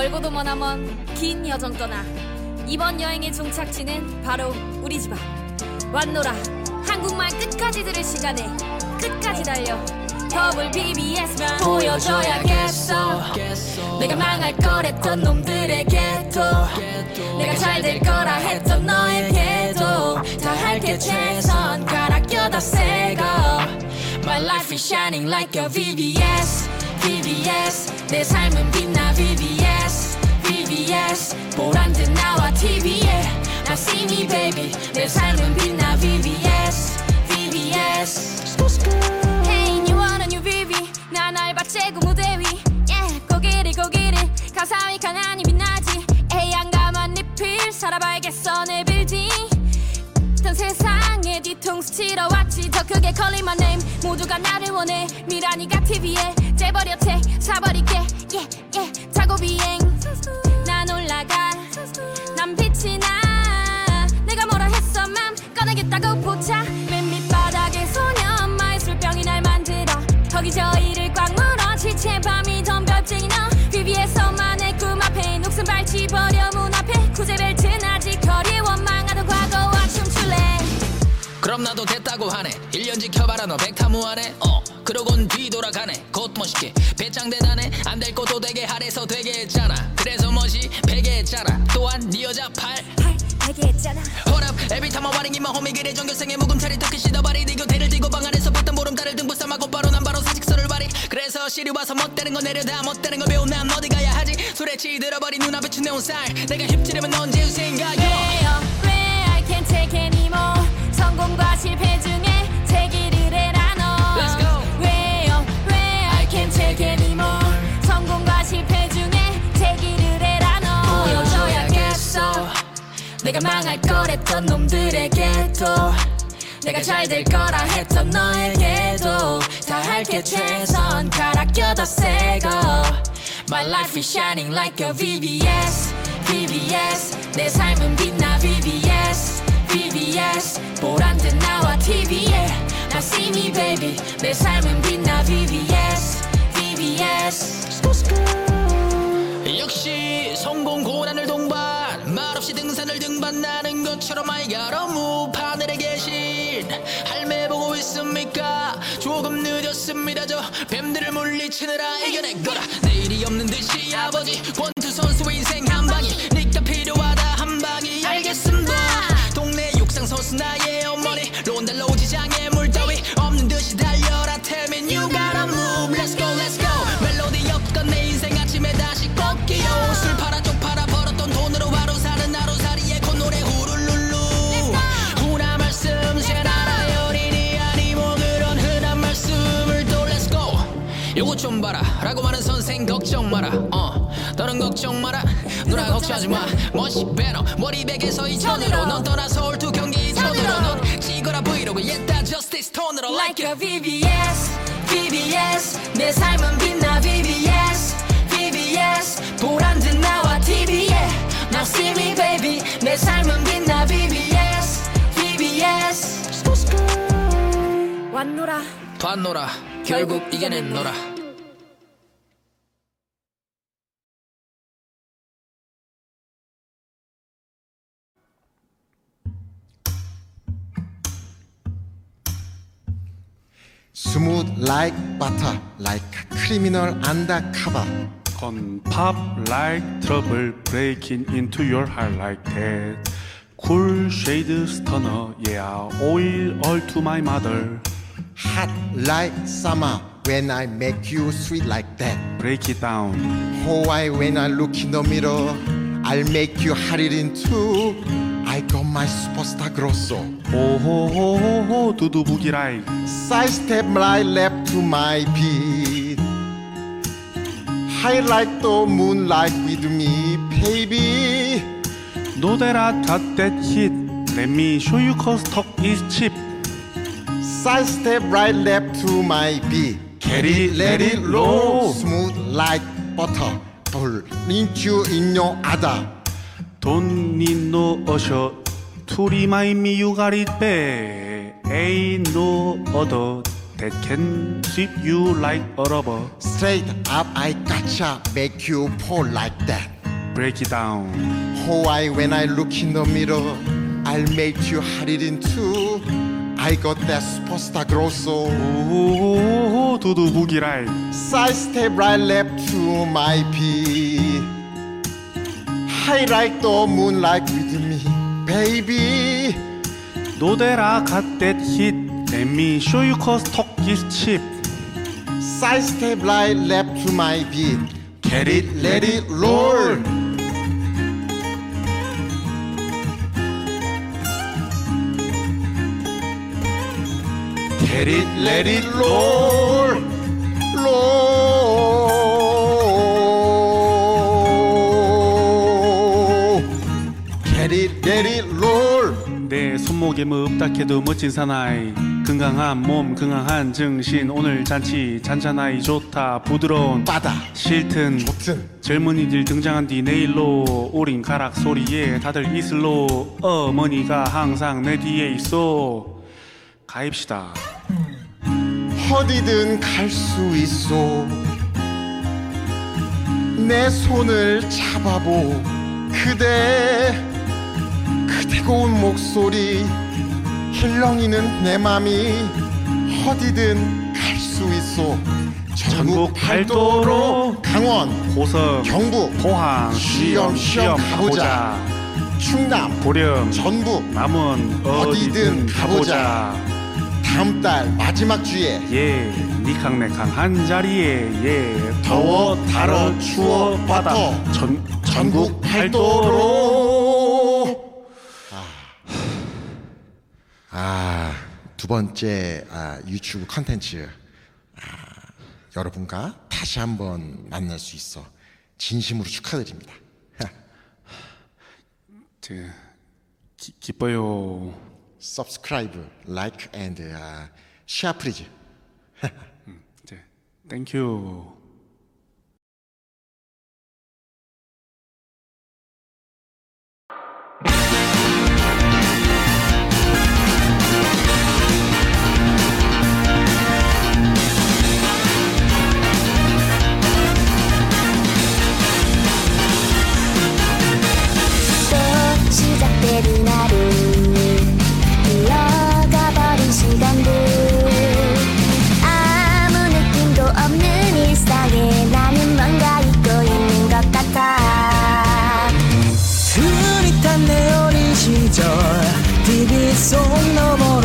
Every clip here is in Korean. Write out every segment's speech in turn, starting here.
멀고도 머나먼 긴 여정 떠나 이번 여행의 종착지는 바로 우리 집 앞 완노라 한국말 끝까지 들을 시간에 끝까지 달려 더블 BBS만 보여줘야겠어. 내가 망할 거랬던 놈들에게도 내가 잘 될 거라 했던 너에게도 다 할게 최선 가라 껴다 새거. My life is shining like a VVS VVS 내 삶은 빛나 VVS VVS 보란 듯 나와 TV에. Now see me baby. 내 삶은 빛나 VVS VVS Hey you want a new VV 난 알바 최고 무대 위. Yeah, 고기를 고기를 가사위 가난이 빛나지. 에이 안감한 잎을 살아봐야겠어 내 세상에 뒤통수 치러 왔지. 더 크게 calling my name. 모두가 나를 원해. 미란이가 TV에 재버려 태 사버릴게. yeah, yeah. 자고 비행. 난 올라가. 난 빛이 나. 내가 뭐라 했어 맘 꺼내겠다고 보자 맨 밑바닥에 소년 마술병이 날 만들어. 거기 저기 나도 됐다고 하네. 1년 지켜봐라 너 백타무하네. 어 그러곤 뒤돌아가네. 곧 멋있게. 배짱 대단해 안 될 것도 되게 하래서 되게 했잖아. 그래서 멋이 베게 했잖아. 또한 네 여자 팔. 할 알게 했잖아. Hold up. Every time I'm warning in my homie 그래 정교생의 묵음차리 토끼 시다발이 네 곁에를 들고 방 안에서 봤던 보름달을 등불 삼아고 바로 난 바로 사직서를 발휘 그래서 시리 와서 못되는 거 내려다 못되는 거 배운 난 어디 가야 하지? 술에 치들어버린 눈앞에 춘내온 쌀 내가 휩지르면 언제 생각해 왜요 왜 I can't take anymore 성공과 실패 중에 제기를 Let's go. 왜요? 왜? I can't take anymore. 성공과 실패 중에 제기를 해라 너. 보여줘야겠어. 내가 망할 거랬던 놈들에게도 내가 잘 될 거라 했던 너에게도 다 할게 최선 가라 껴다 새거. My life is shining like a VVS VVS 내 삶은 빛나 VVS VVS 보란 듯 나와 TV에. Now see me baby. 내 삶은 빛나 VVS VVS 역시 성공 고난을 동반 말 없이 등산을 등반하는 것처럼 I got 하늘에 계신. 할매 보고 있습니까? 조금 늦었습니다. 저 뱀들을 물리치느라 이겨낸 거라. 내일이 없는 듯이 아버지 권투 선수의 인생 한 방이 수 나의 어머니 론달로 지장에 물 따위 없는 듯이 달려라. Tell me you gotta move. Let's go let's go. 멜로디 없던 내 인생 아침에 다시 꺾기요 술 팔아 쪽 팔아 벌었던 돈으로 하루 사는 하루살이에 콧노래 후룰룰루 훈한 말씀 제 나라 어린이 아니 뭐 그런 흔한 말씀을 또 Let's go. 요거 좀 봐라. 라고 하는 선생 걱정 마라. 어. 너는 걱정 마라. 누나 걱정하지 마. 멋이 배너. 머리 베개서 이천으로. 넌 떠나 서울 두 옛다 저스티스 톤으로 like a VVS VVS 내 삶은 빛나 VVS VVS 보란 듯 나와 TV에 Now see me baby 내 삶은 빛나 VVS VVS 왔노라 봤노라 결국 이겨냈노라 Smooth like butter, like criminal undercover. Con pop like trouble breaking into your heart like that. Cool shade stunner, yeah, oil all to my mother. Hot like summer, when I make you sweet like that. break it down Oh, I when I look in the mirror, I'll make you hot it in two. I got my superstar grosso. 호호호호호 두두부기 라이 Side step right left to my beat. High like the moonlight with me, baby. Know that I got that hit Let me show you cause talk is cheap Side step right left to my beat. Get it, let it roll. Smooth like butter. Got it bad Ain't no other That can sweep you like a rubber Straight up, I gotcha. Make you pull like that. Break it down Oh, I when I look in the mirror, I'll make you hot it in two. I got that superstar grosso. 호호호호 두두부기 라이 Side step right left to my beat. High like the moonlight with me, baby. I got that hit Let me show you cause talk is cheap Side step right left to my beat. Get it, let it roll. Get it, let it roll. Roll. Get it, let it roll. 내 손목에 멨딱해도 멋진 사나이 건강한 몸 건강한 정신 오늘 잔치 잔잔하이 좋다 부드러운 바다. 실튼 좋든. 젊은이들 등장한 뒤 내일로 우린 가락 소리에 다들 이슬로 어머니가 항상 내 뒤에 있어 가입시다 어디든 갈 수 있어 내 손을 잡아보. 그대 그대 고운 목소리. 힐렁이는 내 맘이 어디든 갈 수 있어 전국 팔도로 강원 고성 경북 포항 시험, 시험 가보자. 충남 보령 전북 남원 어디든 가보자 다음 달 마지막 주에 예 니캉네캉 한 자리에 예. 더워 달어 추워 바다. 전, 전국 팔도로. 아, 두 번째 아, 유튜브 컨텐츠. 아, 여러분과 다시 한번 만날 수 있어 진심으로 축하드립니다. 저, 기, 기뻐요 Subscribe, like and 아, share please. 이제 땡큐 또 시작되는 하루 そんなもの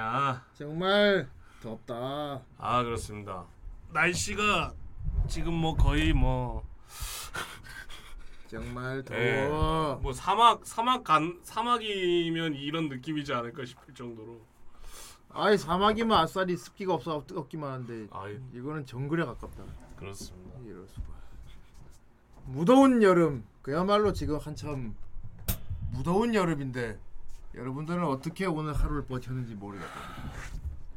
야. 정말 덥다. 아 그렇습니다. 날씨가 지금 뭐 거의 뭐, 정말 예, 더워. 뭐 사막 사막 간 사막이면 이런 느낌이지 않을까 싶을 정도로. 아이 사막이면 아싸리 습기가 없어 뜨겁기만 한데 아 이거는 정글에 가깝다. 그렇습니다. 이럴 수가. 무더운 여름 그야말로 지금 한참 무더운 여름인데 여러분들은 어떻게 오늘 하루를 버텼는지 모르겠다.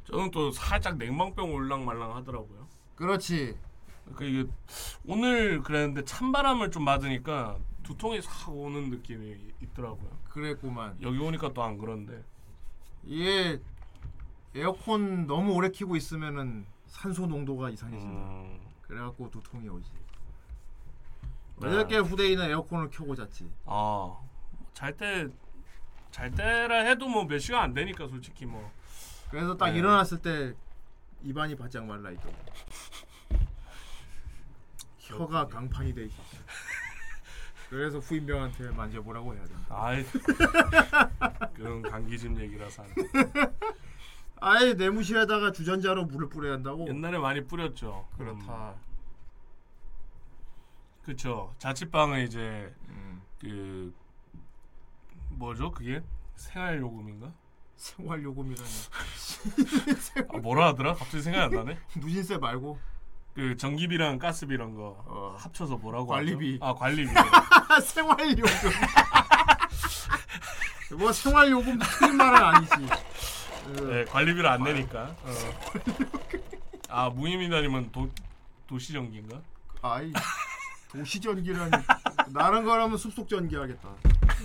저는 또 살짝 냉방병 올랑말랑 하더라고요. 그렇지. 그러니까 이게 오늘 그랬는데 찬바람을 좀 맞으니까 두통이 싹 오는 느낌이 있더라고요. 그랬구만. 여기 오니까 또 안 그런데. 이게 에어컨 너무 오래 키고 있으면은 산소 농도가 이상해진다. 음, 그래갖고 두통이 오지. 네. 어저께 후대인은 에어컨을 켜고 잤지. 아, 잘 때 잘 때라 해도 뭐 몇 시간 안 되니까 솔직히 뭐. 그래서 딱 네. 일어났을 때 입안이 바짝 말라 있더라고. 혀가 강판이 돼 있어. 그래서 후임병한테 만져보라고 해야 된다. 아이 그런 감기집 얘기라서 안 돼. 아예 내무실에다가 주전자로 물을 뿌려야 한다고. 옛날에 많이 뿌렸죠. 그렇다. 그렇죠. 자취방은 이제 음. 그 뭐죠 그게 생활 요금인가? 생활 요금이라니. 아 뭐라 하더라? 갑자기 생각이 안 나네. 누진세 말고 그 전기비랑 가스비랑 거 어. 합쳐서 뭐라고 관리비. 하죠? 아 관리비. 생활 요금. 뭐 생활 요금 틀린 말은 아니지. 네, 관리비를 안 내니까. 어. 아 무임이다니면 도 도시 전기인가? 아이 도시 전기라니. 나는 거라면 숲속 전기 하겠다.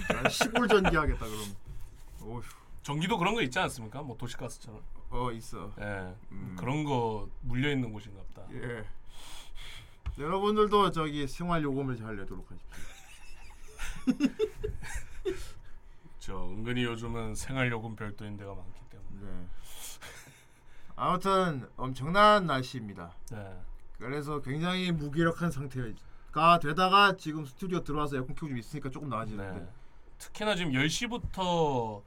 난 시골 전기 하겠다 그럼. 오휴. 전기도 그런 거 있지 않습니까? 뭐 도시가스처럼. 어 있어. 예. 음. 그런 거 물려 있는 곳인가 보다. 예. 여러분들도 저기 생활 요금을 잘 내도록 하십시오. 저 은근히 요즘은 생활 요금 별도인 데가 많기 때문에. 네. 아무튼 엄청난 날씨입니다. 네. 그래서 굉장히 무기력한 상태 가 되다가 지금 스튜디오 들어와서 에어컨 켜고 좀 있으니까 조금 나아지는데. 네. 특히나 지금 10시부터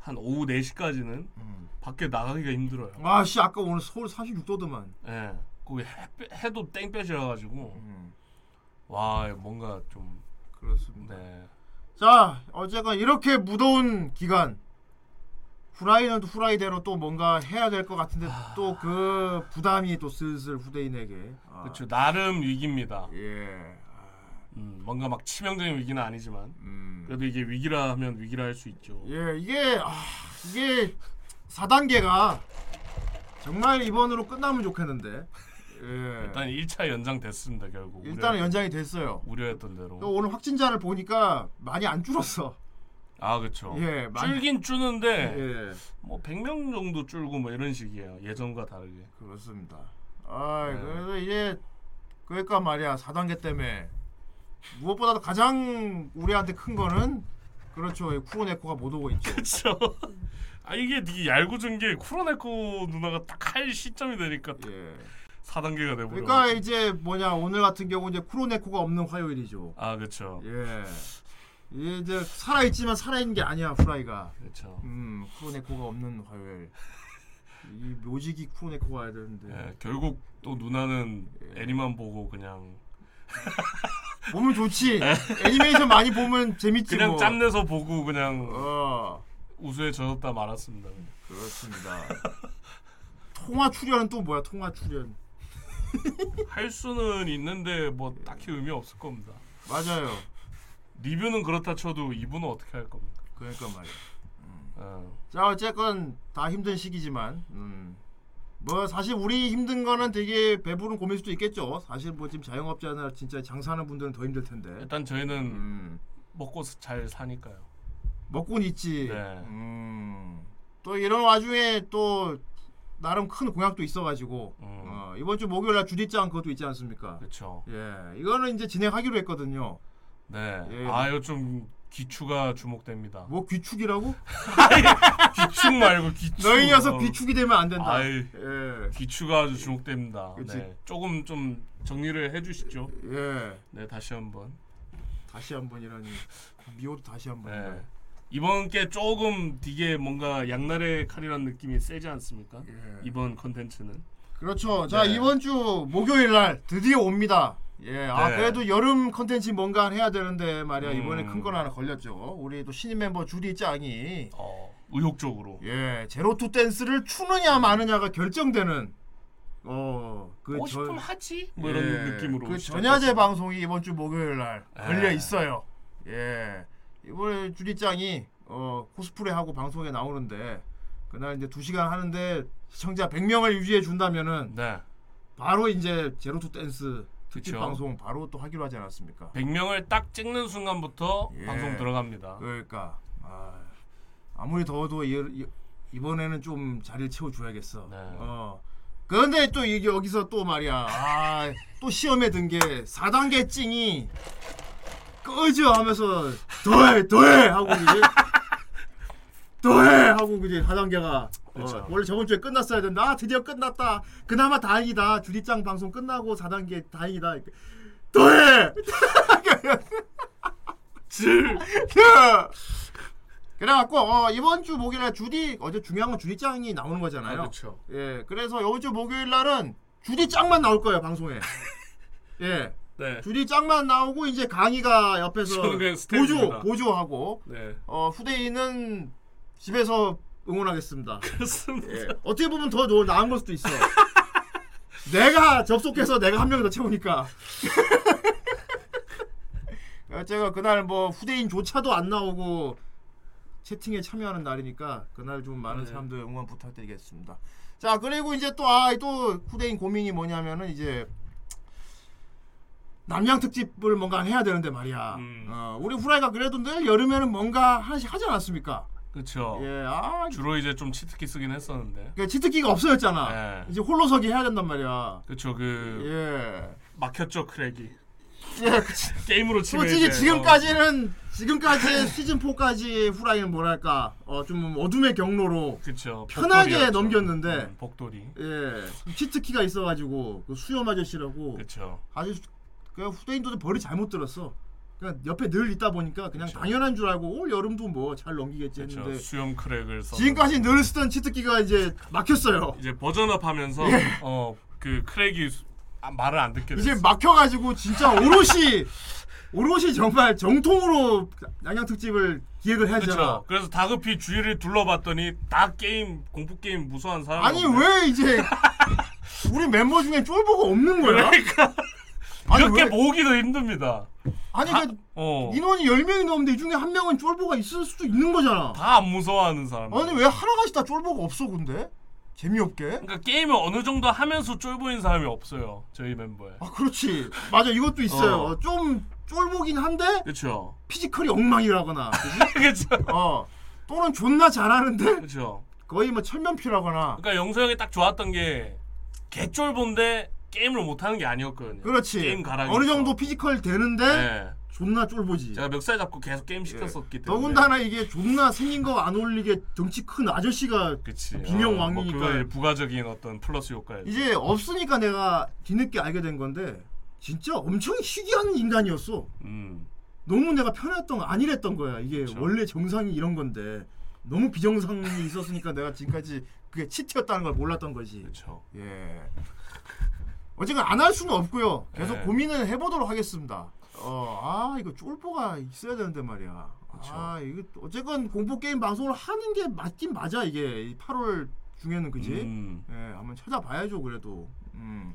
한 오후 4시까지는 음. 밖에 나가기가 힘들어요. 아씨 아까 오늘 서울 36도더만. 예. 거기 해, 해도 땡볕이라 가지고 음. 와, 뭔가 좀 그렇습니다. 네. 자 어쨌건 이렇게 무더운 기간 후라이는 또 후라이대로 또 뭔가 해야 될 것 같은데 또그 부담이 또 슬슬 후대인에게 아, 그렇죠. 나름 위기입니다. 예 음, 뭔가 막 치명적인 위기는 아니지만 음. 그래도 이게 위기라 하면 위기라 할 수 있죠. 예 이게 아, 이게 4단계가 정말 이번으로 끝나면 좋겠는데 예 일단 1차 연장 됐습니다, 결국. 일단은 우려, 연장이 됐어요 우려했던 대로. 또 오늘 확진자를 보니까 많이 안 줄었어 아, 그렇죠. 예 많이 줄긴 줄는데 예 뭐 100명 정도 줄고 뭐 이런 식이에요. 예전과 다르게. 그렇습니다. 아, 네. 그래서 이제 그러니까 말이야 4단계 때문에 무엇보다도 가장 우리한테 큰 거는 그렇죠. 이 쿠로네코가 못 오고 있죠. 그렇죠. 아 이게 되게 얄궂은 게 쿠로네코 누나가 딱 할 시점이 되니까 예. 4단계가 돼 버려. 그러니까 이제 뭐냐 오늘 같은 경우 이제 쿠로네코가 없는 화요일이죠. 아 그렇죠. 예. 이게 이제 살아 있지만 살아 있는 게 아니야 후라이가. 그렇죠. 음 쿠로네코가 없는 화요일. 이 묘지기 쿠로네코가 와야 되는데 예, 결국 또 누나는 애니만 보고 그냥 보면 좋지. 애니메이션 많이 보면 재밌지 그냥 뭐. 짬내서 보고 그냥 어. 우수에 젖었다 말았습니다. 그렇습니다. 통화 출연은 또 뭐야? 통화 출연. 할 수는 있는데 뭐 딱히 의미 없을 겁니다. 맞아요. 리뷰는 그렇다 쳐도 이분은 어떻게 할 겁니까? 그러니까 말이야. 어. 자 어쨌건 다 힘든 시기지만 음. 뭐 사실 우리 힘든 거는 되게 배부른 고민일 수도 있겠죠. 사실 뭐 지금 자영업자나 진짜 장사하는 분들은 더 힘들 텐데. 일단 저희는 음. 먹고 스- 잘 사니까요. 먹고는 있지. 네. 음. 또 이런 와중에 또 나름 큰 공약도 있어가지고 음. 어, 이번 주 목요일 날 주디짱 그것도 있지 않습니까? 그렇죠. 예, 이거는 이제 진행하기로 했거든요. 네. 예. 아, 이거 좀 귀추가 주목됩니다. 뭐 귀축이라고? 귀축 말고 귀추. 너희 녀석 어. 귀축이 되면 안 된다. 아이. 예, 귀추가 아주 주목됩니다. 그치. 네. 조금 좀 정리를 해 주시죠. 예. 네, 다시 한번. 다시 한 번이라니 미호도 다시 한 번이다. 네. 이번 게 조금 되게 뭔가 양날의 칼이라는 느낌이 세지 않습니까? 예. 이번 컨텐츠는. 그렇죠. 자 네. 이번 주 목요일 날 드디어 옵니다. 예, 아 네. 그래도 여름 컨텐츠 뭔가 해야 되는데 말이야 이번에 음. 큰건 하나 걸렸죠. 우리 또 신인 멤버 주디 짱이 어, 의욕적으로. 예 제로투 댄스를 추느냐 마느냐가 결정되는 어그 싶으면 하지? 뭐 이런 느낌으로. 그. 전야제 방송이 이번 주 목요일 날 예. 걸려 있어요. 예 이번에 주디 짱이 어 코스프레 하고 방송에 나오는데 그날 이제 2 시간 하는데 시청자 100명을 유지해 준다면은 네. 바로 이제 제로투 댄스 특집 그쵸. 방송 바로 또 하기로 하지 않았습니까? 100명을 딱 찍는 순간부터 예. 방송 들어갑니다. 그러니까 아, 아무리 더워도 이, 이, 이 번에는 좀 자리를 채워줘야겠어. 네. 어. 그런데 또 이게 여기서 또 말이야. 아, 또 시험에 든 게 4단계 찡이 꺼져 하면서 더해 더해 하고 이제 더해 하고 이제 4단계가 그쵸. 어, 원래 저번 주에 끝났어야 된다. 아, 드디어 끝났다. 그나마 다행이다. 주디짱 방송 끝나고 4단계 다행이다. 더해. 질. 그래갖고 어, 이번 주 목요일에 주디 어제 중요한 건 주디짱이 나오는 거잖아요. 그렇죠. 예, 그래서 이번 주 목요일 날은 주디짱만 나올 거예요 방송에. 예, 네. 주디 짱만 나오고 이제 강희가 옆에서 보조. 보조하고 네. 어, 후대인은 집에서 응원하겠습니다. 그렇습니다. 예. 어떻게 보면 더 나은 걸 수도 있어. 내가 접속해서 내가 한명더 채우니까. 제가 그날 뭐 후대인조차도 안 나오고 채팅에 참여하는 날이니까 그날 좀 많은 네. 사람들 응원 부탁드리겠습니다. 자 그리고 이제 또 아 또 후대인 고민이 뭐냐면은 이제 남양 특집을 뭔가 해야 되는데 말이야. 음. 어, 우리 후라이가 그래도 늘 여름에는 뭔가 하나씩 하지 않았습니까? 그렇죠. 예, 아 주로 이제 좀 치트키 쓰긴 했었는데. 그 치트키가 없어졌잖아. 네. 이제 홀로서기 해야 된단 말이야. 그렇죠. 그 예. 막혔죠 크랙이. 예, 그치. 게임으로 치면 솔직히 이제, 지금까지는 지금까지 시즌 4까지 후라이는 뭐랄까 어 좀 어둠의 경로로 어, 그쵸. 편하게. 넘겼는데 음, 복돌이. 예 치트키가 있어가지고 그 수염 아저씨라고 그쵸. 아주 그 후대인도 벌이 잘못 들었어. 그냥 옆에 늘 있다 보니까 그냥 그쵸. 당연한 줄 알고 올 여름도 뭐 잘 넘기겠지. 했는데 수염 crack을 써. 지금까지 늘 쓰던 cheat key가 이제 막혔어요. 이제 version up하면서 어그 crack이 수- 아, 말을 안 듣게 됐어. 이제 막혀가지고 진짜 오롯이 오롯이 정말 정통으로 납량 특집을 기획을 해야 되잖아. 그렇죠. 그래서 다급히 주위를 둘러봤더니 다 게임 공포 게임 무서워하는 사람. 아니 왜 이제 우리 멤버 중에 쫄보가 없는 거야? 그러니까 아니 이렇게 왜? 모으기도 힘듭니다. 아니 그 어. 인원이 10명이 넘는데 이 중에 한 명은 쫄보가 있을 수도 있는 거잖아. 다 안 무서워하는 사람. 아니 왜 하나같이 다 쫄보가 없어 근데? 재미없게? 그러니까 게임을 어느 정도 하면서 쫄보인 사람이 없어요. 저희 멤버에. 아 그렇지. 맞아 이것도 있어요. 어. 좀 쫄보긴 한데 그렇죠. 피지컬이 엉망이라거나. 그렇죠. 어. 또는 존나 잘하는데 그렇죠. 거의 뭐 철면피라거나. 그러니까 영서 형이 딱 좋았던 게 개쫄본데 게임을 못하는 게 아니었거든요. 그렇지. 게임 가락이 어느. 정도 physical 되는데 네. 존나 쫄보지. 제가 멱살 잡고 계속 게임 시켰었기 때문에. 더군다나 이게 존나 생긴 거 안 어울리게 덩치 큰 아저씨가 그치. 비명 어, 왕이니까. 뭐 부가적인 어떤 플러스 효과였죠. 이제 없으니까 내가 뒤늦게 알게 된 건데 진짜 엄청 희귀한 인간이었어. 음. 너무 내가 편했던 거 아니랬던 거야. 이게 그쵸. 원래 정상이 이런 건데 너무 비정상이 있었으니까 내가 지금까지 그게 치트였다는 걸 몰랐던 거지. 그렇죠. 예. 어쨌든 안 할 수는 없고요. 계속 네. 고민을 해보도록 하겠습니다. 어 아 이거 쫄보가 있어야 되는데 말이야. 아 이거 어쨌건 공포 게임 방송을 하는 게 맞긴 맞아 이게 8월 중에는 그지. 음. 예 한번 찾아봐야죠 그래도. 음.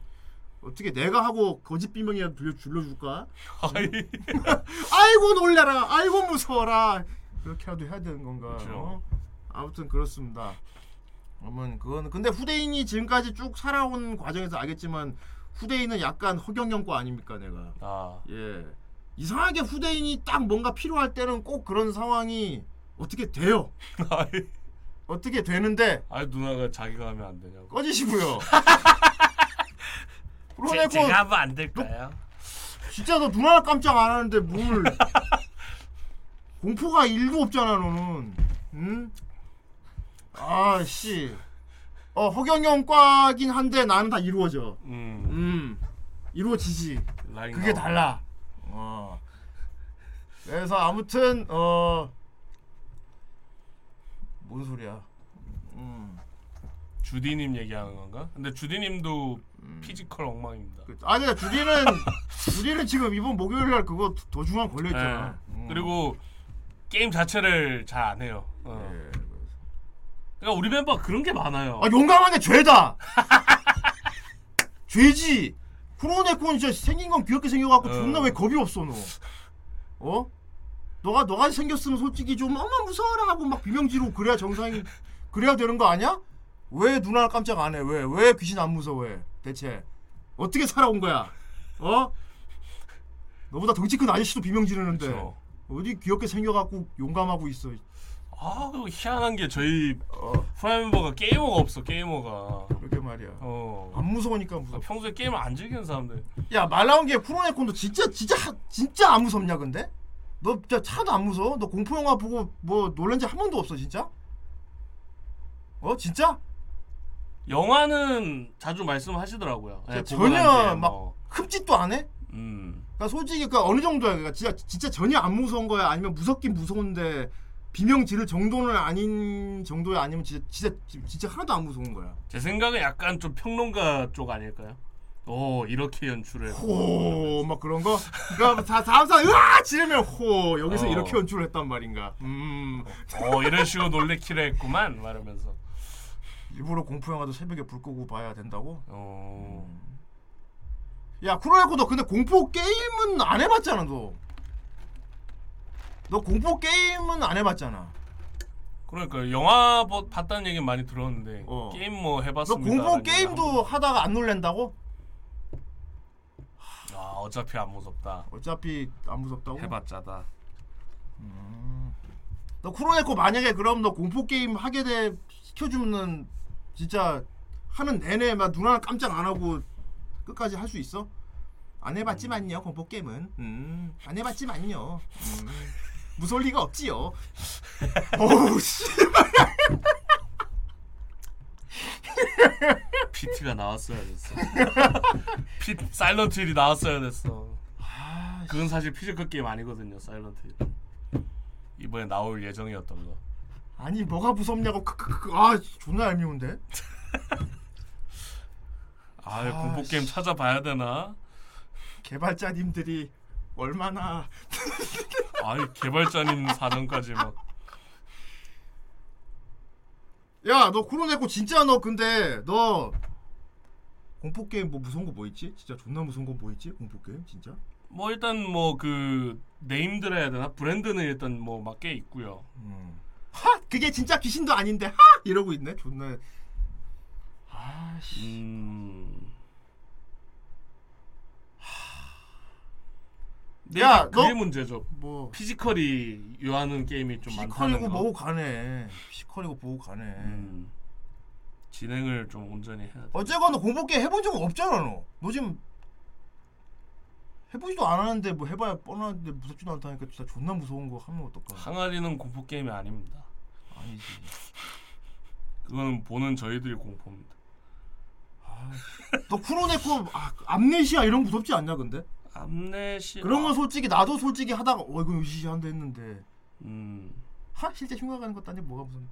어떻게 내가 하고 거짓 비명이라도 들려 줄여줄까? 아이, 아이고 놀래라, 아이고 무서워라. 그렇게라도 해야 되는 건가? 어? 아무튼 그렇습니다. 그러면 그거는 근데 후대인이 지금까지 쭉 살아온 과정에서 알겠지만 후대인은 약간 허경영과 아닙니까 내가. 아, 예. 이상하게 후대인이 딱 뭔가 필요할 때는 꼭 그런 상황이 어떻게 돼요. 어떻게 되는데 아이 누나가 자기가 하면 안 되냐고. 꺼지시고요. 제, 그러네 제가 하면 안 될까요? 진짜 너 누나 깜짝 안 하는데 뭘 공포가 일도 없잖아 너는 응? 아씨 어 허경영과긴 한데 나는 다 이루어져. 음, 음. 이루어지지. 라인 그게 나오고. 달라. 어. 그래서 아무튼 어 뭔 소리야. 음. 주디님 얘기하는 건가? 근데 주디님도 physical 엉망입니다. 그- 아니 주디는 주디는 지금 이번 목요일 날 그거 도중간 걸려 있잖아. 예. 그리고 게임 자체를 잘 안 해요. 어. 예. 그러니까 우리 멤버 그런 게 많아요. 아 용감한 게 죄다. 죄지. 쿠로네코 진짜 생긴 건 귀엽게 생겨갖고 어. 존나 왜 겁이 없어 너. 어? 너가 너가 생겼으면 솔직히 좀 어머 무서워라 하고 막 비명지르고 그래야 정상이 그래야 되는 거 아니야? 왜 누나 깜짝 안 해? 왜? 왜 귀신 안 무서워해? 대체 어떻게 살아온 거야? 어? 너보다 덩치 큰 아저씨도 비명 지르는데 그렇죠. 어디 귀엽게 생겨갖고 용감하고 있어. 아, 그 희한한 게 저희 어, 프라임 멤버가 게이머가 없어. 게이머가. 그러게 말이야. 어. 안 무서우니까 무섭. 평소에 게임을 안 즐기는 사람들. 야 말 나온 게 쿠로네코도 진짜 진짜 하- 진짜 안 무섭냐 근데? 너 진짜 차도 안 무서워? 너 공포 영화 보고 뭐 놀란 지한 번도 없어 진짜? 어 진짜? 영화는 자주 말씀하시더라고요. 난 전혀 막 뭐. 흡짓도 안 해? 음. 그러니까 솔직히 그 어느 정도야? 그러니까 진짜 진짜 전혀 안 무서운 거야? 아니면 무섭긴 무서운데 비명 지를 정도는 아닌 정도야? 아니면 진짜 진짜 진짜 하나도 안 무서운 거야? 제 생각은 약간 좀 평론가 쪽 아닐까요? 오 이렇게 연출해. 호막 그런 거? 그러니까 다 다음 사람 으아 지르면 호 여기서 어. 이렇게 연출을 했단 말인가? 음어 이런 식으로 놀래키려 했구만 말하면서. 일부러 공포 영화도 새벽에 불 끄고 봐야 된다고? 어. 야 쿠로네코 너 근데 공포 게임은 안 해봤잖아 너. 너 공포 게임은 안 해봤잖아. 그러니까 영화 보- 봤다는 얘기는 많이 들었는데 어. 게임 뭐 너 해봤습니다. 공포 게임도 하다가 안 놀랜다고? 아 어차피 안 무섭다. 어차피 안 무섭다고? 해봤자다. 너 쿠로네코 만약에 그럼 너 공포 게임 하게 돼 시켜주면은 진짜 하는 내내 막 누나 깜짝 안 하고 끝까지 할 수 있어? 안 해봤지만요 공포 게임은 음, 안 해봤지만요 음, 무서울 리가 없지요 어우 씨 PT가 나왔어야 됐어. 피 사일런트 힐이 나왔어야 됐어. 그건 사실 physical 게임 아니거든요. 사일런트 힐. 이번에 나올 예정이었던 거. 아니 뭐가 무섭냐고 크크크 아 존나 얄미운데 아, 아, 공포 게임 찾아봐야 되나? 개발자님들이 얼마나 아이 개발자님 사정까지 막. 야너 쿠로네코 진짜 너 근데 너 공포 게임 뭐 무서운 거 뭐 있지? 진짜 존나 무서운 거 뭐 있지? 공포 게임 진짜? 뭐 일단 뭐 그 네임들 해야 되나? 브랜드는 일단 뭐 막 꽤 있고요. 하 그게 진짜 귀신도 아닌데 하 이러고 있네 존나 아씨 음. 야, 야, 그게 너- 문제죠. 뭐 physical이 요하는 게임이 좀 많다는 physical이고 거. 뭐고 가네 physical이고 뭐고 가네 음. 진행을 좀 온전히 해야 돼. 어쨌거나 공포 게임 해본 적은 없잖아 너. 너 지금 해보지도 않았는데 뭐 해봐야 뻔한데 무섭지도 않다니까 진짜 존나 무서운 거 하면 어떨까? 항아리는 공포 게임이 아닙니다. 아니지. 그거는 보는 저희들이 공포입니다. 너 쿠로네코 아, 암네시아 이런 거 무섭지 않냐 근데? 암네시 그런 건 솔직히 나도 솔직히 하다가 어 이거 으시시한데 했는데 음. 하 실제 흉가 가는 것도 아니고 뭐가 무슨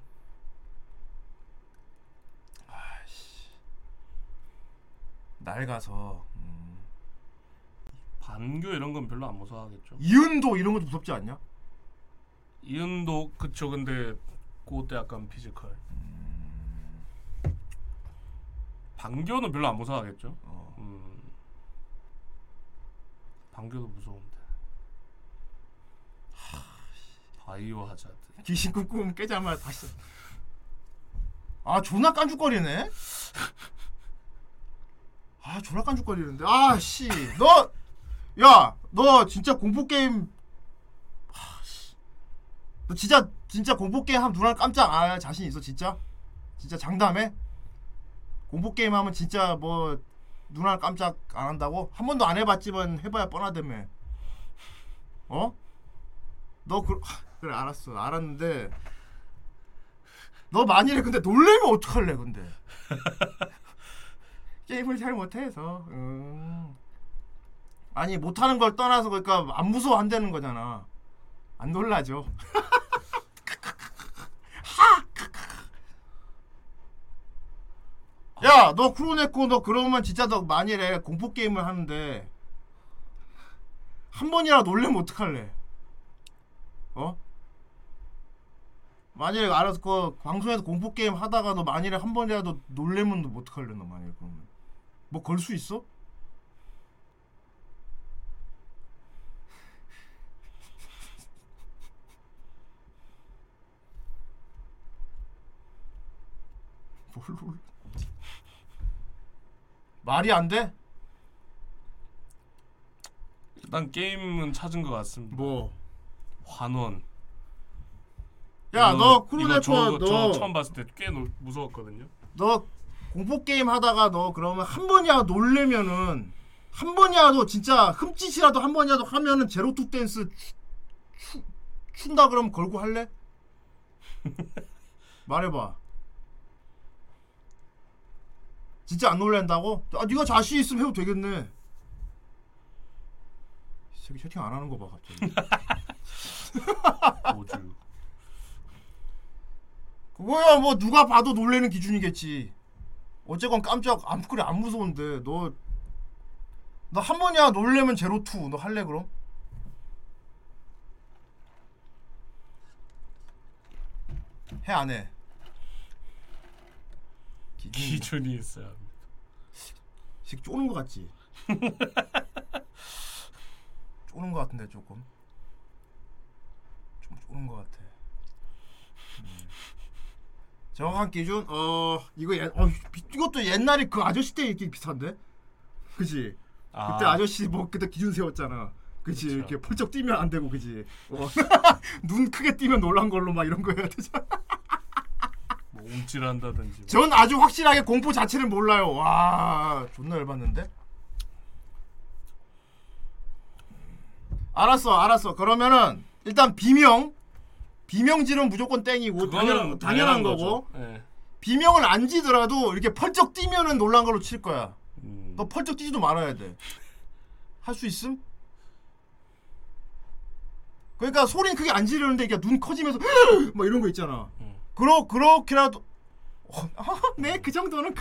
아씨 낡아서 음. 반교 이런 건 별로 안 무서워하겠죠. 이은도 이런 것도 무섭지 않냐? 이은도 그쵸 근데 그때 약간 physical. 반교는 별로 안 무서워하겠죠. 어. 음. 반교도 무서운데. 바이오 하자드. 귀신 꿈꾸면 깨자마자 다시. 아 존나 깐죽거리네. 아 존나 깐죽거리는데. 아 씨 너, 야 너 진짜 공포 게임. 아 씨, 너 진짜 진짜 공포 게임 하면 누나 깜짝 안할 자신 있어 진짜? 진짜 장담해? 공포 게임 하면 진짜 뭐 누나 깜짝 안 한다고? 한 번도 안 해봤지만 해봐야 뻔하다며. 어? 너 그, 하, 그래 알았어 알았는데 너 만일에 근데 놀래면 어떡할래 근데 게임을 잘 못해서 음. 아니 못하는 걸 떠나서 그러니까 안 무서워 한다는 거잖아 안 놀라죠 야 너 크로네코 너 그러면 진짜 너 만일에 공포 게임을 하는데 한 번이라도 놀래면 어떡할래 어? 만약에 알아서 그 방송에서 공포 게임 하다가 너 만일에 한 번이라도 놀래면 너 어떡할래 너 만약에 그러면 뭐 걸 수 있어? 뭘 놀래? 말이 안 돼? 일단 게임은 찾은 것 같습니다. 뭐? 환원. 야, 이거- 너 이거 쿠로네코 저, 처음 봤을 때 꽤 무서웠거든요. 너 공포 게임 하다가 너 그러면 한 번이라도 놀래면은 한 번이라도 진짜 흠칫이라도 한 번이라도 하면은 제로 투 댄스 추, 추, 춘다 그러면 걸고 할래? 말해봐. 진짜 안 놀란다고? 아 네가 자신 있으면 해도 되겠네. 이 새끼 채팅 안 하는 거 봐 갑자기. 오주. 그거야 뭐 누가 봐도 놀래는 기준이겠지. 어쨌건 깜짝 안 그래 안 무서운데 너 너 한 번이야 놀래면 제로 투 너 할래 그럼? 해 안 해? 기준 기준이 있어야 합니다. 식 쪼는 거 같지? 쪼는 거 같은데 조금 좀 쪼는 거 같아. 음. 정확한 기준 어 이거 옛 어, 비- 이것도 옛날에 그 아저씨 때 이렇게 비슷한데, 그지? 그때 아저씨 뭐 그때 기준 세웠잖아. 그치. 이렇게 펄쩍 뛰면 안 되고 그지 어. 눈 크게 뛰면 놀란 걸로 막 이런 거 해야 되잖아 뭐 움찔한다든지. 뭐. 전 아주 확실하게 공포 자체를 몰라요 와 존나 열받는데 알았어 알았어 그러면은 일단 비명 비명지는 무조건 땡이고 당연, 당연한 거죠. 거고 예. 비명을 안 지더라도 이렇게 펄쩍 뛰면은 놀란 걸로 칠 거야 음. 너 펄쩍 뛰지도 말아야 돼. 할 수 있음? 그러니까 소리는 크게 안 지르는데 이게 눈 커지면서 막 이런 거 있잖아. 음. 그러 그렇게라도 어, 아, 네 그 정도는.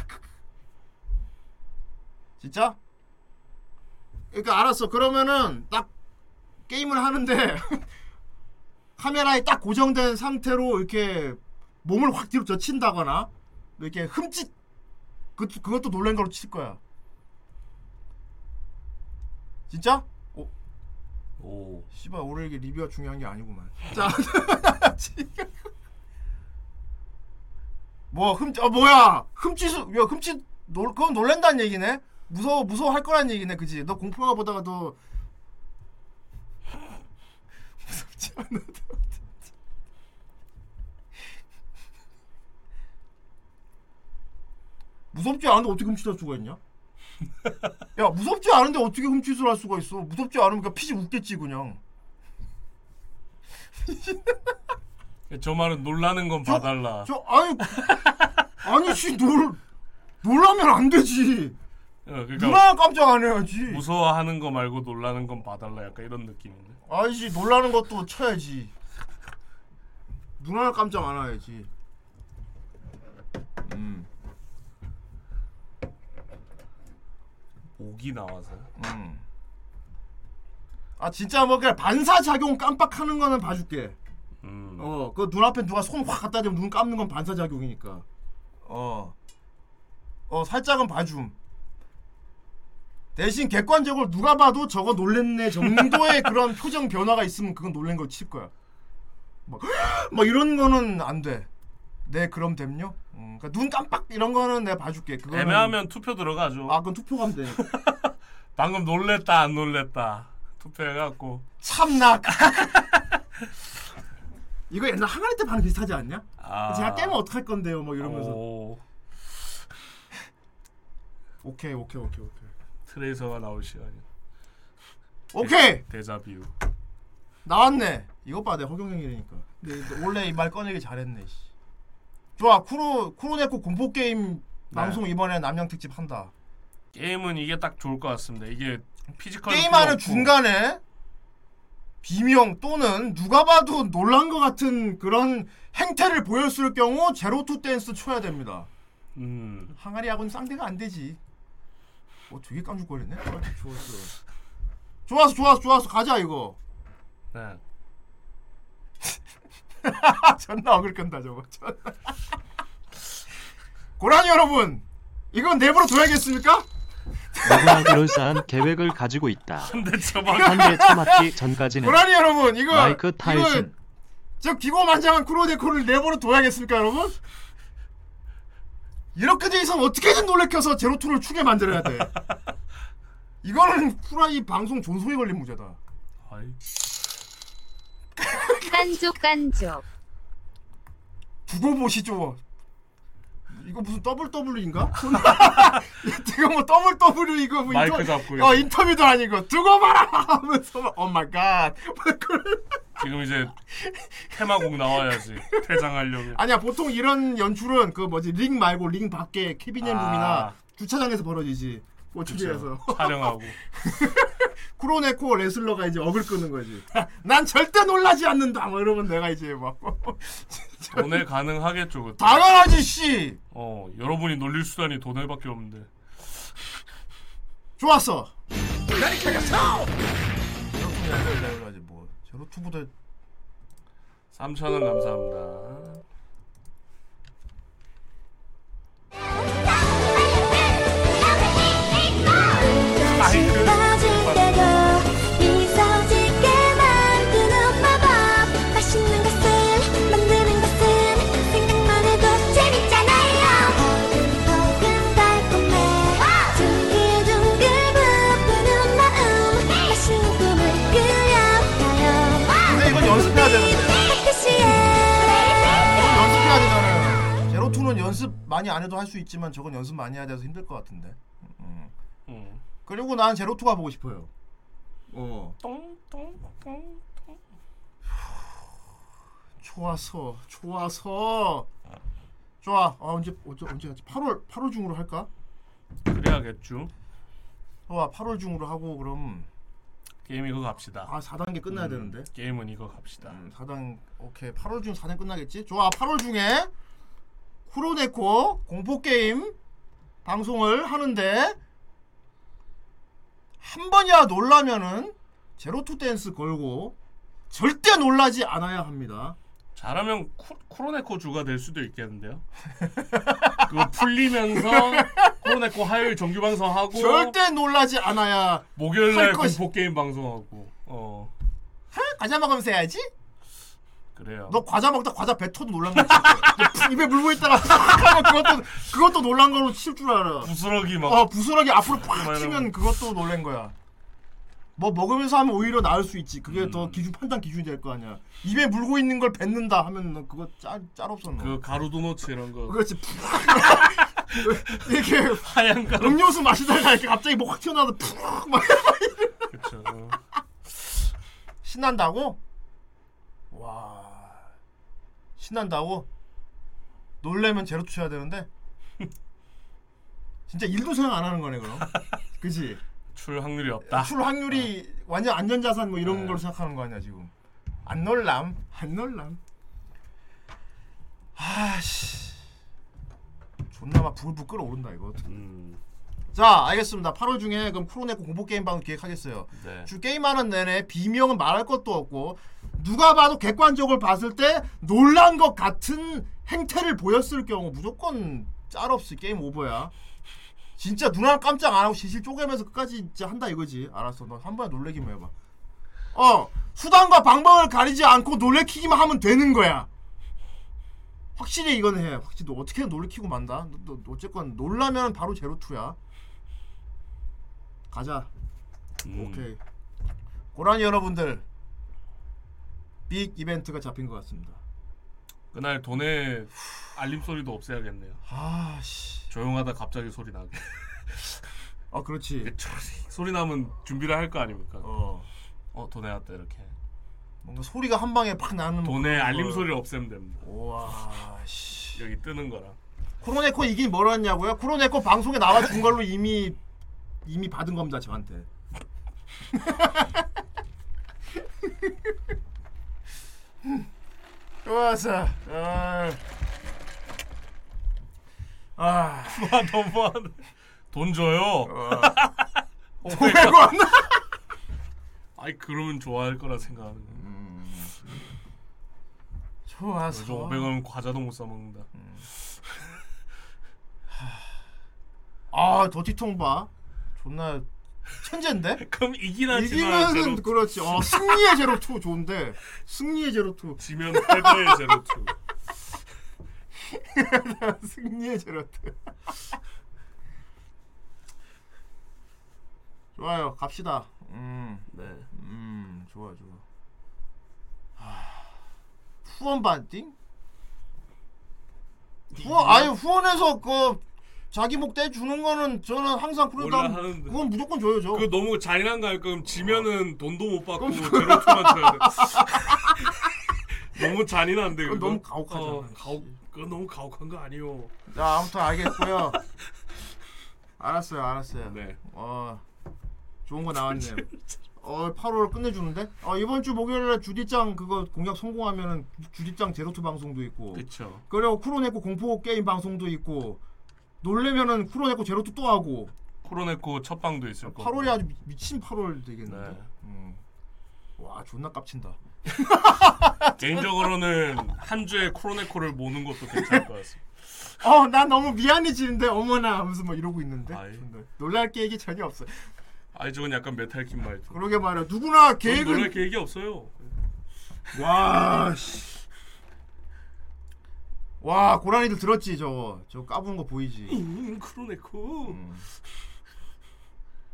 진짜? 그러니까 알았어. 그러면은 딱 게임을 하는데 카메라에 딱 고정된 상태로 이렇게 몸을 확 뒤로 젖힌다거나 이렇게 흠칫 그 그것도 놀란 걸로 칠 거야. 진짜? 오, 오. 씨발 오늘 이게 리뷰가 중요한 게 아니구만. 자, 지금 뭐 흠, 아 뭐야? 흠칫, 야 흠칫 놀 그건 놀란다는 얘기네. 무서워 무서워 할 거란 얘기네, 그지? 너 공포 영화 보다가 너 무섭지 않아도 무섭지 않은데 어떻게 흠칫할 수가 있냐? 야 무섭지 않은데 어떻게 흠칫을 할 수가 있어? 무섭지 않으면 그냥 피지 웃겠지 그냥. 저 말은 놀라는 건 저- 봐달라. 저 아니 아니 씨놀 놀라면 안 되지. 어, 그러니까 누나 깜짝 안 해야지. 무서워하는 거 말고 놀라는 건 봐달라. 약간 이런 느낌인데. 아이씨 놀라는 것도 쳐야지. 누나 깜짝 안 해야지. 음, 목이 나와서. 음. 아 진짜 뭐 그냥 반사 작용 깜빡하는 거는 봐줄게. 음. 어, 그 눈앞에 누가 손 확 갖다 대면 눈 감는 건 반사 작용이니까. 어, 어 살짝은 봐줌. 대신 객관적으로 누가 봐도 저거 놀랬네 정도의 그런 표정 변화가 있으면 그건 놀란 걸 칠 거야. 막, 막 이런 거는 안 돼. 네 그럼 됨요. 음, 그러니까 눈 깜빡 이런 거는 내가 봐줄게. 그거는 애매하면 투표 들어가죠. 아 그건 투표 가면 돼. 방금 놀랬다 안 놀랬다 투표해갖고 참나. 이거 옛날 항아리 때 반응 비슷하지 않냐? 아. 제가 깨면 어떡할 건데요? 뭐 이러면서. 오, 오케이 오케이 오케이 오케이. 트레이서가 나올 시간이. 오케이 데자뷰. 나왔네. 이것 봐, 내 허경영이니까. 원래 이 말 꺼내기 잘했네. 씨. 좋아, 쿠로 쿠로네코 공포 게임 방송 이번에 납량 특집 한다. 게임은 이게 딱 좋을 것 같습니다. 이게 physical 게임하는 중간에 비명 또는 누가 봐도 놀란 것 같은 그런 행태를 보였을 경우 제로 투 댄스 쳐야 됩니다. 음, 항아리하고는 상대가 안 되지. 어, 되게 깜죽거리네. 아, 좋았어. 좋았어, 좋았어, 좋았어. 가자 이거. 네. 존나 어글 끈다 저거. 고라니 여러분, 이건 내부로 둬야겠습니까? 누구나 그럴싸한 계획을 가지고 있다. 근데 저만 한대 처맞기 전까지는 고라니 여러분, 이거 마이크 이거 타이슨 저 기고만장한 크로데코를 내버려 둬야겠습니까, 여러분? 이렇게 돼 있으면 어떻게든 놀래켜서 제로투를 추게 만들어야 돼. 이거는 후라이 방송 존속에 걸린 문제다. 아이, 깐족 깐족 두고 보시죠. 이거 무슨 double W인가? 이거 뭐 double W 이거 뭐 마이크 인터, 잡고 어 인터뷰도 아니고 두고 봐라 하면서 막, oh my god. 지금 이제 테마곡 나와야지 퇴장하려면. 아니야 보통 이런 연출은 그 뭐지 링 말고 링 밖에 캐비넷 아. 룸이나 주차장에서 벌어지지. 호텔에서 그쵸. 촬영하고. 쿠로네코 레슬러가 이제 어그로 끄는 거지. 난 절대 놀라지 않는다. 뭐 이러면 내가 이제 막 도네 가능하겠죠. 그때. 당연하지 씨. 어, 여러분이 놀릴 수단이 도네밖에 없는데. 좋았어. 제로투 뭐 제로 투보다 3,000원 감사합니다. 연습 많이 안 해도 할 수 있지만 저건 연습 많이 해야 돼서 힘들 것 같은데. 음. 음. 그리고 난 제로투가 보고 싶어요. 어. 똥똥똥. 좋아서 좋아서 좋아. 아, 언제 언제 언제 하지? 8월 8월 중으로 할까? 그래야겠죠. 좋아. 8월 중으로 하고 그럼 게임 이거 갑시다. 아 4단계 끝나야 음, 되는데. 게임은 이거 갑시다. 음, 4단 오케이 8월 중 4단 끝나겠지? 좋아 8월 중에 쿠로네코 공포 게임 방송을 하는데 한 번이라도 놀라면은 제로투 댄스 걸고 절대 놀라지 않아야 합니다. 잘하면 쿠, 쿠로네코 주가 될 수도 있겠는데요. 그거 풀리면서 쿠로네코 화요일 정규 방송하고 절대 놀라지 않아야 목요일 할날 공포 게임 방송하고. 어 과자 먹으면서 해야지. 그래요. 너 과자 먹다 과자 뱉어도 놀란 거지. 입에 물고 있다가 하면 그것도 그것도 놀란 거로 칠 줄 알아. 부스러기 막 어 부스러기 앞으로 팍 치면 그것도 놀란 거야. 뭐 먹으면서 하면 오히려 나을 수 있지. 그게 음. 더 기준 판단 기준이 될 거 아니야. 입에 물고 있는 걸 뱉는다 하면 너 그거 짤, 짤 없어 너. 그 가루 도너츠 이런 거 그렇지. 이렇게 하얀 가루 음료수 마시다가 이렇게 갑자기 목 튀어나와서 푹막. 어. 신난다고? 와 신난다고? 놀래면 제로 쳐야 되는데? 진짜 일도 생각 안 하는 거네 그럼. 그지 출 확률이 없다. 출 확률이 완전 안전자산 뭐 이런 네. 걸 생각하는 거 아니야 지금. 안 놀람? 안 놀람. 아씨. 존나 막 불불 끓어오른다 이거. 음. 자 알겠습니다. 8월 중에 그럼 프로네코 공포 게임 방 기획하겠어요. 네. 주 게임하는 내내 비명은 말할 것도 없고 누가 봐도 객관적으로 봤을 때 놀란 것 같은 행태를 보였을 경우 무조건 짤 없이 게임 오버야. 진짜 눈 하나 깜짝 안 하고 시실 쪼개면서 끝까지 진짜 한다 이거지. 알았어. 너 한 번에 놀래기만 해봐. 어 수단과 방법을 가리지 않고 놀래키기만 하면 되는 거야. 확실히 이건 해. 확실히 너 어떻게 놀래키고 만다. 너, 너 어쨌건 놀라면 바로 제로 투야. 가자. 음. 오케이. 고라니 여러분들 빅 이벤트가 잡힌 것 같습니다. 그날 돈에 알림 소리도 없애야겠네요. 아씨. 조용하다 갑자기 소리 나게. 아 그렇지. 소리 나면 준비를 할 거 아닙니까? 어. 어 돈에 왔다 이렇게. 뭔가 소리가 한 방에 팍 나는. 돈에 알림 걸. 소리를 없애면 됩니다. 와 씨. 여기 뜨는 거랑. 코로네코 이긴 뭐라냐고요? 코로네코 방송에 나와 준 걸로 이미 이미 받은 겁니다 저한테. 좋았어. 아. 아. 와 너무하네. 돈 줘요. 어. 오 500원. 아이 그러면 좋아할 거라 생각하는 거. 좋았어. 요즘 500원 과자도 못 사 먹는다. 아 더티통 봐. 존나 천재인데? 그럼 이기나 지나 이기면은 그렇지. 어, 승리의 제로 투 좋은데. 승리의 제로 투. 지면 패배의 제로 투. 승리의 제로 투. 좋아요. 갑시다. 음. 네. 음, 좋아, 좋아. 하... 후원 반띵? 후원 아니 후원해서 그 자기 목 떼주는 거는 저는 항상 원래 그러다 하는데. 그건 무조건 줘요 저. 그 너무 잔인한 거 아닐까? 그럼 지면은 돈도 못 받고 제로 투만 줘야 돼. 너무 잔인한데 그건 그거? 너무 가혹하잖아. 어, 가혹. 그건 너무 가혹한 거 아니요. 자 아무튼 알겠고요. 알았어요, 알았어요. 네. 어 좋은 거 나왔네요. 어 8월 끝내주는데? 어 이번 주 목요일에 주디짱 그거 공약 성공하면은 주디짱 제로투 방송도 있고. 그쵸. 그리고 쿠로네코 공포 게임 방송도 있고. 놀래면은 쿠로네코 제로투 또 하고. 쿠로네코 첫 방도 있을 거고. 8월이 아주 미- 미친 8월 되겠는데. 네. 음. 와 존나 깝친다. 개인적으로는 한 주에 쿠로네코를 모는 것도 괜찮을 것 같습니다. 어, 난 너무 미안해지는데 어머나 하면서 뭐 이러고 있는데 아이. 존나 놀랄 계획이 전혀 없어. 아이 저건 약간 메탈킨 말투. 그러게 말이야. 누구나 계획은 놀랄 계획이 없어요. 와 씨. 와 고라니들 들었지 저거 저거 까부는 거 보이지? 음, 코로네코.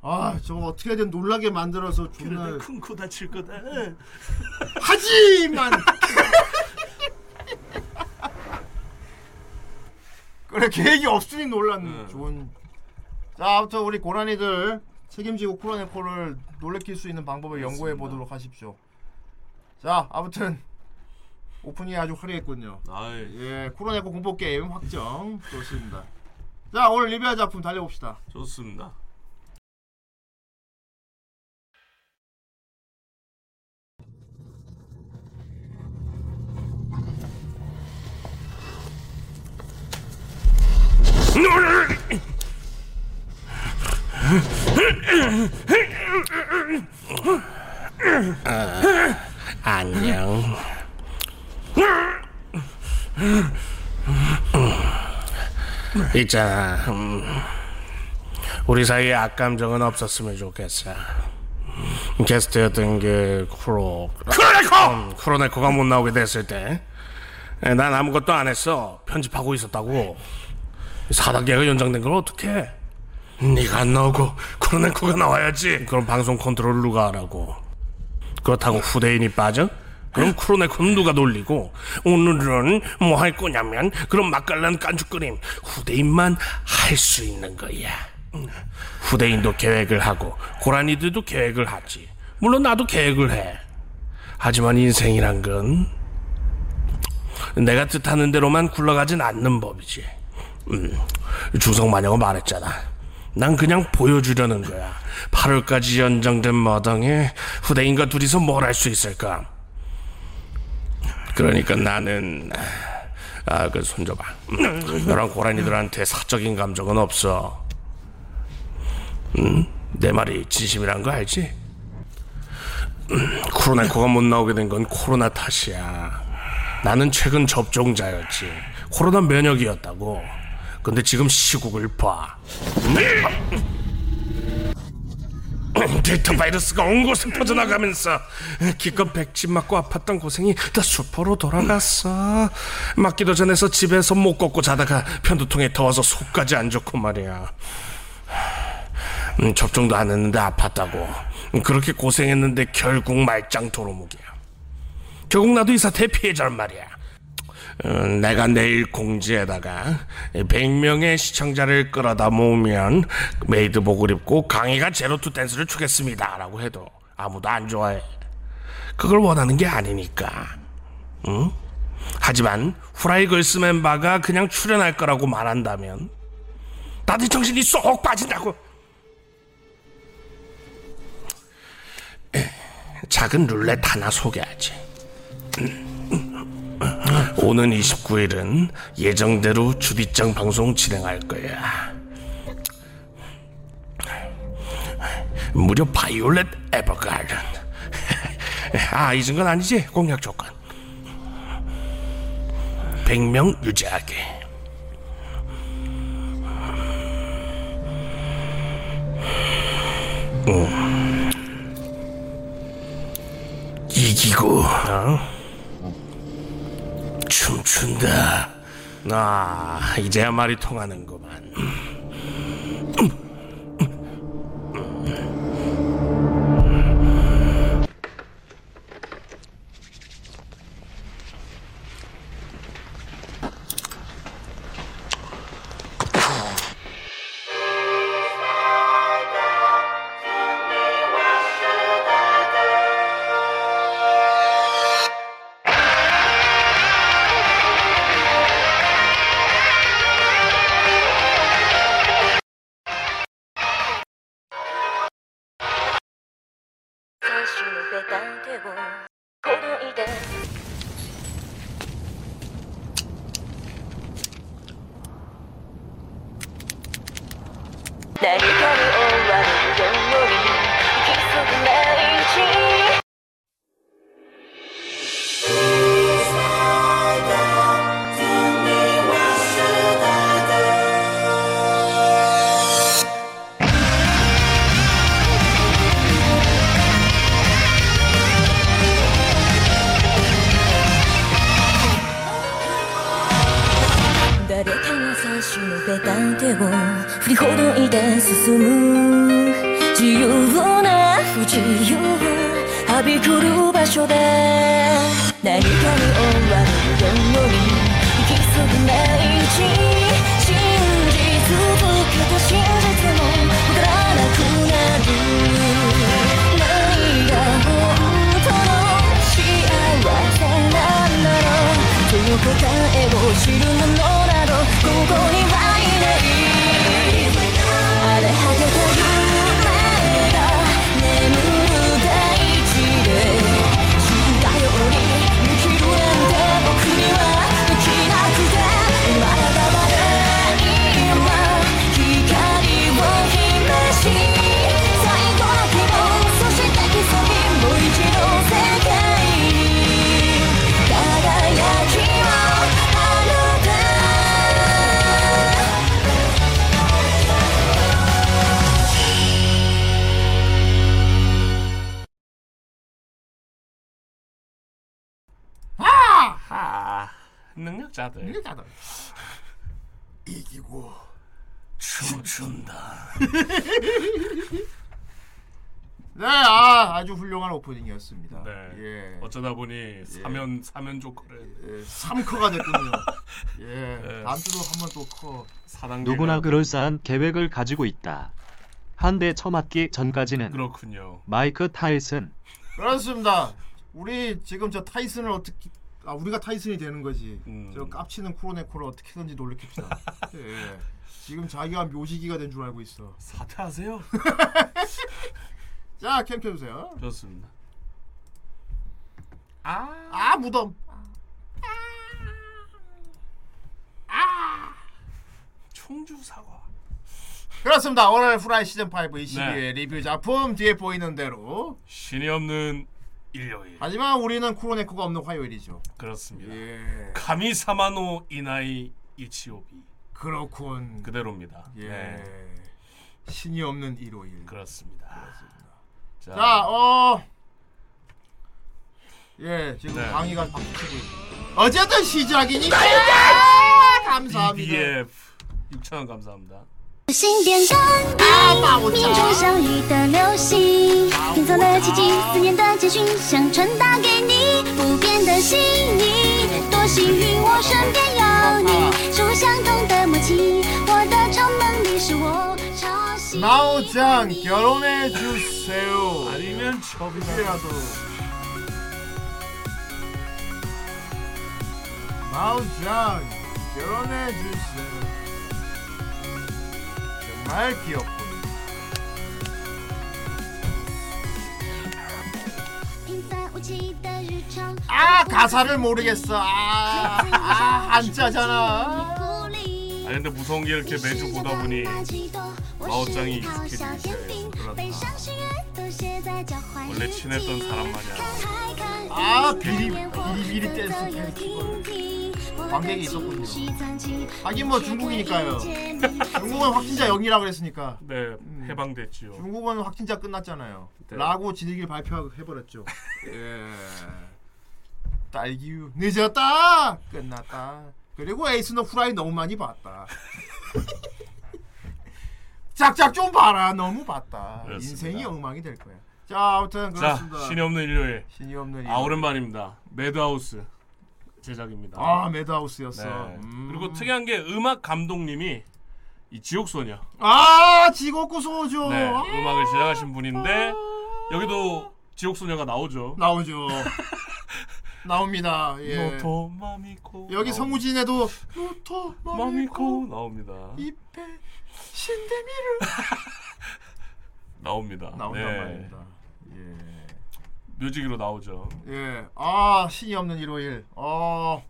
아 저거 어떻게든 놀라게 만들어서 존나 그러다 큰코 다칠 거다. 하지만! 그래 계획이 없으니 놀란 음. 좋은. 자 아무튼 우리 고라니들 책임지고 쿠로네코를 놀래킬 수 있는 방법을 연구해 보도록 하십시오. 자 아무튼 오프닝이 아주 화려했군요. 아이 예 쿠로네코 공포 게임 확정. 좋습니다. 자 오늘 리뷰할 작품 달려봅시다. 좋습니다. 안녕. 있잖아. 음, 우리 사이에 악감정은 없었으면 좋겠어. 게스트였던 게 쿠로 쿠로네코 음, 쿠로네코가 못 나오게 됐을 때 난 아무것도 안 했어 편집하고 있었다고 사단계가 연장된 걸 어떡해 네가 안 나오고 쿠로네코가 나와야지 그럼 방송 컨트롤 누가 하라고 그렇다고 후대인이 빠져? 그럼 쿠로네코는 누가 놀리고 오늘은 뭐 할 거냐면 그럼 맛깔난 깐죽거림 후대인만 할 수 있는 거야. 음. 후대인도 계획을 하고 고라니들도 계획을 하지. 물론 나도 계획을 해. 하지만 인생이란 건 내가 뜻하는 대로만 굴러가진 않는 법이지. 음, 주성마녀가 말했잖아. 난 그냥 보여주려는 거야. 8월까지 연장된 마당에 후대인과 둘이서 뭘 할 수 있을까 그러니까 나는 아그 손잡아 음, 너랑 고라니들한테 사적인 감정은 없어 음, 내 말이 진심이란 거 알지? 음, 코로나19가 못 나오게 된 건 코로나 탓이야. 나는 최근 접종자였지. 코로나 면역이었다고. 근데 지금 시국을 봐. 음, 델타 바이러스가 온 곳에 퍼져나가면서 기껏 백신 맞고 아팠던 고생이 다 수포로 돌아갔어. 맞기도 전에서 집에서 못 걷고 자다가 편두통에 더워서 속까지 안 좋고 말이야. 음, 접종도 안 했는데 아팠다고. 음, 그렇게 고생했는데 결국 말짱 도루묵이야. 결국 나도 이 사태의 피해자란 말이야. 음, 내가 내일 공지에다가 100명의 시청자를 끌어다 모으면 maid복을 입고 강희가 제로투 댄스를 추겠습니다. 라고 해도 아무도 안 좋아해. 그걸 원하는 게 아니니까. 응? 하지만 후라이 걸스 멤버가 그냥 출연할 거라고 말한다면 나도 정신이 쏙 빠진다고. 작은 룰렛 하나 소개하지. 오는 29일은 예정대로 주디짱 방송 진행할 거야. 무려 바이올렛 에버가든. 아, 잊은 건 아니지? 공약 조건. 100명 유지하게. 음. 이기고 어? 춤춘다. 아, 이제야 말이 통하는구만. 아, 능력자들. 능력자들. 이기고 춤춘다. 네, 아, 아주 훌륭한 오프닝이었습니다. 네. 예. 어쩌다 보니 사면 사면 조커를 예, 3커가 됐군요. 예. 네. 다음 주도 한번 또 커. 4단계 누구나 그럴싸한 계획을 가지고 있다. 한 대 처맞기 전까지는 그렇군요. 마이크 타이슨 그렇습니다. 우리 지금 저 타이슨을 어떻게 아 우리가 타이슨이 되는 거지. 음. 저 깝치는 코로네코를 어떻게든지 놀래킵시다. 예. 지금 자기가 묘지기가 된 줄 알고 있어. 사퇴하세요. 자, 캠 켜주세요. 좋습니다. 아 무덤. 충주 사과. 그렇습니다. 오늘 후라이 시즌 5 22회 네. 리뷰 작품 뒤에 보이는 대로. 신이 없는 일요일. 하지만 우리는 쿠로네코가 없는 화요일이죠. 그렇습니다. 예. 카미사마노 이나이 이치오비 그렇군. 그대로입니다. 예. 네, 신이 없는 일요일. 그렇습니다. 자, 자, 어. 예, 지금 네. 강의가 있 어쨌든 시작이니까 감사합니다. BBF 6천 원 감사합니다. 心点燃，命中相遇的流星，拼凑了奇迹，思念的简讯想传达给你不变的心意。多幸运，我身边有你，是我相同的默契。我的超能力是我超喜 나오짱 결혼해 주세요. 아니면 저비가 이래라도. 나오짱 결혼해 주세요. 정말 귀엽군. 아 가사를 모르겠어. 아, 아 한자잖아. 아 근데 무서운 게 이렇게 매주 보다 보니 마오짱이 익숙해지기 원래 친했던 사람 마냥. 아 비리 비리 댄스 댄스. 관객이 있었군요. 하긴 뭐 중국이니까요. 중국은 확진자 0이라 그랬으니까. 네 해방됐지요. 중국은 확진자 끝났잖아요. 네. 라고 지들끼리 발표해버렸죠. 예. 딸기유 늦었다 끝났다. 그리고 에이스는 후라이 너무 많이 봤다. 짝짝 좀 봐라 너무 봤다. 그렇습니다. 인생이 엉망이 될 거야. 자 아무튼 자 그렇습니다. 신이 없는 일요일. 신이 없는 아 오랜만입니다. 매드하우스 제작입니다. 아 매드하우스였어. 네. 음. 그리고 특이한 게 음악 감독님이 이 지옥소녀 아 지곡구 소죠. 네, 아, 음악을 제작하신 분인데 여기도 지옥소녀가 나오죠. 나오죠. 나옵니다. 예. 노토 마미코 여기 성우진에도 노토 마미코 마미코 나옵니다. 입에 신데미를 나옵니다. 나온단 네. 말입니다. 예. 뮤직으로 나오죠. 예. 아 신이 없는 일요일. 어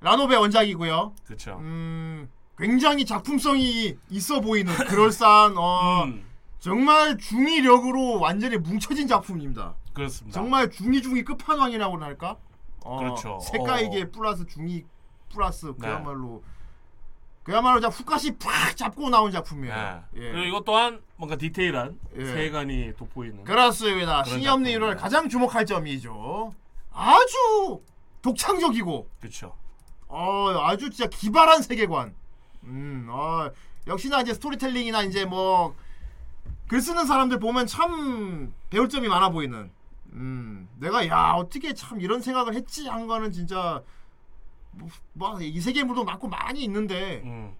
라노베 원작이고요. 그렇죠. 음 굉장히 작품성이 있어 보이는 그럴싸한 어 음, 정말 중의력으로 완전히 뭉쳐진 작품입니다. 그렇습니다. 정말 중의 끝판왕이라고 할까? 어, 그렇죠. 색깔 이게 어. 플러스 중의 플러스 네. 그야말로 그야말로 자 훅까지 팍 잡고 나온 작품이에요. 네. 예. 그리고 이것 또한 뭔가 디테일한 예. 세간이 돋보이는 그렇습니다. 작품입니다. 일요일 가장 주목할 점이죠. 아주 독창적이고 그렇죠. 어 아주 진짜 기발한 세계관. 음, 어 역시나 이제 스토리텔링이나 이제 뭐 글 쓰는 사람들 보면 참 배울 점이 많아 보이는. 음, 내가 야 어떻게 참 이런 생각을 했지 한 거는 진짜 뭐이 세계물도 많고 많이 있는데 음,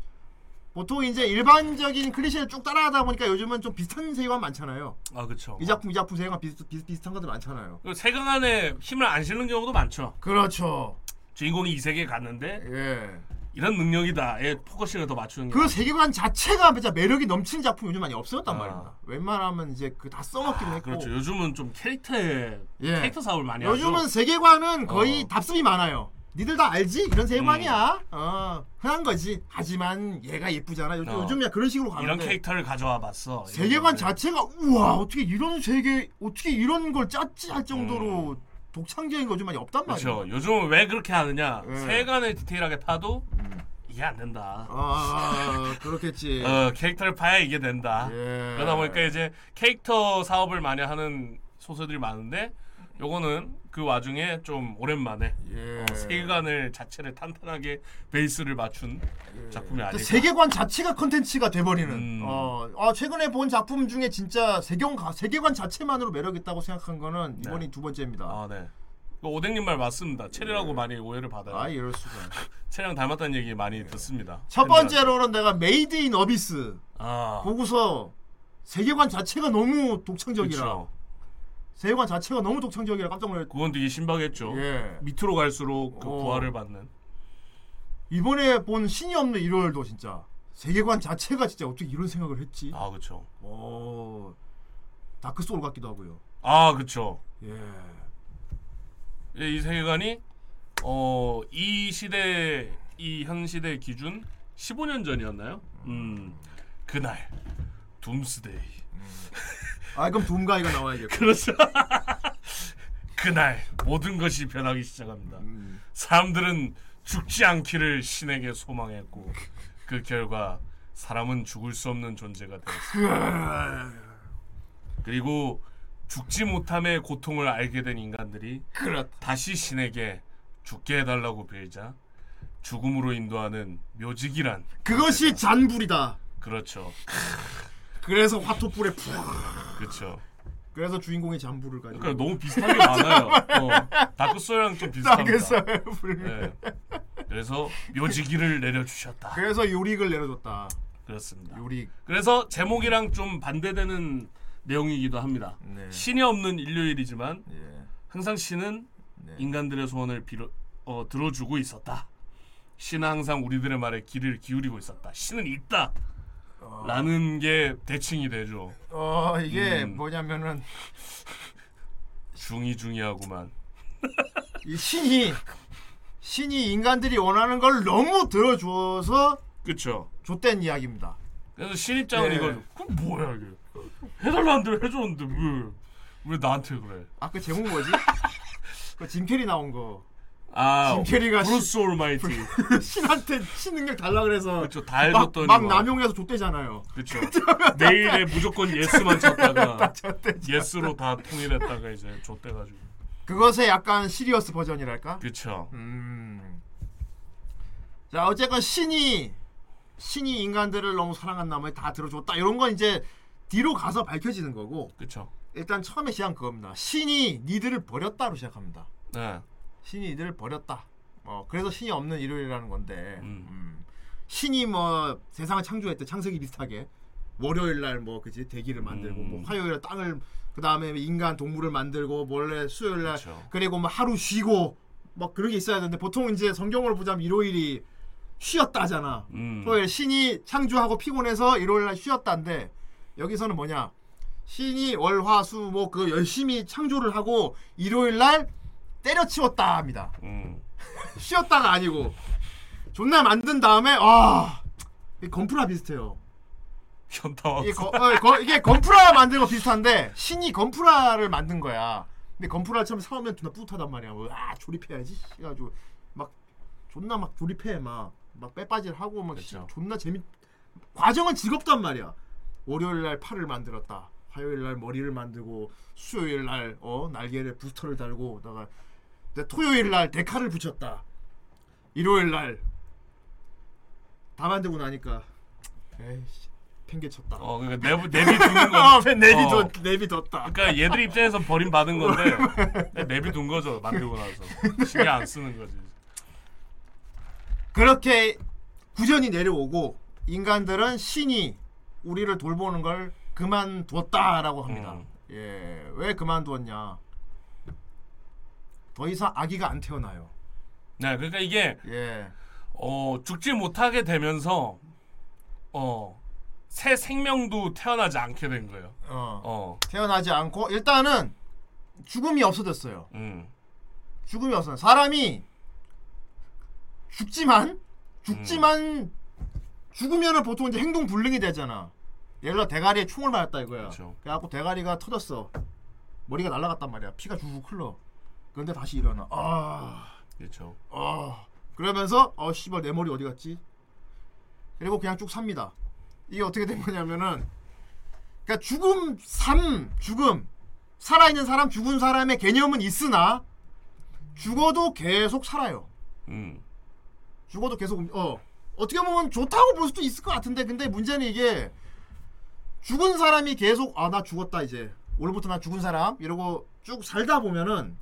보통 이제 일반적인 클리셰를 쭉 따라하다 보니까 요즘은 좀 비슷한 세계관 많잖아요. 아 그렇죠. 이 작품 이 작품 세계관 비슷, 비슷 비슷한 것들 많잖아요. 세계관 안에 힘을 안 실는 경우도 많죠. 그렇죠. 주인공이 이 세계에 갔는데 예. 이런 능력이다에 focusing을 더 맞추는 게그 세계관 자체가 진짜 매력이 넘치는 작품 요즘 많이 없었단 아. 말입니다. 웬만하면 이제 그 다 써먹기도 아, 했고. 그렇죠. 요즘은 좀 캐릭터에 예. 캐릭터 사업을 많이 하죠. 요즘은 세계관은 거의 어. 답습이 많아요. 니들 다 알지? 이런 세계관이야. 어, 흔한 거지. 하지만 얘가 예쁘잖아. 요즘, 어. 요즘 그냥 그런 식으로 가는데. 이런 캐릭터를 가져와 봤어. 세계관 자체가 우와 어떻게 이런 세계 어떻게 이런 걸 짰지 할 정도로 독창적인 거 요즘 많이 없단 말이야. 음. 그렇죠. 요즘은 왜 그렇게 하느냐? 예. 세계관을 디테일하게 파도 이게 안 된다. 아 그렇겠지. 어, 캐릭터를 파야 이게 된다. 예. 그러다 보니까 이제 캐릭터 사업을 많이 하는 소설들이 많은데 요거는 그 와중에 좀 오랜만에 예. 어, 세계관을 자체를 탄탄하게 베이스를 맞춘 작품이 아닐까. 세계관 자체가 컨텐츠가 돼버리는. 음. 어, 아, 최근에 본 작품 중에 진짜 세경 세계관 자체만으로 매력 있다고 생각한 거는 이번이 네. 두 번째입니다. 아 네. 그 오뎅님 말 맞습니다. 체리라고 많이 오해를 받아요. 예. 아 이럴 수가. 체리랑 닮았다는 얘기 많이 듣습니다. 첫 번째로는 내가 메이드 인 어비스 아 보고서 세계관 자체가 너무 독창적이라. 그렇죠. 세계관 자체가 너무 독창적이라 깜짝 놀랐. 그건 되게 신박했죠. 예. 밑으로 갈수록 그 어. 부활을 받는. 이번에 본 신이 없는 일요일도 진짜 세계관 자체가 진짜 어떻게 이런 생각을 했지? 아 그렇죠. 어. 다크 소울 같기도 하고요. 아 그렇죠. 예. 예, 이 세계관이 어 이 시대 이 현 시대 기준 15년 전이었나요? 음. 그날 doomsday. 아 그럼 둠가이가 나와야겠고. 그렇죠. 그날 모든 것이 변하기 시작합니다. 음. 사람들은 죽지 않기를 신에게 소망했고 그 결과 사람은 죽을 수 없는 존재가 되었습니다. 그리고 죽지 못함의 고통을 알게 된 인간들이 그렇다. 다시 신에게 죽게 해달라고 빌자 죽음으로 인도하는 묘직이란 그것이 잔불이다. 그렇죠. 그래서 화토불에 푹. 그렇죠. 그래서 주인공이 잔불을 가지고. 그러니까 너무 비슷한 게 많아요. 어, 다크 소랑 좀 비슷합니다. 네. 그래서 묘지기를 내려주셨다. 그래서 요릭을 내려줬다. 그렇습니다. 요릭. 그래서 제목이랑 좀 반대되는 내용이기도 합니다. 네. 신이 없는 일요일이지만 예. 항상 신은 네. 인간들의 소원을 빌어, 어, 들어주고 있었다. 신은 항상 우리들의 말에 귀를 기울이고 있었다. 신은 있다. 라는 게 대칭이 되죠. 어 이게 음. 뭐냐면은 중이 중이하구만. 이 신이 신이 인간들이 원하는 걸 너무 들어줘서 그쵸. 좆된 이야기입니다. 그래서 신 입장은 예. 이거 그럼 뭐야 이게 해달라 는 대로 해줬는데 왜, 왜 나한테 그래 아그 제목 뭐지? 그 짐 캐리 나온 거. 아짐 캐리가 브루스 올마이티 신한테 신 능력 달라 그래서 그렇죠 다 막, 해줬더니 막 막- 남용해서 좆되잖아요. 그렇죠 메일에 무조건 yes만 쳤다가. yes로 다 통일했다가 이제 좆돼가지고 그것의 약간 serious 버전이랄까? 그렇죠 음. 자 어쨌건 신이 신이 인간들을 너무 사랑한 나머지 다 들어줬다 이런 건 이제 뒤로 가서 밝혀지는 거고 그렇죠 일단 처음에 시작한 그겁니다. 신이 니들을 버렸다로 시작합니다. 네 신이 니들을 버렸다. 어 그래서 신이 없는 일요일이라는 건데 음. 음. 신이 뭐 세상을 창조했대 창세기 비슷하게 월요일 날뭐 그지 대기를 만들고 음. 뭐 화요일 날 땅을 그 다음에 인간 동물을 만들고 원래 수요일 날 그쵸. 그리고 뭐 하루 쉬고 막 그런 게 있어야 되는데 보통 이제 성경으로 보자면 일요일이 쉬었다잖아. 음. 토요일 신이 창조하고 피곤해서 일요일 날 쉬었다인데 여기서는 뭐냐 신이 월화수목 그 열심히 창조를 하고 일요일 날 때려치웠다 합니다. 음. 쉬었다가 아니고 존나 만든 다음에 아 건프라 비슷해요. 현타와 이게, 거, 어, 거- 이게 건프라 만든 거 비슷한데 신이 건프라를 만든 거야. 근데 건프라 처음 사오면 존나 뿌듯하단 말이야. 뭐, 아 조립해야지. 해가지고 막 존나 막 조립해 막 막 빼빠질 하고 막 씨, 그쵸. 존나 재밌. 과정은 즐겁단 말이야. 월요일 날 팔을 만들었다. 화요일 날 머리를 만들고 수요일 날 어 날개를 부스터를 달고 다가 토요일 날 데카를 붙였다. 일요일 날 다 만들고 나니까 에이씨 팽개쳤다. 어 그러니까 내비 내비 두는 거 아, 내비 어. 뒀 내비 뒀다. 그러니까 얘들 입장에서 버림 받은 건데 내비 둔 거죠 만들고 나서 신경 안 쓰는 거지 그렇게 구전이 내려오고 인간들은 신이 우리를 돌보는 걸 그만두었다라고 합니다. 음. 예, 왜 그만두었냐? 더 이상 아기가 안 태어나요. 네 그러니까 이게 예, 어, 죽지 못하게 되면서 어, 새 생명도 태어나지 않게 된 거예요. 어, 어, 태어나지 않고 일단은 죽음이 없어졌어요. 음, 죽음이 없어. 사람이 죽지만 죽지만 죽으면은 보통 이제 행동 불능이 되잖아. 예를 들어 대가리에 총을 맞았다 이거야. 그렇죠. 그래갖고 대가리가 터졌어. 머리가 날아갔단 말이야. 피가 줄줄 흘러. 그런데 다시 일어나. 아, 그렇죠. 아. 그러면서 어 씨발 내 머리 어디 갔지? 그리고 그냥 쭉 삽니다. 이게 어떻게 된 거냐면은 그러니까 죽음, 삶, 죽음. 살아 있는 사람, 죽은 사람의 개념은 있으나 죽어도 계속 살아요. 음, 죽어도 계속 움- 어 어떻게 보면 좋다고 볼 수도 있을 것 같은데 근데 문제는 이게 죽은 사람이 계속 아 나 죽었다 이제 오늘부터 나 죽은 사람 이러고 쭉 살다 보면은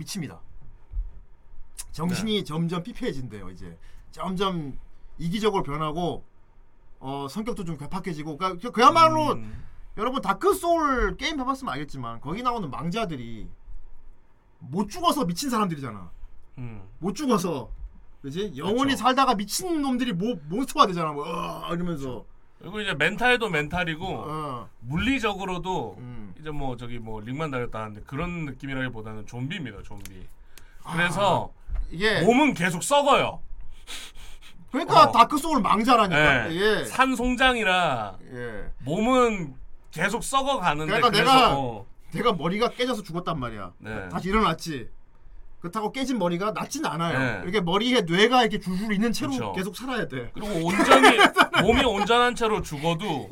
미칩니다. 정신이 점점 피폐해진대요 이제. 점점 이기적으로 변하고 어 성격도 좀 괴팍해지고 그러니까 그야말로 음, 여러분 다크 소울 게임 해봤으면 알겠지만 거기 나오는 망자들이 못 죽어서 미친 사람들이잖아. 음, 못 죽어서. 그지? 영원히 그쵸. 살다가 미친 놈들이 모, 몬스터가 되잖아. 뭐 으아, 이러면서 그리고 이제 멘탈도 멘탈이고 어, 물리적으로도 음. 이제 뭐 저기 뭐 링만 달렸다는데 그런 느낌이라기보다는 좀비입니다, 좀비. 그래서 이게 몸은 계속 썩어요. 그러니까 어. 다크 소울 망자라니까. 예. 예. 산 송장이라 예. 몸은 계속 썩어 가는데 그러니까 그래서 내가 어, 내가 머리가 깨져서 죽었단 말이야. 네. 다시 일어났지. 그렇다고 깨진 머리가 낫진 않아요. 네. 이렇게 머리에 뇌가 이렇게 줄줄 있는 채로 그쵸. 계속 살아야 돼. 그리고 온전히 몸이 온전한 채로 죽어도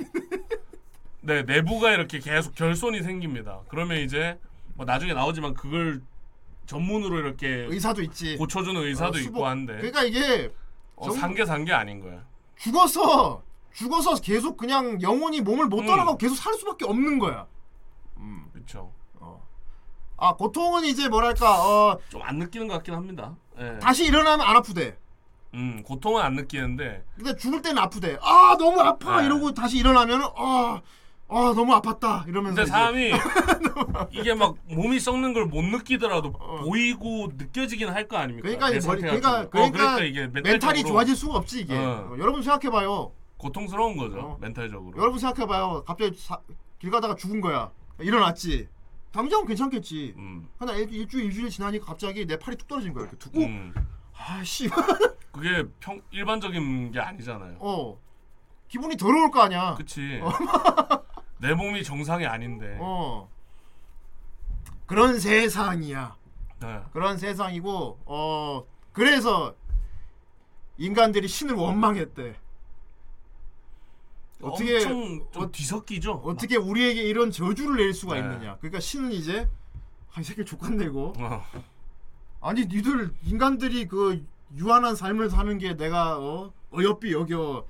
네 내부가 이렇게 계속 결손이 생깁니다. 그러면 이제 뭐 나중에 나오지만 그걸 전문으로 이렇게 의사도 있지. 고쳐주는 의사도 어, 수복- 있고 한데 그러니까 이게 어, 정- 산게 산 게 아닌 거야. 죽어서 죽어서 계속 그냥 영혼이 몸을 못 음. 떠나가고 계속 살 수밖에 없는 거야. 그렇죠. 아 고통은 이제 뭐랄까 어 좀 안 느끼는 것 같긴 합니다. 예. 다시 일어나면 안 아프대. 음 고통은 안 느끼는데 근데 죽을 때는 아프대. 아 너무 아파 네. 이러고 다시 일어나면 아, 아 너무 아팠다 이러면서 근데 이제 사람이 이게 막 몸이 썩는 걸 못 느끼더라도 보이고 느껴지긴 할 거 아닙니까? 그러니까 내이 머리 상태가 그러니까 좀. 그러니까, 어, 그러니까 이게 멘탈이 멘탈적으로 좋아질 수가 없지 이게. 어. 어, 여러분 생각해봐요. 고통스러운 거죠 멘탈적으로. 여러분 생각해봐요. 갑자기 사- 길 가다가 죽은 거야. 일어났지. 당장은 괜찮겠지. 음. 하나 일, 일주일 일주일 지나니까 갑자기 내 팔이 뚝 떨어진 거야 이렇게 툭. 음. 아씨. 그게 평 일반적인 게 아니잖아요. 어. 기분이 더러울 거 아니야. 그치. 내 몸이 정상이 아닌데. 어. 그런 세상이야. 네. 그런 세상이고 어 그래서 인간들이 신을 원망했대. 어떻게 엄청 좀 뒤섞이죠. 어떻게 우리에게 이런 저주를 낼 수가 네. 있느냐. 그러니까 신은 이제 아 이 새끼 족같네 이거. 어. 아니 니들 인간들이 그 유한한 삶을 사는 게 내가 어 어여삐 여겨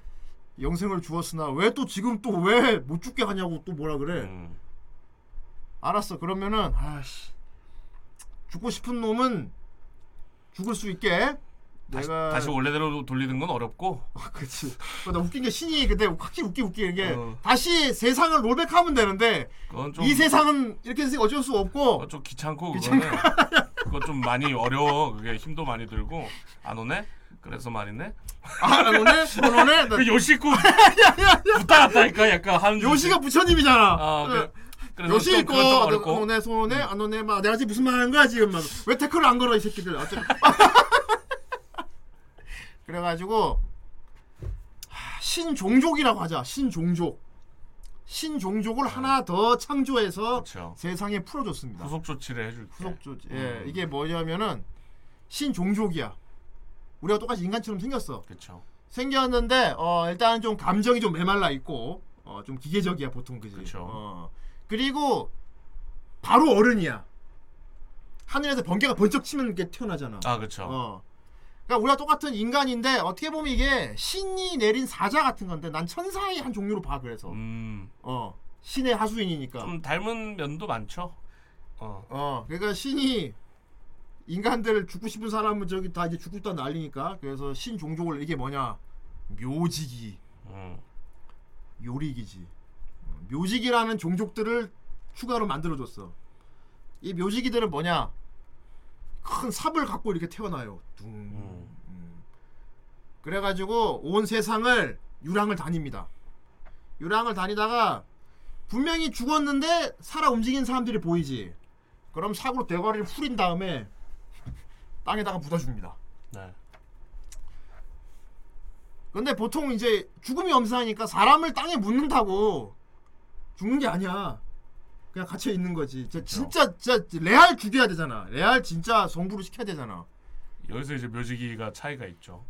영생을 주었으나 왜 또 지금 또 왜 못 죽게 하냐고 또 뭐라 그래. 음. 알았어 그러면은 아씨 죽고 싶은 놈은 죽을 수 있게 다시, 내가 다시 원래대로 돌리는 건 어렵고. 그치. 어, 나 웃긴 게 신이 근데 확실히 웃기 웃기는 게 어. 다시 세상을 롤백하면 되는데 그건 좀 이 세상은 이렇게 어쩔 수 없고 그건 좀 귀찮고 그거는. 그거 좀 많이 어려워. 그게 힘도 많이 들고. 안 오네. 그래서 말이네. 아 오늘 오늘 그 요시구 붙다 갔다니까 약간 한 요시가 부처님이잖아. 아, 그, 요시 좀 있고. 오네 손에 안 오네 막 내가 지금 무슨 말 하는 거야 지금 막. 왜 태클을 안 걸어 이 새끼들. 어차피 그래가지고 하, 신종족이라고 하자 신종족 신종족을 하나 더 창조해서 네. 그렇죠. 세상에 풀어줬습니다 후속 조치를 해줄 후속 조치 예 음. 이게 뭐냐면은 신종족이야 우리가 똑같이 인간처럼 생겼어 그렇죠. 생겼는데 어 일단 좀 감정이 좀 메말라 있고 어 좀 기계적이야 보통 그지. 그쵸. 어 그리고 바로 어른이야. 하늘에서 번개가 번쩍 치면 이렇게 태어나잖아. 아 그렇죠. 어. 그러니까 우리가 똑같은 인간인데 어떻게 보면 이게 신이 내린 사자 같은 건데 난 천사의 한 종류로 봐 그래서. 음, 어 신의 하수인이니까. 좀 닮은 면도 많죠. 어. 어 그러니까 신이 인간들 죽고 싶은 사람은 저기 다 이제 죽고 있다 난리니까 그래서 신 종족을 이게 뭐냐 묘지기. 음. 요리기지. 어, 묘지기라는 종족들을 추가로 만들어줬어. 이 묘지기들은 뭐냐? 큰 삽을 갖고 이렇게 태어나요. 둥. 음. 그래가지고 온 세상을 유랑을 다닙니다. 유랑을 다니다가 분명히 죽었는데 살아 움직이는 사람들이 보이지. 그럼 사고로 대가리를 후린 다음에 땅에다가 묻어줍니다. 네. 근데 보통 이제 죽음이 엄사하니까 사람을 땅에 묻는다고 죽는 게 아니야. 그냥 갇혀 있는 거지. 진짜, 진짜 진짜 레알 죽여야 되잖아. 레알 진짜 성부를 시켜야 되잖아. 여기서 이제 묘지기가 차이가 있죠.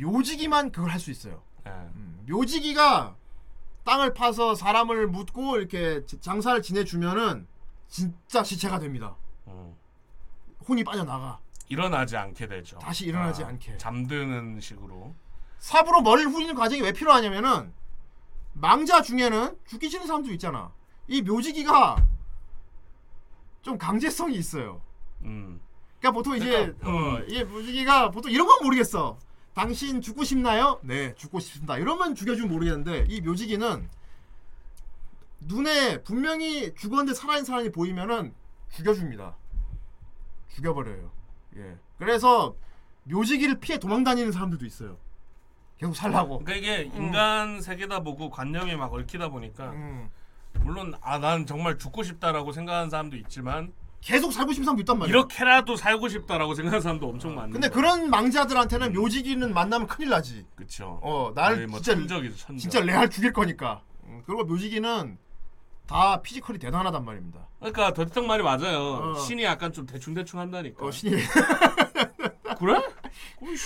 묘지기만 그걸 할 수 있어요. 예. 음, 묘지기가 땅을 파서 사람을 묻고 이렇게 지- 장사를 지내주면은 진짜 시체가 됩니다. 음. 혼이 빠져나가. 일어나지 않게 되죠. 다시 일어나지 아, 않게. 잠드는 식으로. 삽으로 머리를 후리는 과정이 왜 필요하냐면은 망자 중에는 죽기 싫은 사람도 있잖아. 이 묘지기가 좀 강제성이 있어요. 음. 그러니까 보통 이제 그러니까, 어, 음. 이게 묘지기가 보통 이런 건 모르겠어. 당신 죽고 싶나요? 네, 죽고 싶습니다. 이러면 죽여주면 모르겠는데 이 묘지기는 눈에 분명히 죽었는데 살아있는 사람이 보이면은 죽여줍니다. 죽여버려요. 예. 그래서 묘지기를 피해 도망다니는 사람들도 있어요. 계속 살라고. 그러니까 이게 인간 세계다 보고 관념이 막 얽히다 보니까 음. 물론 아 난 정말 죽고 싶다라고 생각하는 사람도 있지만 계속 살고 싶은 사람도 있단 말이야. 이렇게라도 살고 싶다라고 생각하는 사람도 엄청 많은데. 근데 그런 망자들한테는 묘지기는 만나면 큰일 나지. 그쵸. 어, 날 거의 뭐 진짜 천적이죠, 천적. 진짜 레알 죽일 거니까. 음, 그리고 묘지기는 다 피지컬이 대단하단 말입니다. 그러니까 더티탕 말이 맞아요. 어. 신이 약간 좀 대충 대충 한다니까. 어, 신이 그래?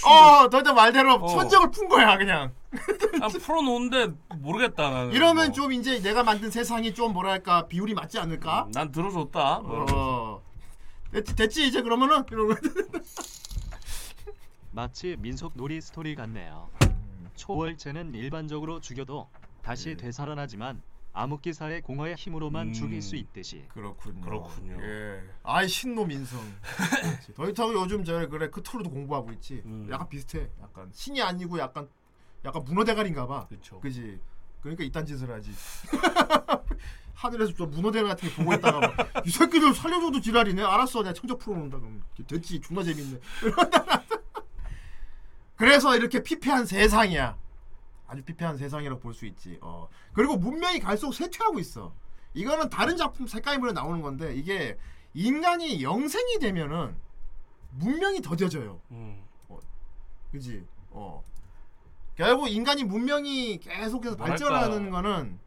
어, 너저 말대로 어. 천적을 푼 거야, 그냥. 난 풀어놓은데 모르겠다. 나는. 이러면 뭐. 좀 이제 내가 만든 세상이 좀 뭐랄까 비율이 맞지 않을까? 난 들어줬다. 뭐 어. 됐지, 됐지 이제 그러면은 이러고 마치 민속 놀이 스토리 같네요. 초월체는 일반적으로 죽여도 다시 되살아나지만 암흑기사의 공허의 힘으로만 음. 죽일 수 있듯이 그렇군요. 그렇군요. 예. 아이 신놈 인성. 더이타고 요즘 저 그래 크토르도 공부하고 있지. 음. 약간 비슷해. 약간 신이 아니고 약간 약간 문어 대가리인가 봐. 그쵸. 그지. 그러니까 이딴 짓을 하지. 하늘에서 저 문어 대가리 같은 게 보고 있다가 막, 이 새끼들 살려줘도 지랄이네. 알았어, 내가 청적 풀어놓는다 그럼 됐지. 존나 재밌네. 그래서 이렇게 피폐한 세상이야. 아주 피폐한 세상이라고 볼 수 있지. 어. 그리고 문명이 갈수록 쇠퇴하고 있어. 이거는 다른 작품 색깔물에 나오는 건데 이게 인간이 영생이 되면은 문명이 더뎌져요. 음. 그지? 어. 결국 인간이 문명이 계속해서. 발전하는 거는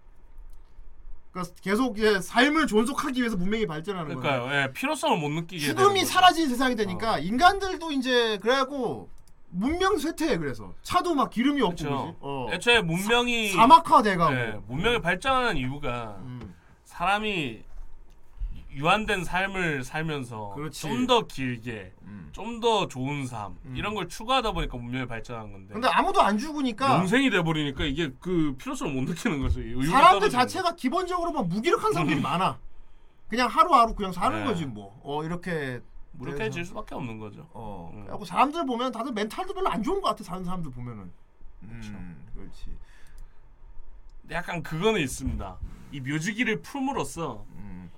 그러니까 계속 이제 삶을 존속하기 위해서 문명이 발전하는 거예요. 그러니까요. 예, 필요성을 못 느끼게 죽음이. 사라진 세상이 되니까 인간들도 이제 그래갖고 문명 쇠퇴해 그래서 차도 막 기름이 없고. 그지? 어. 애초에 문명이 사막화 돼가고 예, 문명이 발전하는 이유가 음. 사람이 유한된 삶을 살면서 그렇지. 좀 더 길게, 음. 좀 더 좋은 삶 음. 이런 걸 추구하다 보니까 문명이 발전한 건데. 근데 아무도 안 죽으니까 영생이 돼 버리니까 이게 그 필요성을 못 느끼는 거죠. 의욕이 사람들 떨어지는 자체가 기본적으로 막 무기력한 사람들이 많아. 그냥 하루하루 그냥 사는 네. 거지 뭐. 어 이렇게 무력해질 수밖에 없는 거죠. 어. 음. 그래갖고 사람들 보면 다들 멘탈도 별로 안 좋은 것 같아. 사는 사람들 보면은. 음, 그렇지. 약간 그거는 있습니다. 이 묘지기를 품으로써 음,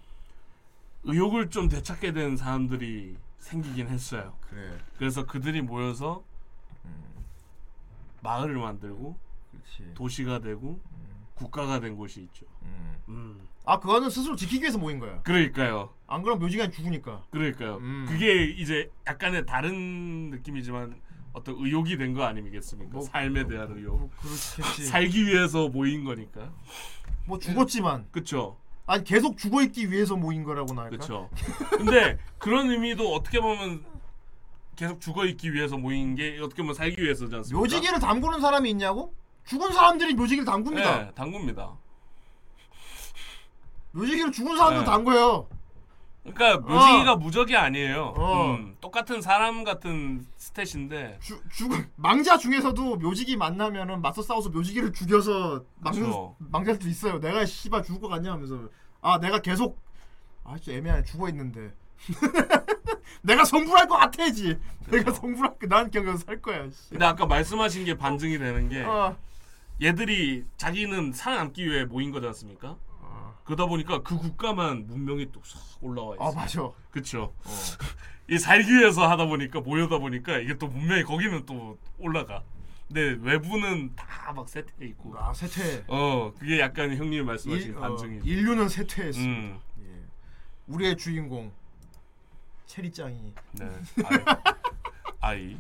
의욕을 좀 되찾게 된 사람들이 생기긴 했어요. 그래. 그래서 그들이 모여서 마을을 만들고 그렇지. 도시가 되고 국가가 된 곳이 있죠. 음. 음. 아 그거는 스스로 지키기 위해서 모인 거야. 그러니까요. 안 그러면 묘지가 죽으니까. 그러니까요. 음. 그게 이제 약간의 다른 느낌이지만 어떤 의욕이 된 거 아니겠습니까? 뭐, 삶에 대한 의욕. 뭐 그렇겠지. 살기 위해서 모인 거니까. 뭐 죽었지만 그쵸. 아니 계속 죽어 있기 위해서 모인 거라고나 할까? 그쵸. 근데 그런 의미도 어떻게 보면 계속 죽어 있기 위해서 모인 게 어떻게 보면 살기 위해서지 않습니까? 묘지기를 담그는 사람이 있냐고? 죽은 사람들이 묘지기를 담굽니다. 네, 당구입니다. 묘지기를 죽은 사람들 네. 담궈요. 그러니까 묘지기가 무적이 아니에요. 어. 음, 똑같은 사람 같은 스탯인데 주, 죽은 망자 중에서도 묘지기 만나면은 맞서 싸워서 묘지기를 죽여서 막는 그쵸. 망자들도 있어요. 내가 씨발 죽을 것 같냐 하면서 아 내가 계속 아 진짜 애매하네 죽어 있는데 내가 성불할 것 같아지. 내가 성불할 난 그냥 살 거야. 씨. 근데 아까 말씀하신 게 반증이 되는 게 어. 얘들이 자기는 살아남기 위해 모인 거지 않습니까? 그러다 보니까 그 국가만 문명이 또싹 올라와 있어. 아 맞아. 그쵸. 이 살기 위해서 하다 보니까 모여다 보니까 이게 또 문명이 거기는 또 올라가. 근데 외부는 다 막 세트해 있고. 아 세퇴. 어 그게 약간 형님이 말씀하신 일, 어, 반증이죠. 인류는 세퇴했어. 음, 예. 우리의 주인공 체리짱이 네. 아이. 아이.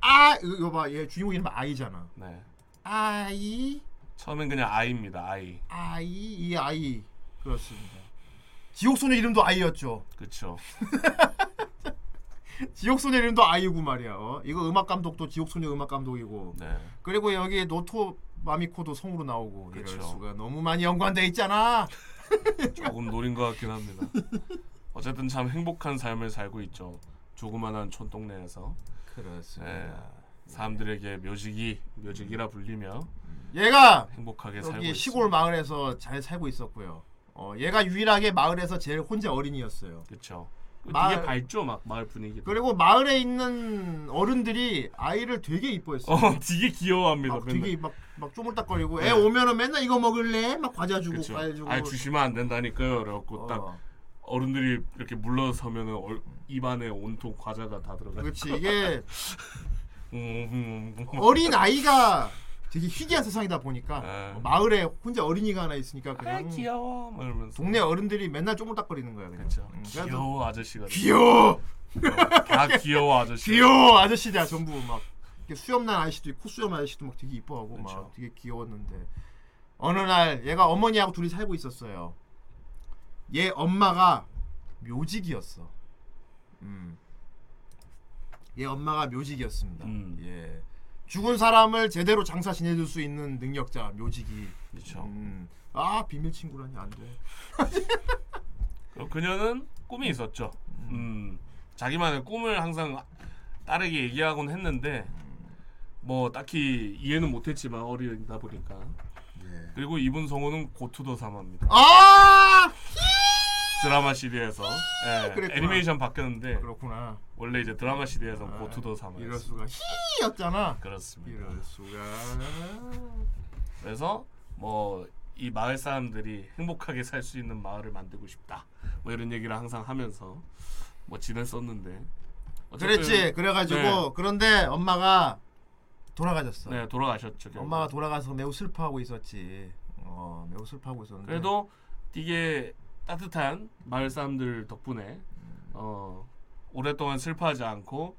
아 이거 봐 얘 주인공 이름 아이잖아. 네. 아이 처음엔 그냥 아이입니다. 아이. 아이 이 아이 그렇습니다. 지옥소녀 이름도 아이였죠. 그쵸. 지옥소녀 이름도 아이고 말이야. 어? 이거 음악 감독도 지옥소녀 음악 감독이고 네. 그리고 여기 노토 마미코도 성우로 나오고 이럴 그쵸. 수가 너무 많이 연관돼 있잖아. 조금 노린 것 같긴 합니다. 어쨌든 참 행복한 삶을 살고 있죠. 조그만한 촌동네에서 그렇습니다. 네. 사람들에게 묘지기, 묘지기라 불리며 얘가 행복하게 살고 여기 있습니다. 시골 마을에서 잘 살고 있었고요. 어, 얘가 유일하게 마을에서 제일 혼자 어린이였어요. 그렇죠. 마을- 되게 밝죠, 막 마을 분위기. 그리고 마을에 있는 어른들이 아이를 되게 이뻐했어요. 어, 되게 귀여워합니다. 막 맨날. 되게 막, 막 쪼물딱거리고 네. 애 오면은 맨날 이거 먹을래? 막 과자 주고 그쵸. 과일 주고 아 주시면 안 된다니까요. 그래갖고 딱 어. 어른들이 이렇게 물러서면은 얼, 입안에 온통 과자가 다 들어가. 그렇지 이게. 어린 아이가 되게 희귀한 세상이다 보니까 네. 어, 마을에 혼자 어린이가 하나 있으니까 아 그냥 귀여워 막 이러면서 동네 어른들이 맨날 쪼물딱거리는 거야 그냥. 음, 그래서 귀여워 아저씨가 귀여워 다 귀여워 아저씨. 귀여워 아저씨들 전부 막 수염난 아저씨도 있고 코수염 아저씨도 막 되게 이뻐하고 막 그쵸. 되게 귀여웠는데 어느 날 얘가 어머니하고 둘이 살고 있었어요. 얘 엄마가 묘직이었어. 음. 얘 엄마가 묘직이었습니다. 음. 예. 죽은 사람을 제대로 장사 지내줄 수 있는 능력자 묘직이. 그렇죠. 음. 아 비밀 친구라니 안 돼. 그녀는 꿈이 있었죠. 음. 자기만의 꿈을 항상 딸에게 얘기하곤 했는데 뭐 딱히 이해는 못했지만 어리다 보니까. 예. 그리고 이분 성우는 고투도 사마입니다. 아 드라마 CD에서 예, 그랬구나. 애니메이션 바뀌었는데 그렇구나. 원래 이제 드라마 CD에서 아, 고투도 사마. 이럴 수가 히였잖아. 그렇습니다. 이럴 수가. 그래서 뭐 이 마을 사람들이 행복하게 살 수 있는 마을을 만들고 싶다. 뭐 이런 얘기를 항상 하면서 뭐 지냈었는데. 그랬지. 그래가지고 네. 그런데 엄마가 돌아가셨어. 네 돌아가셨죠. 결국. 엄마가 돌아가서 매우 슬퍼하고 있었지. 어, 매우 슬퍼하고 있었는데. 그래도 되게 따뜻한 마을 사람들 덕분에 어 오랫동안 슬퍼하지 않고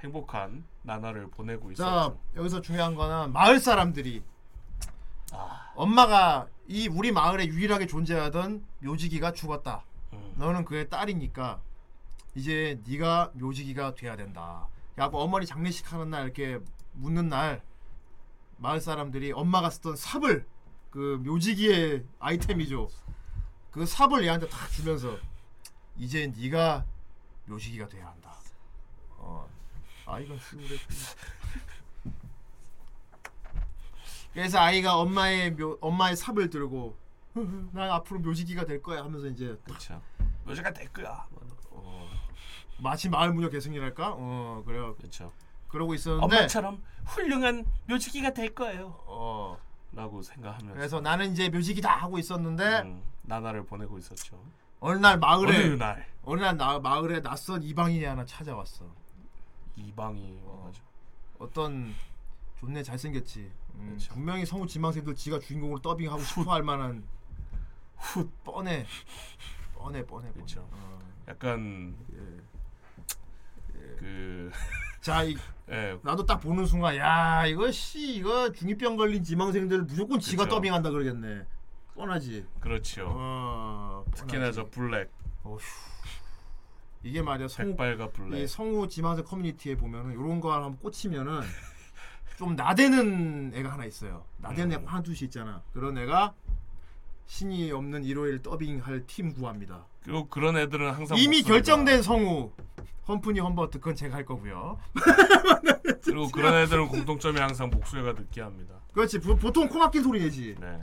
행복한 나날을 보내고 자 있었죠. 여기서 중요한 거는 마을 사람들이 아, 엄마가 이 우리 마을에 유일하게 존재하던 묘지기가 죽었다. 음. 너는 그의 딸이니까 이제 네가 묘지기가 돼야 된다. 야고 어머니 장례식 하는 날 이렇게 묻는 날 마을 사람들이 엄마가 쓰던 삽을 그 묘지기의 아이템이죠. 그 삽을 얘한테 다 주면서 이제 네가 묘지기가 돼야 한다. 어, 아이가 쓰우래. 그래서 아이가 엄마의 묘, 엄마의 삽을 들고 난 앞으로 묘지기가 될 거야 하면서 이제 그렇죠. 여자가 될 거야. 어, 마치 마을 무녀 계승이랄까? 어 그래 그렇죠. 그러고 있었는데 엄마처럼 훌륭한 묘지기가 될 거예요. 어 라고 생각하면서 그래서 나는 이제 묘지기다 하고 있었는데 음, 나날을 보내고 있었죠. 어느 날 마을에 어느 날 어느 날 나, 마을에 낯선 이방인이 하나 찾아왔어. 이방이 와가지고 어떤 존내 잘생겼지. 음, 그렇죠. 분명히 성우 지망생들 지가 주인공으로 더빙하고 싶어 할 만한 훗 뻔해 뻔해 뻔해. 그렇죠. 어. 약간 예. 그 자, 이, 예, 나도 딱 보는 순간 야 이거 씨 이거 중이병 걸린 지망생들 무조건 지가 그쵸. 더빙한다 그러겠네. 뻔하지. 그렇죠. 어, 특히나 저 블랙, 어휴. 이게 말이야 성우 백발과 이 블랙. 성우 지망생 커뮤니티에 보면은 이런 거 한번 꽂히면은 좀 나대는 애가 하나 있어요. 나대는 음. 하나 둘씩 있잖아. 그런 애가 신이 없는 일요일 더빙할 팀 구합니다. 그리고 그런 애들은 항상 이미 목소리가- 결정된 성우 험프니 험버트 그건 제가 할 거고요. 그리고 그런 애들은 공통점이 항상 목소리가 느끼합니다. 그렇지 보, 보통 코 막힌 소리 내지. 네.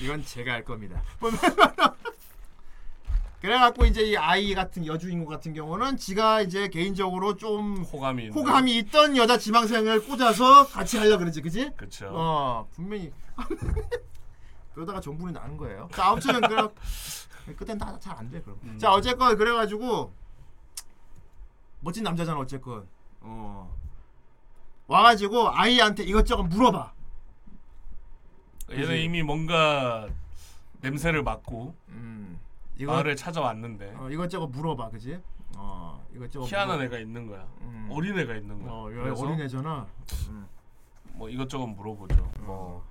이건 제가 할 겁니다. 그래갖고 이제 이 아이 같은 여주인공 같은 경우는 지가 이제 개인적으로 좀 호감이 있는. 호감이 있던 여자 지망생을 꽂아서 같이 하려 그러지, 그지? 그렇죠. 어 분명히 그러다가 정분이 나는 거예요. 자 아무튼 그래 그땐 다잘 안 돼 그럼. 음. 자 어쨌건 그래가지고 멋진 남자잖아 어쨌건. 어 와가지고 아이한테 이것저것 물어봐. 얘는? 이미 뭔가 냄새를 맡고 음 이거 마을을 찾아왔는데 어, 이것저것 물어봐, 그지? 어 이것저것 희한한 물어- 애가 있는 거야. 음. 어린 애가 있는 거야. 어 그래서 어린 애잖아. 뭐 이것저것 물어보죠. 뭐,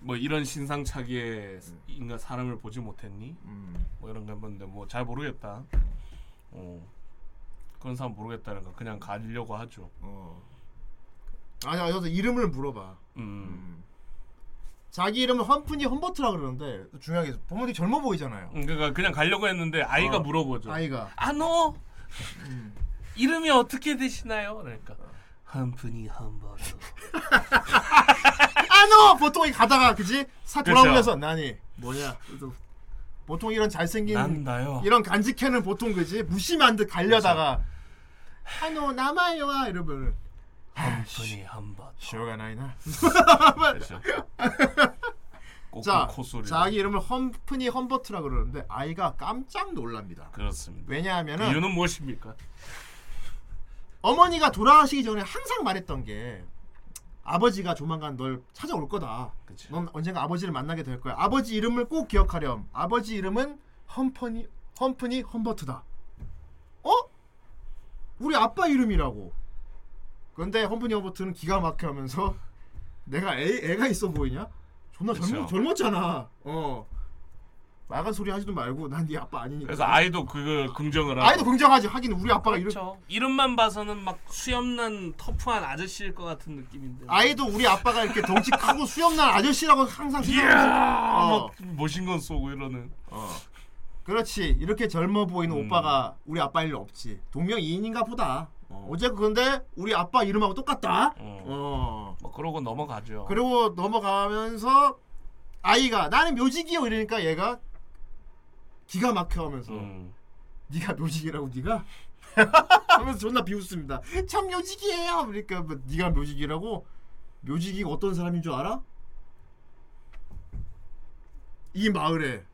뭐 이런 신상차기의 인간 사람을 보지 못했니? 음. 뭐 이런 거 했는데 뭐 잘 모르겠다. 어. 그런 사람 모르겠다는 거 그냥 가려고 하죠. 어. 아니 여기서 이름을 물어봐. 음. 자기 이름은 험프니 험버트라 그러는데 중요한 게 보면 되게 젊어 보이잖아요. 음, 그러니까 그냥 가려고 했는데 아이가 어. 물어보죠. 아이가. 아노 이름이 어떻게 되시나요? 그러니까 험프니 험버터. 아노 보통 이 가다가 그지 사. 돌아오면서 나니 뭐냐. 보통 이런 잘생긴 난다요. 이런 간직해는 보통 그지 무심한 듯 가려다가 아노 남아요 이러면 험프니 험버터. 쇼가 나이나. 자. 자기 이름을 험프니 험버트라 그러는데 아이가 깜짝 놀랍니다. 그렇습니다. 왜냐하면은 이유는 무엇입니까? 어머니가 돌아가시기 전에 항상 말했던 게 아버지가 조만간 널 찾아올 거다. 그치. 넌 언젠가 아버지를 만나게 될 거야. 아버지 이름을 꼭 기억하렴. 아버지 이름은 험퍼니 험프니 험버트다. 어? 우리 아빠 이름이라고. 그런데 험프니 험버트는 기가 막혀 하면서 내가 애, 애가 있어 보이냐? 존나 젊, 그쵸. 젊었잖아. 어. 말간 소리 하지도 말고 난 네 아빠 아니니까. 그래서 아이도 그걸 긍정을 하고. 아이도 긍정하지. 하긴 우리 아빠가 이름 그렇죠. 이름만 봐서는 막 수염난 터프한 아저씨일 것 같은 느낌인데. 아이도 우리 아빠가 이렇게 덩치 크고 수염난 아저씨라고 항상 생각하고 어. 막 멋진 쏘고 이러는. 그렇지 이렇게 젊어 보이는 음. 오빠가 우리 아빠 일 없지 동명 이인인가 보다 어. 어제 그런데 우리 아빠 이름하고 똑같다 어. 어. 뭐 그러고 넘어가죠. 그리고 넘어가면서 아이가 나는 묘직이요 이러니까 얘가 기가 막혀하면서 음. 네가 묘직이라고 네가 하면서 존나 비웃습니다 참 묘직이에요 그러니까 뭐 네가 묘직이라고 묘직이 어떤 사람인 줄 알아? 이 마을에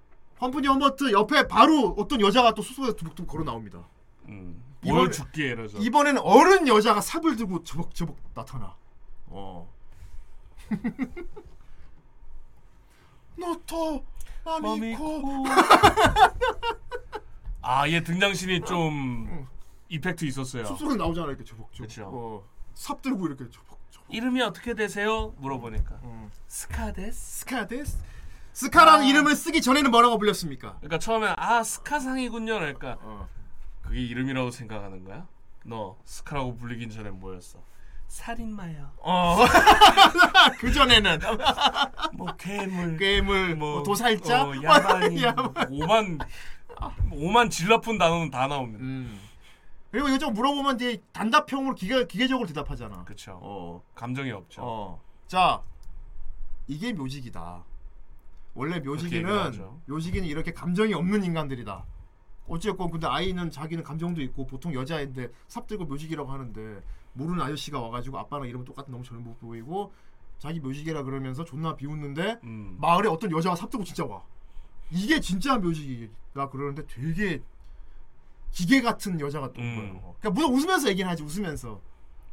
험프니 험버트 옆에 바로 어떤 여자가 또 수소에서 두둑두둑 걸어 나옵니다 음. 이번에- 보여줄게 이러죠. 이번에는 어른 여자가 삽을 들고 저벅저벅 나타나. 어. 노토 마미코. 아, 얘 등장신이 좀 이펙트 있었어요. 숲속에 나오잖아 이렇게 저벅저벅. 그쵸. 어. 삽 들고 이렇게 저벅저벅. 이름이 어떻게 되세요? 물어보니까 음. 스카데스. 스카데스. 스카라는 아. 이름을 쓰기 전에는 뭐라고 불렸습니까? 그러니까 처음에 아 스카상이군요. 그러니까 어. 그게 이름이라고 생각하는 거야? 너 스카라고 불리긴 전에 뭐였어? 살인마야. 어. 그 전에는 뭐 괴물. 괴물, 뭐 도살자, 어, 야만인. 야만. 오만 오만 질 나쁜 단어는 다 나옵니다. 음. 그리고 이거 좀 물어보면 이제 단답형으로 기계, 기계적으로 대답하잖아. 그렇죠. 어. 감정이 없죠. 어. 자, 이게 묘직이다. 원래 하죠. 묘직이는 이렇게 감정이 없는 인간들이다. 어쨌건 근데 아이는 자기는 감정도 있고 보통 여자인데 삽 들고 묘직이라고 하는데 모르는 아저씨가 와가지고 아빠랑 이름 똑같은 너무 젊어 보이고 자기 묘직이라 그러면서 존나 비웃는데 음. 마을에 어떤 여자가 삽 들고 진짜 와. 이게 진짜 묘직이라 그러는데 되게 기계 같은 여자가 또온 음. 거예요. 그러니까 무슨 웃으면서 얘기는 하지 웃으면서.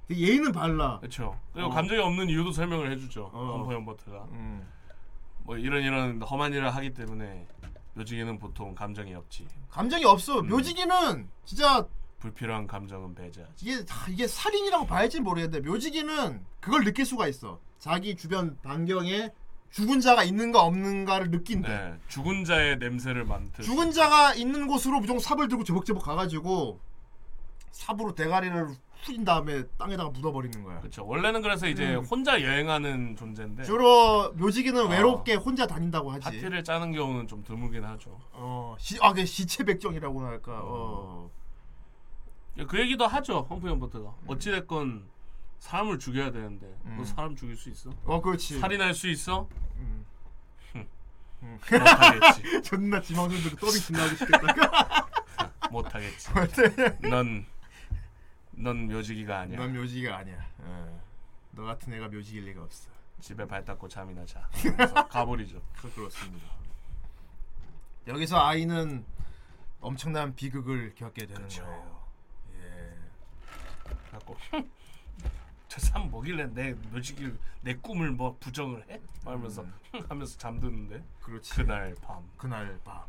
예의는 발라. 그렇죠. 그리고 어. 감정이 없는 이유도 설명을 해주죠. 어. 컴퍼 연버트가 음. 뭐 이런 이런 험한 일을 하기 때문에 묘직에는 보통 감정이 없지. 감정이 없어. 음. 묘직이는 진짜 불필요한 감정은 배제하지. 이게 다- 이게 살인이라고 봐야지 모르겠는데 묘직이는 그걸 느낄 수가 있어. 자기 주변 반경에 죽은 자가 있는가 없는가를 느낀대. 네, 죽은 자의 냄새를 맡을. 죽은 자가 있는 곳으로 무조건 삽을 들고 저벅저벅 가가지고 삽으로 대가리를 후린 다음에 땅에다가 묻어버리는 거야. 그렇죠. 원래는 그래서 이제 음. 혼자 여행하는 존재인데 주로 묘직이는 어. 외롭게 혼자 다닌다고 하지. 파티를 짜는 경우는 좀 드물긴 하죠. 어, 시, 아, 그 시체백정이라고 할까. 어. 그 얘기도 하죠. 험프 연버트가 어찌 됐건 사람을 죽여야 되는데 음. 너 사람 죽일 수 있어? 어, 그렇지. 살인할 수 있어? 음. 흠. 음. 못하겠지. 존나 지망선 들고 더빙 존나 하고 싶겠다. 못하겠지. 넌, 넌 묘지기가 아니야. 넌 묘지가 아니야. 어. 너 같은 애가 묘지일 리가 없어. 집에 발 닦고 잠이나 자. 그래서 가버리죠. 그- 그렇습니다. 여기서 아이는 엄청난 비극을 겪게 되는 그쵸. 거예요. 예. 갖고 저 사람 뭐길래 내 묘지기 내 꿈을 뭐 부정을 해? 말하면서 음. 하면서 잠드는데 그렇지. 그날 밤. 그날 밤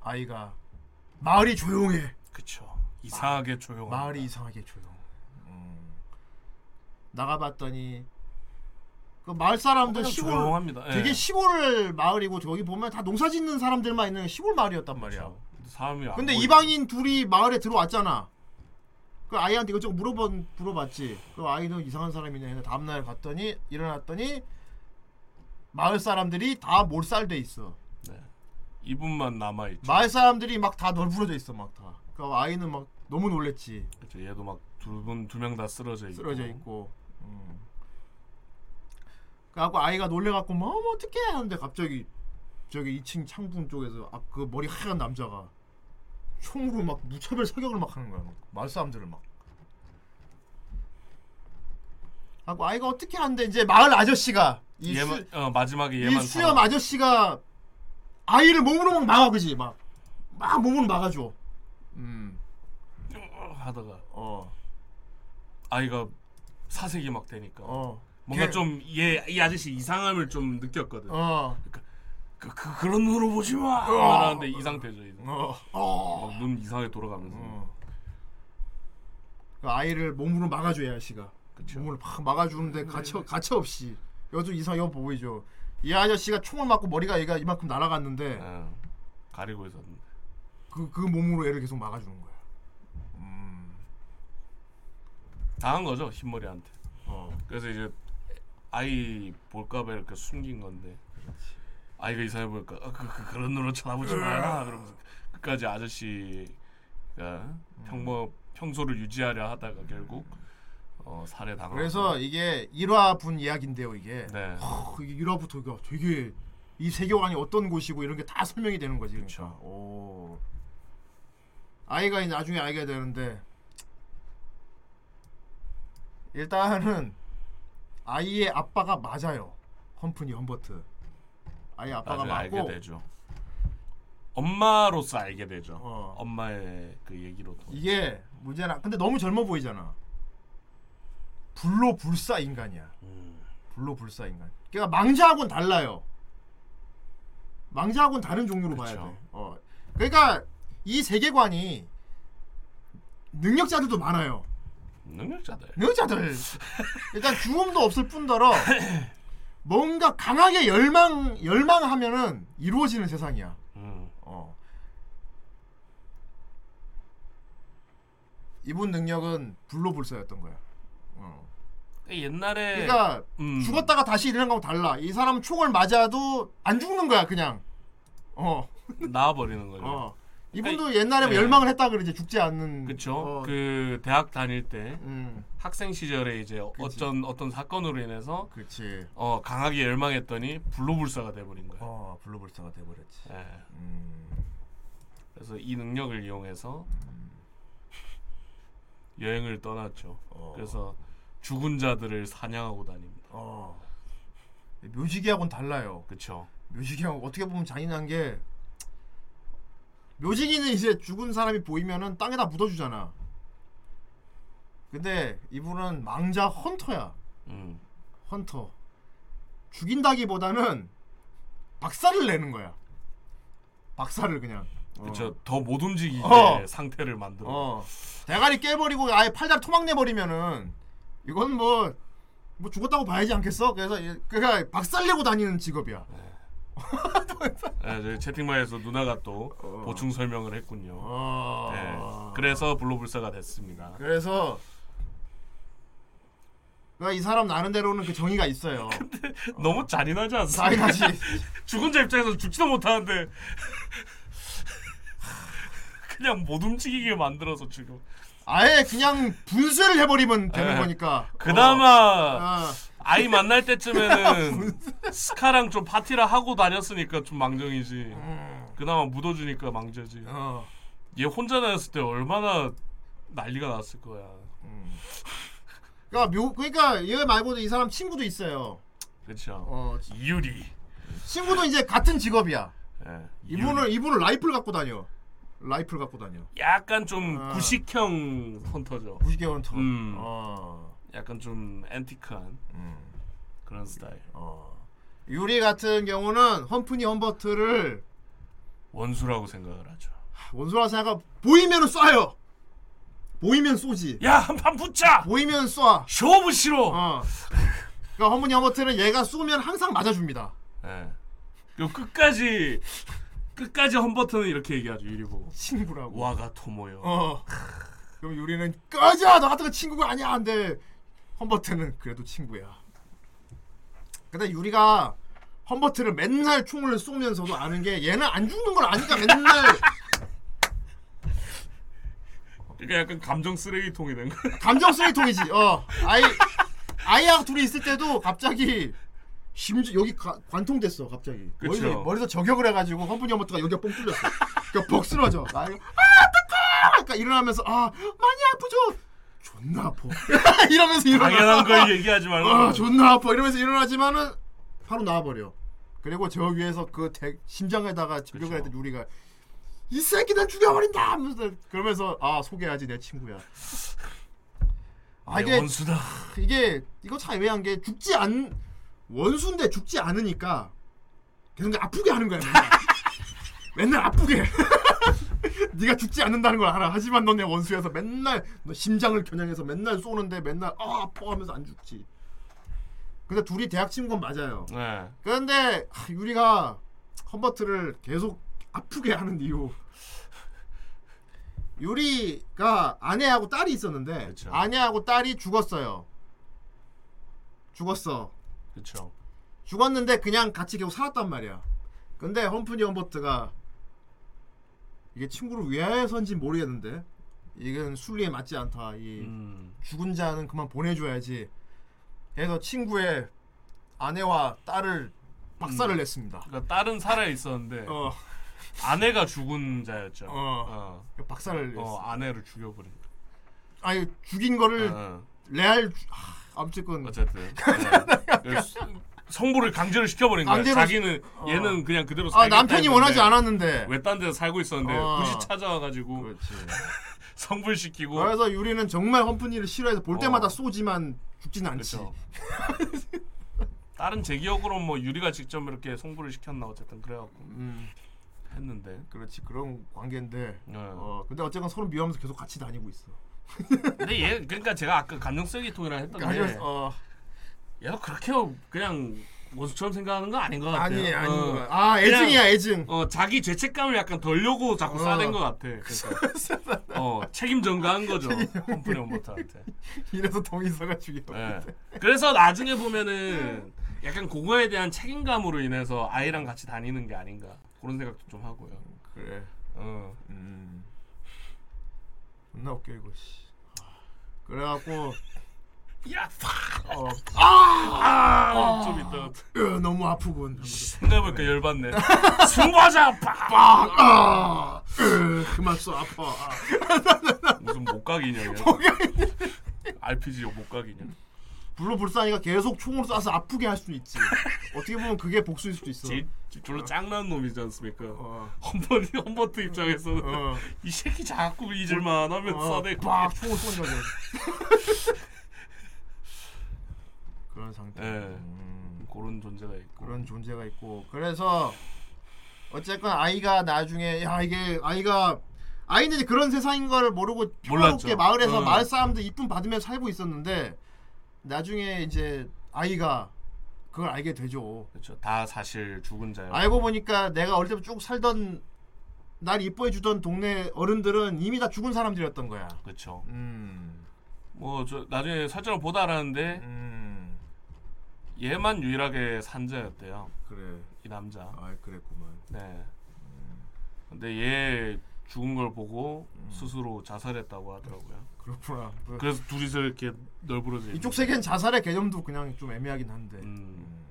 아이가 마을이 조용해. 그쵸. 이상하게 조용한. 마을이 이상하게 조용. 음. 나가봤더니 그 마을 사람들 그냥 시골 조용합니다. 예. 되게 시골 마을이고 저기 보면 다 농사 짓는 사람들만 있는 시골 마을이었단 말이야. 그쵸. 사람이 안 근데 보이죠. 이방인 둘이 마을에 들어왔잖아. 그 아이한테 이것저것 물어봤, 물어봤지. 그 아이는 이상한 사람이냐 해서 다음날 갔더니 일어났더니 마을 사람들이 다 몰살돼 있어. 네. 이분만 남아 있죠. 마을 사람들이 막 다 널브러져 있어 막 다. 그 아이는 막 너무 놀랬지. 그쵸. 얘도 막 두 분 두 명 다 쓰러져 있고. 쓰러져 있고. 음. 그래갖고 아이가 놀래갖고 뭐 어떻게 하는데 갑자기 저기 2층 창문 쪽에서 아, 그 머리 하얀 남자가 총으로 막 무차별 사격을 막 하는 거야. 막. 마을 사람들을 막. 하고 아이가 어떻게 하는데 이제 마을 아저씨가 이, 얘만 수, 어, 마지막에 이 얘만 수염 살아. 아저씨가 아이를 몸으로 막 막아 그지 막. 막 몸으로 막아줘. 음. 하다가 어. 아이가 사색이 막 되니까 어. 뭔가 걔- 좀 얘 이 아저씨 이상함을 좀 느꼈거든. 어. 그, 그 그런 눈으로 보지 마. 어. 말하는데 이 상태죠. 이제. 어. 어. 막 눈 이상하게 돌아가면서. 어. 그 아이를 몸으로 막아줘야 씨가 그쵸. 몸을 팍 막아주는데 가차 가차 없이 여주 이상 여 보이죠. 이 아저씨가 총을 맞고 머리가 얘가 이만큼 날아갔는데 예. 가리고 있었는데. 그 그 몸으로 얘를 계속 막아주는 거야. 당한 거죠 흰머리한테. 어. 그래서 이제 아이 볼까봐 이렇게 숨긴 건데. 아이가 이상해 보니까 아, 그, 그, 그런 눈으로 쳐다보지 마라. 그러면서 끝까지 아저씨가 평범 평소를 유지하려 하다가 결국 어, 살해 당하고. 그래서 이게 1화분 이야기인데요, 이게. 네. 하, 이게 1화부터 이거 되게 이 세계관이 어떤 곳이고 이런 게 다 설명이 되는 거지. 그러니까. 그쵸. 오. 아이가 나중에 알게 되는데 일단은 아이의 아빠가 맞아요. 험프니 험버트. 아이 아빠가 나중에 알게 맞고 되죠. 엄마로서 알게 되죠. 어. 엄마의 그 얘기로. 이게 문제는 근데 너무 젊어 보이잖아. 불로 불사 인간이야. 음. 불로 불사 인간. 그러니까 망자하고는 달라요. 망자하고는 다른 종류로 봐야 그쵸. 돼. 어. 그러니까 이 세계관이 능력자들도 많아요. 능력자들. 능력자들 일단 죽음도 없을 뿐더러 뭔가 강하게 열망 열망하면은 이루어지는 세상이야. 음. 어. 이분 능력은 불로불사였던 거야. 어. 옛날에 그러니까 음. 죽었다가 다시 일어난 거하고 달라. 이 사람 총을 맞아도 안 죽는 거야 그냥. 어. 나와버리는 거죠. 어. 이분도 옛날에 뭐 네. 열망을 했다 그러지 죽지 않는. 그쵸. 어. 그 대학 다닐 때 음. 학생 시절에 이제 어떤 어떤 사건으로 인해서 그렇지. 어 강하게 열망했더니 불로불사가 돼버린 거야. 어 불로불사가 돼버렸지. 예. 음. 그래서 이 능력을 이용해서 여행을 떠났죠. 어. 그래서 죽은 자들을 사냥하고 다닙니다. 어. 묘지기하고는 달라요. 그쵸. 묘지기하고 어떻게 보면 잔인한 게 묘지기는 이제 죽은 사람이 보이면은 땅에다 묻어주잖아. 근데 이분은 망자 헌터야. 음. 헌터. 죽인다기보다는 박살을 내는 거야. 박살을 그냥. 어. 그쵸. 더못 움직이게 어. 상태를 만들어. 어. 대가리 깨버리고 아예 팔다리 토막 내버리면은 이건 뭐, 뭐 죽었다고 봐야지 않겠어? 그래서 이- 그러니까 박살내고 다니는 직업이야. 예, 저희 채팅방에서 누나가 또 어. 보충 설명을 했군요. 어. 네. 그래서 불로불사가 됐습니다. 그래서 그러니까 이 사람 나름대로는 그 정의가 있어요. 너무 잔인하지 않습니까? 잔인하지. 죽은 자 입장에서 죽지도 못하는데 그냥 못 움직이게 만들어서 지금 아예 그냥 분쇄를 해버리면 되는 네. 거니까. 그나마 어. 어. 아이 만날 때쯤에는 스카랑 좀 파티를 하고 다녔으니까 좀 망정이지. 음. 그나마 묻어주니까 망자지. 어. 얘 혼자 다녔을 때 얼마나 난리가 났을 거야. 그러니까 묘 그러니까 얘 말고도 이 사람 친구도 있어요. 그렇죠. 어, 이유리. 친구도 이제 같은 직업이야. 예, 이분은 이분은 라이플 갖고 다녀. 라이플 갖고 다녀. 약간 좀 어. 구식형 헌터죠. 90개월 턴. 음. 어. 약간 좀 앤티크한 음. 그런 스타일. 어. 유리 같은 경우는 험프니 험버트를 원수라고 생각을 하죠. 원수라 생각 보이면은 쏴요. 보이면 쏘지. 야, 한 판 붙자. 보이면 쏴. 쇼부 싫어. 어. 그러니까 험프니 험버트는 얘가 쏘면 항상 맞아줍니다. 예. 그리고 끝까지 끝까지 험버트는 이렇게 얘기하죠. 유리 보고. 친구라고. 와가 토모요. 어. 그럼 유리는 꺼져. 너 같은 거 친구가 아니야. 안돼. 험버트는 그래도 친구야. 근데 유리가 험버트를 맨날 총을 쏘면서도 아는 게 얘는 안 죽는 걸 아니까 맨날 그러니까 약간 감정 쓰레기통이 된 거. 감정 쓰레기통이지. 어. 아이 아이하고 둘이 있을 때도 갑자기 심지 여기 가, 관통됐어 갑자기. 그쵸. 머리, 머리에서 저격을 해가지고 험프니 험버트가 여기가 뻥 뚫렸어. 그러니까 벅 쓰러져. 아 이거 아 뜨거. 그러니까 일어나면서 아 많이 아프죠. 존나 아파. 이러면서 일어나. 당연한 걸 얘기하지 말고. 아 존나 아파 이러면서 일어나지만은 바로 나와버려. 그리고 저 위에서 그 대, 심장에다가 저격을 했던 유리가 이 새끼 난 죽여버린다 하면서 그러면서 아 소개하지 내 친구야. 아 내 이게 원수다. 이게 이거 참 애매한 게 죽지 않 원수인데 죽지 않으니까 계속 아프게 하는 거야 맨날. 맨날 아프게. 네가 죽지 않는다는 걸 알아. 하지만 넌 내 원수여서 맨날 너 심장을 겨냥해서 맨날 쏘는데 맨날 아 아파 하면서 안 죽지. 근데 둘이 대학 친구건 맞아요. 네. 그런데 하, 유리가 헌버트를 계속 아프게 하는 이유. 유리가 아내하고 딸이 있었는데 그쵸. 아내하고 딸이 죽었어요. 죽었어 그렇죠. 죽었는데 그냥 같이 계속 살았단 말이야 근데 험프니 헌버트가 이게 친구를 위하여서인지 모르겠는데 이건 순리에 맞지 않다 이 음. 죽은 자는 그만 보내줘야지 해서 친구의 아내와 딸을 박살을 음. 냈습니다 그러니까 딸은 살아 있었는데 어, 아내가 죽은 자였죠. 어. 어. 박살을 냈어 어, 아내를 죽여버린. 거. 아니 죽인 거를 어. 레알 주- 아, 아무튼 어쨌든 네. 성부를 강제로 시켜버린 거야. 강제로 자기는 어. 얘는 그냥 그대로 아 살겠다 남편이 원하지 했는데 않았는데 왜 딴 데서 살고 있었는데 어. 굳이 찾아와가지고 그렇지 성불 시키고 그래서 유리는 정말 험프니를 싫어해서 볼 때마다 어. 쏘지만 죽진 않지 그렇죠. 다른 제 기억으로 뭐 유리가 직접 이렇게 송부를 시켰나 어쨌든 그래갖고 음, 했는데. 그렇지 그런 관계인데 네. 어 근데 어쨌건 서로 미워하면서 계속 같이 다니고 있어 근데 얘 그러니까 제가 아까 감정 쓰기 통이랑 했던데 그러니까 어 얘도 그렇게 그냥 원수처럼 생각하는 건 아닌 것 같아. 아니 아니 어, 아 애증이야 애증 어 자기 죄책감을 약간 덜려고 자꾸 어. 싸댄 것 같아. 그러니까 어 책임 전가한 거죠. 컴프니 원버터한테. 이래서 동의서가 죽여 예. 그래서 나중에 보면은 약간 그거에 대한 책임감으로 인해서 아이랑 같이 다니는 게 아닌가 그런 생각도 좀 하고요. 그래 어. 음 존나 웃겨 이거 씨. 그래갖고 야, 어, 아, 좀 이따 으, 너무 아프군. 생각해보니까 열받네. 승부하자, 빡! 아, 으, 그만 써 아파. 아. 무슨 목각이냐? RPG 목각이냐? 불로불사니까 계속 총으로 쏴서 아프게 할수 있지. 어떻게 보면 그게 복수일 수도 있어 제일 별로 짱난 놈이지 않습니까? 어. 험버트 험버트 입장에서는 어. 이 새끼 자꾸 잊을만 하면 어, 쏴대. 빡 총을 쏘는 거죠 그런 상태 예. 음, 그런 존재가 있고. 그런 존재가 있고 그래서 어쨌건 아이가 나중에 야 이게 아이가 아이는 그런 세상인 걸 모르고 평화롭게. 마을에서 어. 마을 사람들 이쁨 받으며 살고 있었는데 나중에 이제 아이가 그걸 알게 되죠. 그렇죠. 다 사실 죽은 자예요. 알고 보니까 내가 어릴 때부터 쭉 살던 날 이뻐해 주던 동네 어른들은 이미 다 죽은 사람들이었던 거야. 그렇죠. 음. 뭐 저 나중에 설정을 보다 알았는데 음. 얘만 유일하게 산자였대요. 그래. 이 남자. 아, 그랬구만. 네. 근데 얘 죽은 걸 보고 스스로 자살했다고 하더라고요. 그렇구나. 그- 그래서 둘이서 이렇게 널브러져. 이쪽 세계는 자살의 개념도 그냥 좀 애매하긴 한데. 음.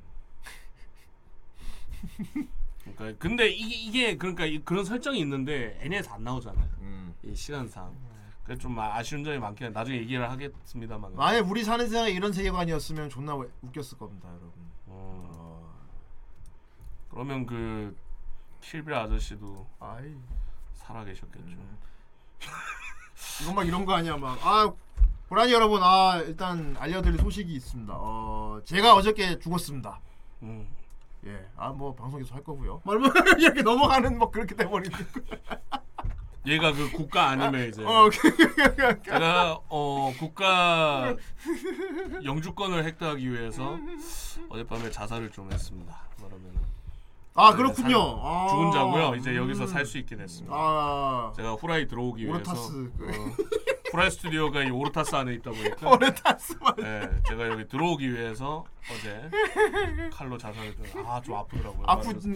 그러니까 근데 이게, 이게 그러니까 이- 그런 설정이 있는데 애니에서 안 나오잖아요. 음. 이 시간상. 그래서 좀 아- 아쉬운 점이 많긴 해. 나중에 얘기를 하겠습니다만. 만약 우리 사는 세상에 이런 세계관이었으면 존나 왜- 웃겼을 겁니다, 여러분. 어, 어. 그러면 그 킬빌 아저씨도 아이. 살아 계셨겠죠. 음. 이건 막 이런 거 아니야, 막. 아, 고라니 여러분, 아, 일단 알려드릴 소식이 있습니다. 어, 제가 어저께 죽었습니다. 음. 예, 아, 뭐 방송에서 할 거고요. 뭐 이렇게 넘어가는 뭐 그렇게 돼버리는. 얘가 그 국가 아니면 이제 어, 제가 어 국가 영주권을 획득하기 위해서 어젯밤에 자살을 좀 했습니다. 그러면 아, 그렇군요. 아, 죽은 자고요. 이제 여기서 음. 살수 있게 됐습니다. 아, 제가 후라이 들어오기 오르타스. 위해서 어, 후라이 스튜디오가 이 오르타스 안에 있다 보니까 오르타스 말. 네, 제가 여기 들어오기 위해서 어제 칼로 자살을 좀 아좀 아프더라고요. 아프. 그래서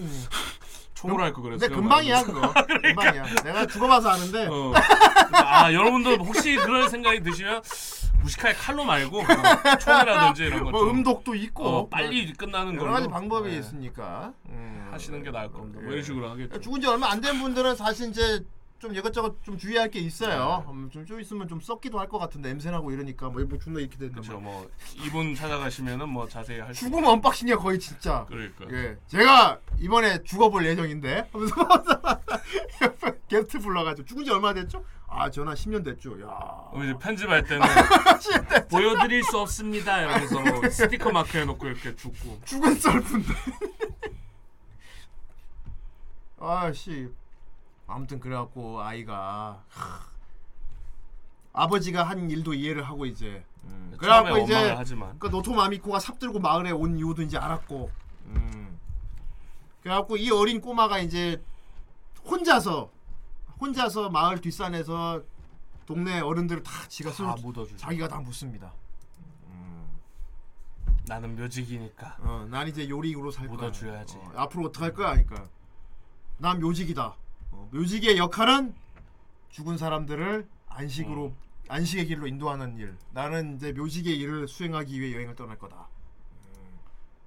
총으로 할거 그랬어요. 근데 금방이야 그거. 금방이야. 내가 죽어봐서 아는데. 어. 아 여러분들 혹시 그런 생각이 드시면 무식하게 칼로 말고 어, 총이라든지 이런 것 뭐 좀, 음독도 있고 어, 빨리 끝나는 여러 걸로 가지 방법이 네, 있으니까 음. 하시는 게 나을 겁니다. 뭐 예. 이런 식으로 하겠죠. 죽은 지 얼마 안 된 분들은 사실 이제 좀 이것저것 좀 주의할 게 있어요. 음, 좀, 좀 있으면 좀 썩기도 할 것 같은데 냄새 나고 이러니까 뭐, 뭐 존나 이렇게 된다. 그렇죠. 뭐 이분 찾아가시면은 뭐 자세히 할 수. 죽음 언박싱이야 거의 진짜. 그러니까. 예, 제가 이번에 죽어볼 예정인데 하면서 게스트 불러가지고 죽은 지 얼마 됐죠? 아 저는 한 10년 됐죠. 야. 그럼 이제 편집할 때는 보여드릴 수 없습니다. 이러면서 뭐 스티커 마크 해놓고 이렇게 죽고. 죽은 썰 푼대. 아씨. 아무튼 그래갖고 아이가 하, 아버지가 한 일도 이해를 하고 이제 음, 그래갖고 이제 원망을 하지만. 그 노토 마미코가 삽들고 마을에 온 이유도 이제 알았고 음. 그래갖고 이 어린 꼬마가 이제 혼자서 혼자서 마을 뒷산에서 동네 어른들을 다 지가 다 술 묻어주죠. 자기가 다 묻습니다. 나는 묘직이니까. 어, 난 이제 요리로 살 거야. 묻어줘야지. 어, 앞으로 어떻게 할 거야? 하니까 난 묘직이다. 어, 묘직의 역할은 죽은 사람들을 안식으로 음. 안식의 길로 인도하는 일. 나는 이제 묘직의 일을 수행하기 위해 여행을 떠날 거다.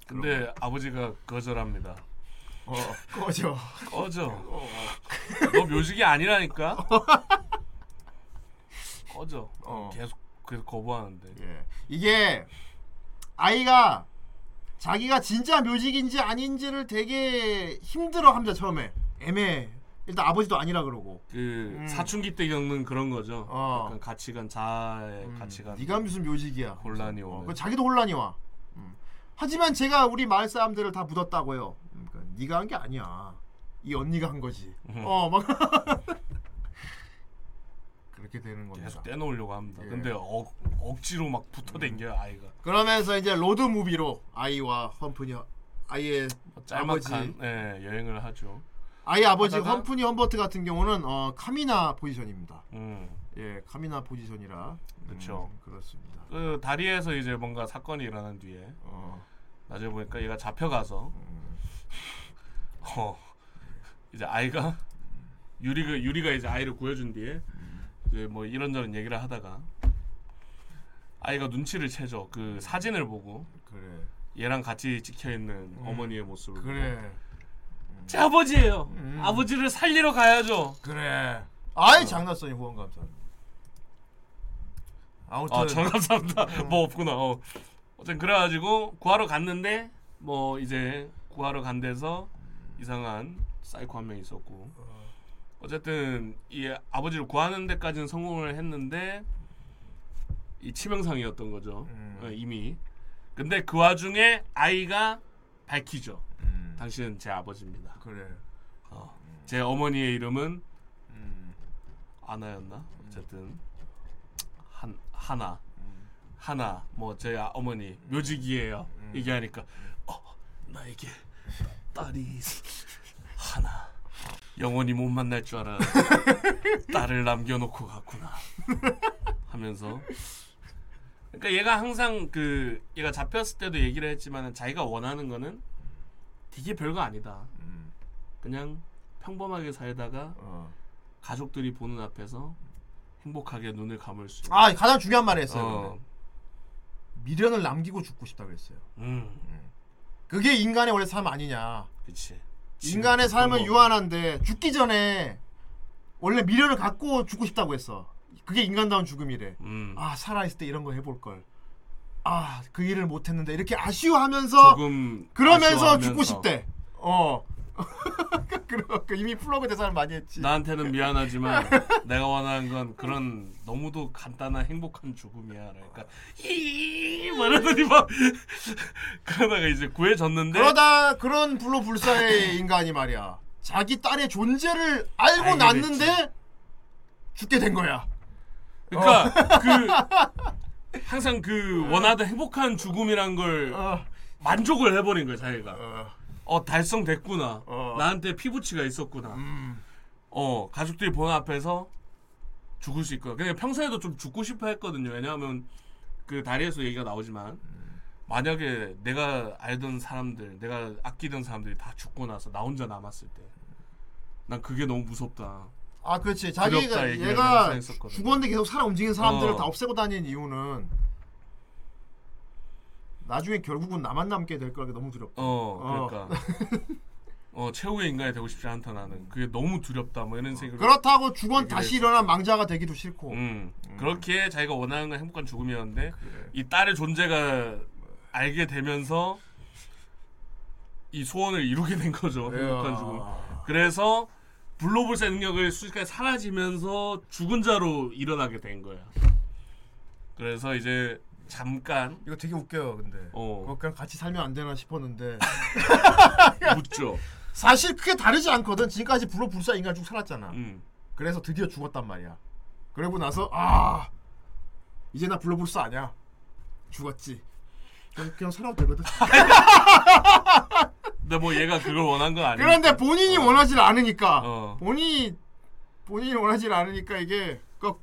근데 아버지가 거절합니다. 어, 꺼져. 꺼져. 너 묘직이 아니라니까. 꺼져. 어. 계속 그래서 거부하는데. 예. 이게 아이가 자기가 진짜 묘직인지 아닌지를 되게 힘들어합니다 처음에 애매. 일단 아버지도 아니라 그러고. 그 음. 사춘기 때 겪는 그런 거죠. 어. 약간 가치관 자아의 음, 가치관. 네가 무슨 묘직이야. 혼란이 어, 오는. 그 자기도 혼란이 와. 음. 하지만 제가 우리 마을 사람들을 다 묻었다고요. 그러니까 네가 한 게 아니야. 이 언니가 한 거지. 음. 어, 막 그렇게 되는 겁니다. 계속 떼놓으려고 합니다. 예. 근데 억, 억지로 막 붙어댕겨요 아이가. 그러면서 이제 로드 무비로 아이와 험프니 아이의 뭐 짤막한 아버지 예, 여행을 하죠. 아이 아버지 하다가- 험프니 험버트 같은 경우는 어, 카미나 포지션입니다. 음, 예, 카미나 포지션이라. 그쵸. 음, 그렇습니다. 그 다리에서 이제 뭔가 사건이 일어난 뒤에 어, 나중에 보니까 얘가 잡혀가서 어 이제 아이가 유리가 유리가 이제 아이를 구해준 뒤에 이제 뭐 이런저런 얘기를 하다가 아이가 눈치를 채죠. 그 사진을 보고 그래, 얘랑 같이 찍혀 있는 어머니의 모습을 보고. 그래, 제 아버지예요. 음. 아버지를 살리러 가야죠. 그래. 아이 장난성이 후원 감사. 아무튼 아, 전 감사합니다. 뭐 없구나. 어. 어쨌든 그래가지고 구하러 갔는데 뭐 이제 구하러 간 데서 이상한 사이코 한 명 있었고 어쨌든 이 아버지를 구하는 데까지는 성공을 했는데 이 치명상이었던 거죠. 음. 어, 이미. 근데 그 와중에 아이가 밝히죠. 음, 당신은 제 아버지입니다. 그래. 어. 제 어머니의 이름은 음, 아나였나? 어쨌든 한 하나 음. 하나 뭐 제 어머니 묘직이에요. 얘기하니까 어 나에게 딸이 있- 하나 영원히 못 만날 줄 알아. 딸을 남겨놓고 갔구나. 하면서 그러니까 얘가 항상 그 얘가 잡혔을 때도 얘기를 했지만 자기가 원하는 거는 되게 별거 아니다. 음, 그냥 평범하게 살다가 어. 가족들이 보는 앞에서 행복하게 눈을 감을 수 있는. 아 가장 중요한 말 했어요. 어. 미련을 남기고 죽고 싶다 그랬어요. 음, 그게 인간의 원래 삶 아니냐. 그치. 인간의 삶은 뭐- 유한한데 죽기 전에 원래 미련을 갖고 죽고 싶다고 했어. 그게 인간다운 죽음이래. 음, 아 살아 있을 때 이런 거 해볼 걸. 아 그 일을 못 했는데 이렇게 아쉬워하면서 조금 그러면서 아쉬워하면서 죽고 싶대. 어. 그러 그 이미 플러그 대사를 많이 했지. 나한테는 미안하지만 내가 원하는 건 그런 너무도 간단한 행복한 죽음이야. 그러니까 이 말하더니 막 그러다가 이제 구해졌는데 그러다 그런 불로불사의 인간이 말이야. 자기 딸의 존재를 알고 알게 났는데 죽게 된 거야. 그러니까 그 항상 그 원하던 행복한 죽음이란 걸 어. 만족을 해버린 거야 자기가. 어. 어 달성됐구나. 어. 나한테 피부치가 있었구나. 음. 어 가족들이 보는 앞에서 죽을 수 있고 그냥 평소에도 좀 죽고 싶어 했거든요 왜냐하면 그 다리에서 얘기가 나오지만 만약에 내가 알던 사람들 내가 아끼던 사람들이 다 죽고 나서 나 혼자 남았을 때 난 그게 너무 무섭다 아 그렇지 자기가 얘가. 죽었는데 계속 살아 움직이는 사람들을 어. 다 없애고 다니는 이유는 나중에 결국은 나만 남게 될 거라고 너무 두렵다. 어 어. 그러니까 어 최후의 인간이 되고 싶지 않다 나는 그게 너무 두렵다 뭐 이런 생각을 그렇다고 죽은 다시. 일어난 망자가 되기도 싫고. 음, 그렇게 자기가 원하는 건 행복한 죽음이었는데 이 딸의 존재가 알게 되면서 이 소원을 이루게 된 거죠 행복한 죽음 그래서 블로불사 능력을 순식간에 사라지면서 죽은 자로 일어나게 된 거야 그래서 이제 잠깐 이거 되게 웃겨요, 근데. 어 그거 그냥 같이 살면 안 되나 싶었는데 묻죠 사실 크게 다르지 않거든. 지금까지 불로불사 인간 쭉 살았잖아. 음. 그래서 드디어 죽었단 말이야. 그러고 나서 아 이제 나 불로불사 아니야. 죽었지. 그냥, 그냥 살아도 되거든. 근데 뭐 얘가 그걸 원한 건 아니야 그런데 본인이 원하지 않으니까 어. 본인이 본인이 원하지 않으니까 이게 그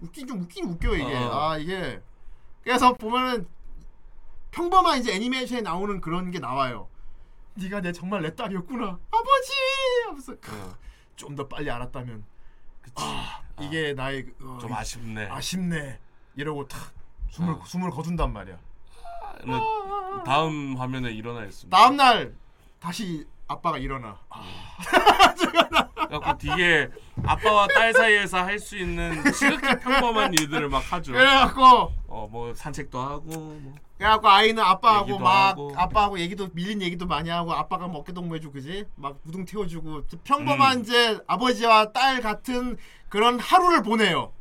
웃긴 좀 웃긴 웃겨 이게 어. 아 이게 그래서 보면은 평범한 이제 애니메이션에 나오는 그런 게 나와요. 네가 내 정말 내 딸이었구나 아버지 하면서 어. 좀더 빨리 알았다면 그치 아 이게 나의 그, 어, 좀 아쉽네 아쉽네 이러고 탁 숨을 어. 숨을 거둔단 말이야. 근데 다음 화면에 일어나 있습니다 다음 날 다시 아빠가 일어나. 그래갖고 되게 아빠와 딸 사이에서 할 수 있는 지극히 평범한 일들을 막 하죠. 그래갖고 어 뭐 산책도 하고 뭐. 그래갖고 아이는 아빠하고 얘기도 막 하고. 아빠하고 얘기도 밀린 얘기도 많이 하고 아빠가 뭐 어깨 동무해주고 그지 막 무등 태워주고 평범한 음. 이제 아버지와 딸 같은 그런 하루를 보내요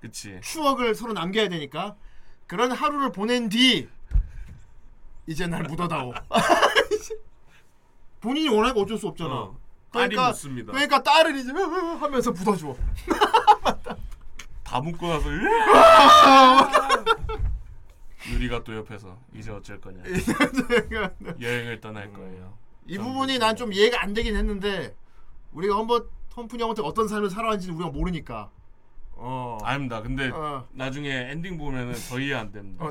그치. 추억을 서로 남겨야 되니까 그런 하루를 보낸 뒤 이제 날 묻어다오. 본인이 원하니까 어쩔 수 없잖아. 어, 딸이 그러니까 묻습니다. 그러니까 딸을 이제 하면서 묻어줘. 다 묻고 나서 유리가 또 옆에서 이제 어쩔 거냐. 여행을 떠날 거예요. 이 부분이 난 좀 이해가 안 되긴 했는데 우리가 한번 톰푼이 형한테 어떤 삶을 살아왔는지 우리가 모르니까 어. 아닙니다. 근데 어. 나중에 엔딩 보면은 더 이해 안 됩니다. 어,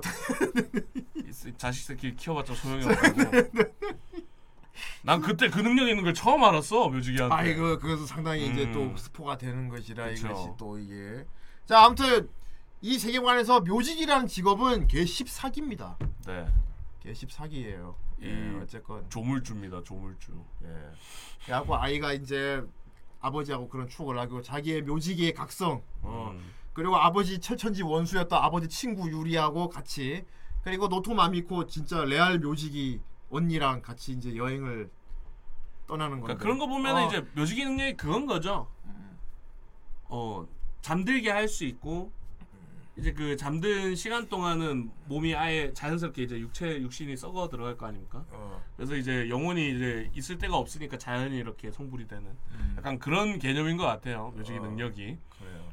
자식 새끼 키워봤자 소용이 없고. 난 그때 그 능력 있는 걸 처음 알았어 묘지기한테. 아 이거 그래서 상당히 이제 음. 또 스포가 되는 것이라 그쵸. 이것이 또 이게 자 아무튼 이 세계관에서 묘직이라는 직업은 개십 사기입니다. 네. 개십 사기예요. 이 예, 어쨌건 조물주입니다. 조물주. 예. 그래갖고 아이가 이제 아버지하고 그런 추억을 하고 자기의 묘지기의 각성 어. 음. 그리고 아버지 철천지 원수였던 아버지 친구 유리하고 같이 그리고 노토 마미코 진짜 레알 묘지기 언니랑 같이 이제 여행을 떠나는 건데 그러니까 그런 거 보면 은 어, 이제 묘지기 능력이 그건 거죠. 어 잠들게 할 수 있고 이제 그 잠든 시간 동안은 몸이 아예 자연스럽게 이제 육체 육신이 썩어 들어갈 거 아닙니까? 어, 그래서 이제 영혼이 이제 있을 데가 없으니까 자연히 이렇게 성불이 되는 음. 약간 그런 개념인 것 같아요. 묘지기 어. 능력이.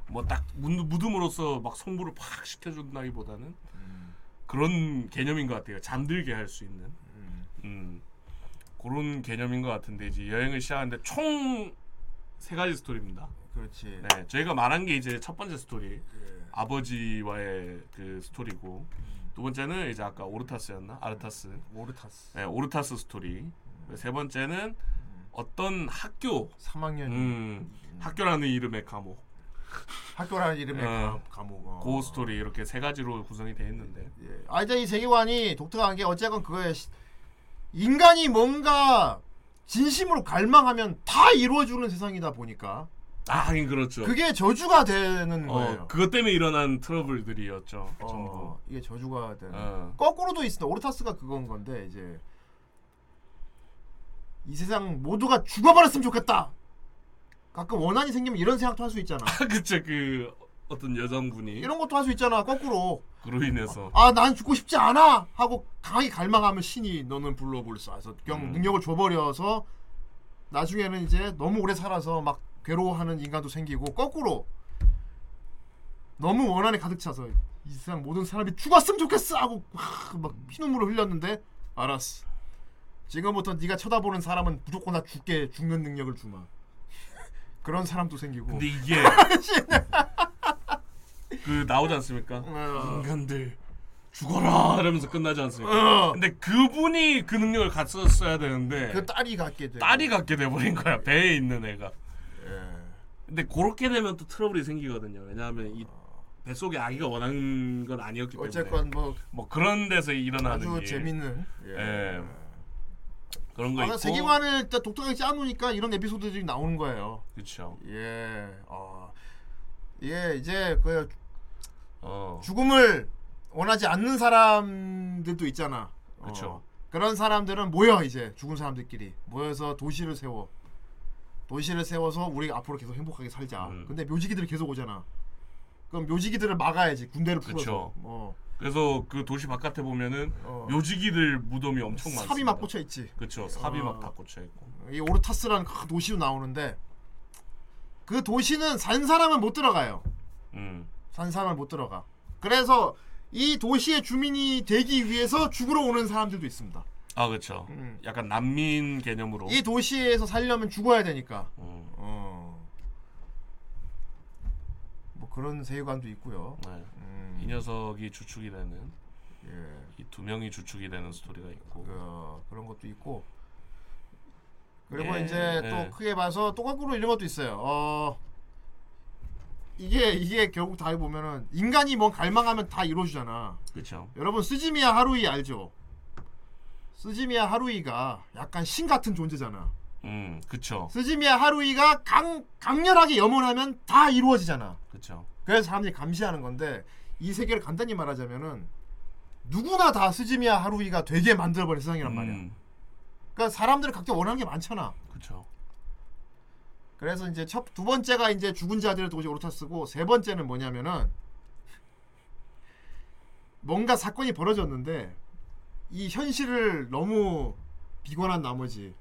뭐 딱 무듬으로써 막 성불을 팍 시켜준다기보다는 음, 그런 개념인 것 같아요. 잠들게 할 수 있는. 음. 음, 그런 개념인 것 같은데 이제 여행을 시작하는데 총 세 가지 스토리입니다. 그렇지. 네, 저희가 말한 게 이제 첫 번째 스토리 예. 아버지와의 그 스토리고. 두 번째는 이제 아까 오르타스였나? 아르타스. 모르타스. 네, 오르타스 스토리. 세 번째는 어떤 학교. 3학년. 음, 학교라는 이름의 감옥. 학교라는 이름의 어. 가- 감옥. 어. 그 스토리 이렇게 세 가지로 구성이 되어 있는데. 예. 아 이제 이 세계관이 독특한 게 어쨌건 그거에 시- 인간이 뭔가 진심으로 갈망하면 다 이루어주는 세상이다 보니까 아 하긴 그렇죠. 그게 저주가 되는 거예요. 어, 그것 때문에 일어난 트러블들이었죠. 어, 전부. 이게 저주가 되는. 어. 거꾸로도 있습니다. 오르타스가 그건 건데 이제 이 세상 모두가 죽어버렸으면 좋겠다. 가끔 원한이 생기면 이런 생각도 할 수 있잖아. 그쵸 그 어떤 여성분이 이런 것도 할 수 있잖아. 거꾸로. 그로 인해서 아, 난 죽고 싶지 않아 하고 강하게 갈망하면 신이 너는 불러볼수 해서 그냥 음. 능력을 줘버려서 나중에는 이제 너무 오래 살아서 막 괴로워하는 인간도 생기고 거꾸로 너무 원한에 가득 차서 이 세상 모든 사람이 죽었으면 좋겠어 하고 막, 막 피눈물을 흘렸는데 알았어. 지금부터 네가 쳐다보는 사람은 무조건 다 죽게 죽는 능력을 주마. 그런 사람도 생기고. 근데 이게 그 나오지 않습니까? 어. 인간들 죽어라 이러면서 끝나지 않습니까? 어. 근데 그분이 그 능력을 갖췄어야 되는데 그 딸이 갖게 돼. 딸이 갖게 돼버린 거야 배에 있는 애가. 예. 근데 그렇게 되면 또 트러블이 생기거든요. 왜냐하면 이 뱃속에 아기가 원하는 건 아니었기 때문에 어쨌건 뭐 뭐 그런 데서 일어나는 아주 게 재밌는 예. 그런 거 아, 있고. 세계관을 일단 독특하게 짜놓으니까 이런 에피소드들이 나오는 거예요. 그렇죠. 예, 어, 예 이제 그 어. 죽음을 원하지 않는 사람들도 있잖아. 어, 그쵸. 그런 사람들은 모여 이제 죽은 사람들끼리 모여서 도시를 세워. 도시를 세워서 우리 앞으로 계속 행복하게 살자. 음. 근데 묘지기들이 계속 오잖아. 그럼 묘지기들을 막아야지 군대를 풀어서. 그쵸. 어, 그래서 그 도시 바깥에 보면은 묘지기들 무덤이 엄청 많습니다. 삽이 막 꽂혀 있지. 그렇죠. 삽이 어. 막다 꽂혀 있고. 이 오르타스라는 큰 도시로 나오는데 그 도시는 산 사람은 못 들어가요. 음. 산 사람은 못 들어가. 그래서 이 도시의 주민이 되기 위해서 죽으러 오는 사람들도 있습니다. 아 그렇죠. 약간 난민 개념으로. 음. 이 도시에서 살려면 죽어야 되니까. 음. 어. 뭐 그런 세계관도 있고요. 네. 음. 이 녀석이 주축이 되는 예. 이 두 명이 주축이 되는 스토리가 있고. 어, 그런 것도 있고. 그리고 예, 이제 예. 또 크게 봐서 또 거꾸로 이런 것도 있어요. 어. 이게 이게 결국 다 보면은 인간이 뭐 갈망하면 다 이루어지잖아. 그렇죠. 여러분 스즈미야 하루이 알죠? 스즈미야 하루이가 약간 신 같은 존재잖아. 음, 그렇죠. 스즈미야 하루이가 강 강렬하게 염원하면 다 이루어지잖아. 그렇죠. 그래서 사람들이 감시하는 건데 이 세계를 간단히 말하자면은 누구나 다 스즈미야 하루이가 되게 만들어버린 세상이란 말이야. 음, 그러니까 사람들은 각자 원하는 게 많잖아. 그렇죠. 그래서 이제 첫 두 번째가 이제 죽은 자들의 도시 오르타스고 세 번째는 뭐냐면은 뭔가 사건이 벌어졌는데 이 현실을 너무 비관한 나머지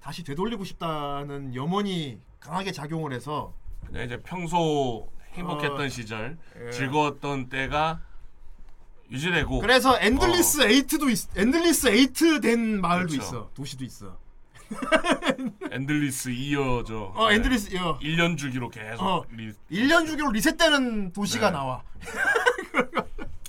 다시 되돌리고 싶다는 염원이 강하게 작용을 해서 그냥 이제 평소 행복했던 어, 시절, 예. 즐거웠던 때가 유지되고. 그래서 Endless Eight도 있, Endless Eight 된 마을도 그렇죠. 있어 도시도 있어 Endless 이어져. 어 Endless 어 1년 주기로 계속. 어. 리... 1년 주기로 리셋되는 도시가 네. 나와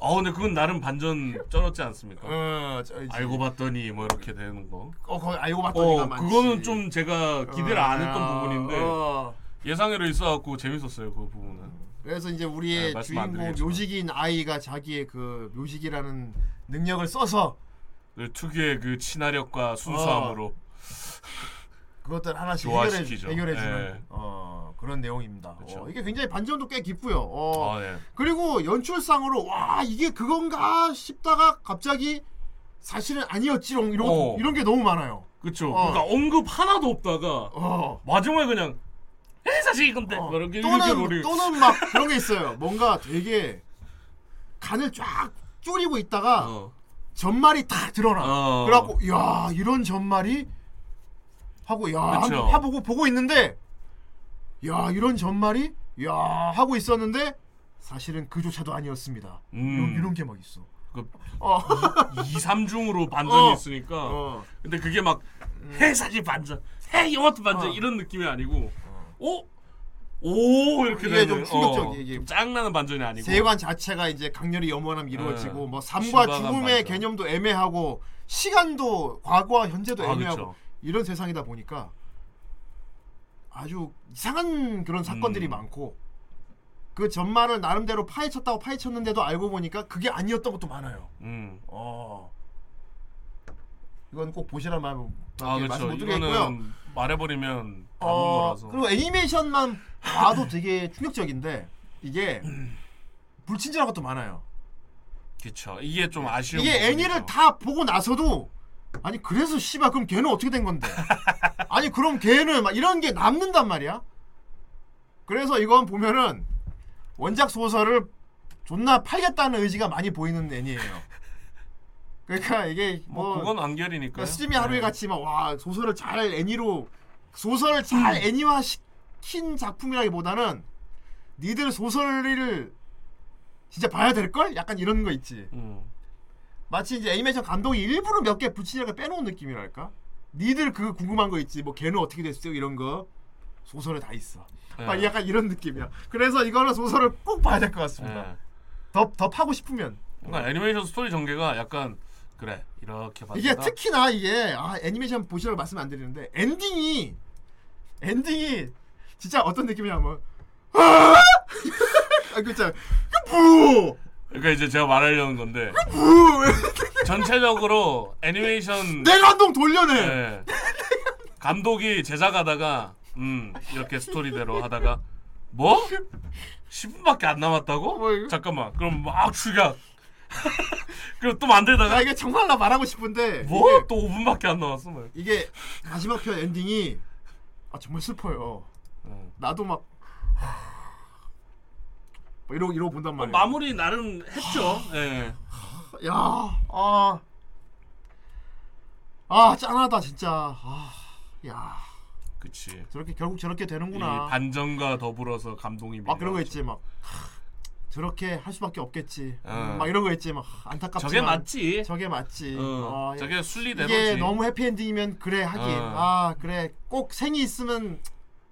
어, 근데 그건 나름 반전 쩔었지 않습니까? 어 저, 알고 봤더니 뭐 이렇게 되는 거. 어 거기 알고 봤더니가 어, 많지 그거는 좀 제가 기대를 안 했던 어, 부분인데 어. 예상외로 있어갖고 재밌었어요 그 부분은. 그래서 이제 네, 우리의 말씀 안 주인공 드리겠지만. 묘직인 아이가 자기의 그 묘직이라는 능력을 써서 그 특유의 그 친화력과 순수함으로 그것들 하나씩 조화시키죠. 해결해, 해결해주는 예. 어, 그런 내용입니다. 어, 이게 굉장히 반전도 꽤 깊고요. 어, 아, 네. 그리고 연출상으로 와 이게 그건가 싶다가 갑자기 사실은 아니었지롱 이런 어. 이런 게 너무 많아요. 어. 그러니까 언급 하나도 없다가 어. 마지막에 그냥 에 사실 이건데 어. 뭐 이렇게 또는 또는 막 그런 게 있어요. 뭔가 되게 간을 쫙 졸이고 있다가 어. 전말이 딱 드러나. 어. 그래갖고 야 이런 전말이 하고 야 그쵸. 하고 하보고 보고 있는데 야 이런 전말이 야 하고 있었는데 사실은 그조차도 아니었습니다. 음. 이런, 이런 게 막 있어. 그 어. 2, 3중으로 반전이 어. 있으니까 어. 근데 그게 막 해사지 반전 해 이것도 반전 어. 이런 느낌이 아니고 오? 오 이렇게 이게 되는, 좀 충격적이에요, 어, 이게. 좀 짱나는 반전이 아니고 세관 자체가 이제 강렬히 염원함 이루어지고 네. 뭐 삶과 죽음의 반전. 개념도 애매하고 시간도 과거와 현재도 아, 애매하고 그쵸. 이런 세상이다 보니까 아주 이상한 그런 사건들이 음. 많고 그 전말을 나름대로 파헤쳤다고 파헤쳤는데도 알고 보니까 그게 아니었던 것도 많아요. 음. 어. 이건 꼭 보시란 말아 말씀 그렇죠 못 드리겠고요. 이거는 말해버리면 어, 거라서 그리고 애니메이션만 봐도 되게 충격적인데 이게 불친절한 것도 많아요. 그쵸 이게 좀 아쉬운 이게. 애니를 다 보고 나서도 아니 그래서 씨발 그럼 걔는 어떻게 된 건데? 아니 그럼 걔는 막 이런 게 남는단 말이야. 그래서 이건 보면은 원작 소설을 존나 팔겠다는 의지가 많이 보이는 애니예요. 그러니까 이게 뭐 뭐 그건 완결이니까 그러니까 스즈미 하루이 같이 막 와 소설을 잘 애니로 소설을 잘 애니화 시킨 작품이라기보다는 니들 소설을 진짜 봐야 될 걸? 약간 이런 거 있지. 음. 마치 이제 애니메이션 감독이 일부러 몇 개 붙이려고 빼놓은 느낌이랄까? 니들 그 궁금한 거 있지. 뭐 걔는 어떻게 됐어요? 이런 거 소설에 다 있어. 네. 막 약간 이런 느낌이야. 그래서 이거는 소설을 꼭 봐야 될 것 같습니다. 네. 더더 파고 싶으면 그러니까 애니메이션 스토리 전개가 약간 그래 이렇게 봤다 이게 특히나 이게 아, 애니메이션 보시라고 말씀 안 드리는데 엔딩이 엔딩이 진짜 어떤 느낌이냐면 아! 아 그죠 뭐 그러니까 이제 제가 말하려는 건데 전체적으로 애니메이션 내 감동 돌려내. 예. 감독이 제작하다가 음 이렇게 스토리대로 하다가 뭐 10분밖에 안 남았다고? 뭐 이거? 잠깐만 그럼 막 출격 그리고 또나 만들다가 이게 정말 나 말하고 싶은데 뭐 이게, 또 5분밖에 안 남았어 뭐. 이게 마지막 편 엔딩이 아 정말 슬퍼요. 어. 나도 막 뭐 이러고 이러고 본단 말이야. 마무리 나름 했죠. 예. 야, 아, 아 짠하다 진짜. 아, 야, 그치. 저렇게 결국 저렇게 이 되는구나. 반전과 더불어서 감동이 막 그런 거. 있지 막. 하, 저렇게 할 수밖에 없겠지. 어. 음, 막 이런 거 있지 막 하, 안타깝지만. 저게 맞지. 저게 맞지. 어, 어, 저게 순리대로지. 이게 너무 해피엔딩이면 그래 하긴. 어. 아 그래 꼭 생이 있으면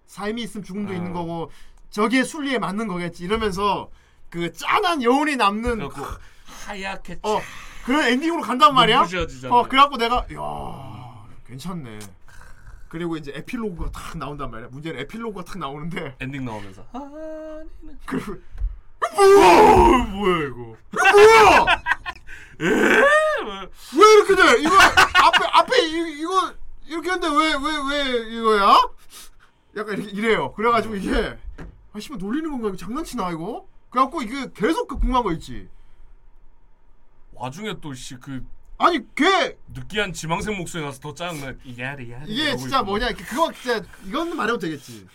삶이 있으면 죽음도 어. 있는 거고 저게 순리에 맞는 거겠지. 이러면서 그 짠한 여운이 남는 그래갖고 하얗게 어 그런 엔딩으로 간단 말이야. 눈부셔지잖아. 어 그래갖고 내가 야 괜찮네. 그리고 이제 에필로그가 탁 나온단 말이야. 문제는 에필로그가 탁 나오는데 엔딩 나오면서 그 뭐야 뭐야 이거 뭐야 왜 이렇게 돼 이거 앞에 앞에 이, 이거 이렇게 했는데 왜 왜 왜 이거야 약간 이렇게 이래요 그래가지고 이게 아 씨발 놀리는 건가 이거 장난치나 이거 그래갖고 이게 계속 그 궁금한 거 있지 와중에 또 씨 그 아니 걔 느끼한 지망생 목소리 나서 더 짜증나. 야리 야리. 이게 진짜. 뭐냐 이렇게 그거 진짜 이거는 말해도 되겠지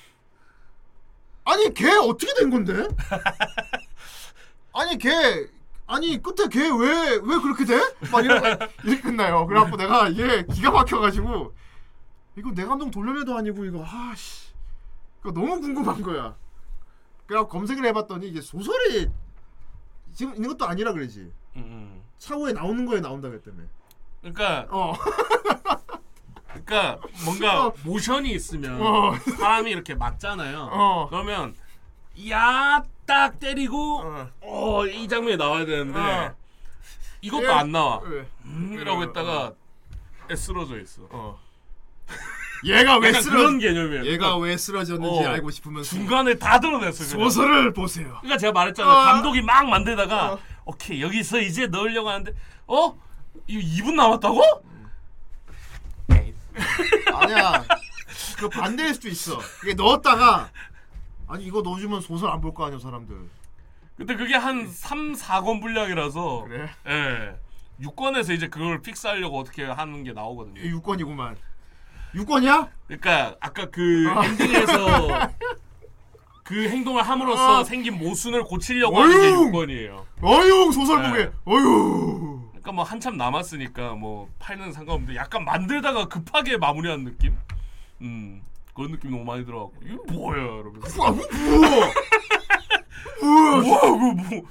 아니 걔 어떻게 된 건데 아니 걔 아니 끝에 걔 왜 왜 그렇게 돼? 막 이렇게, 이렇게 끝나요 그래갖고 내가 이게 기가 막혀가지고 이거 내 감동 돌려내도 아니고 이거 아씨 그거 너무 궁금한 거야 그래갖고 검색을 해봤더니 이게 소설이 지금 있는 것도 아니라 그러지 음, 음. 차후에 나오는 거에 나온다 그랬다며 그러니까 어 그러니까 뭔가 어. 모션이 있으면 어. 사람이 이렇게 맞잖아요. 어. 그러면 야 딱 때리고 어. 어이 장면이 나와야 되는데 어. 이것도 예. 안 나와. 왜? 음, 이러고 있다가 애 쓰러져 있어. 어. 얘가 왜 약간 쓰러 그런 개념이에요. 얘가 그러니까 왜 쓰러졌는지 어. 알고 싶으면서 중간에 다 드러냈어. 그냥. 소설을 보세요. 그러니까 제가 말했잖아요. 어. 감독이 막 만들다가 어. 오케이 여기서 이제 넣으려고 하는데 어 이거 2분 남았다고? 아니야. 그 반대일 수도 있어. 이게 넣었다가 아니 이거 넣어주면 소설 안 볼 거 아니야 사람들. 근데 그게 한 3, 4권 분량이라서 그래? 예. 6권에서 이제 그걸 픽스하려고 어떻게 하는 게 나오거든요. 6권이구만. 6권이야? 그러니까 아까 그 어. 엔딩에서 그 행동을 함으로써 어. 생긴 모순을 고치려고 하는 게 어휴. 6권이에요. 어휴 소설 네. 보게. 어휴. 그러니까 뭐 한참 남았으니까 뭐 팔는 상관없는데 약간 만들다가 급하게 마무리한 느낌? 음 그런 느낌 너무 많이 들어갖고 이거 뭐야 이러면서 아, 뭐? 뭐야 그거 뭐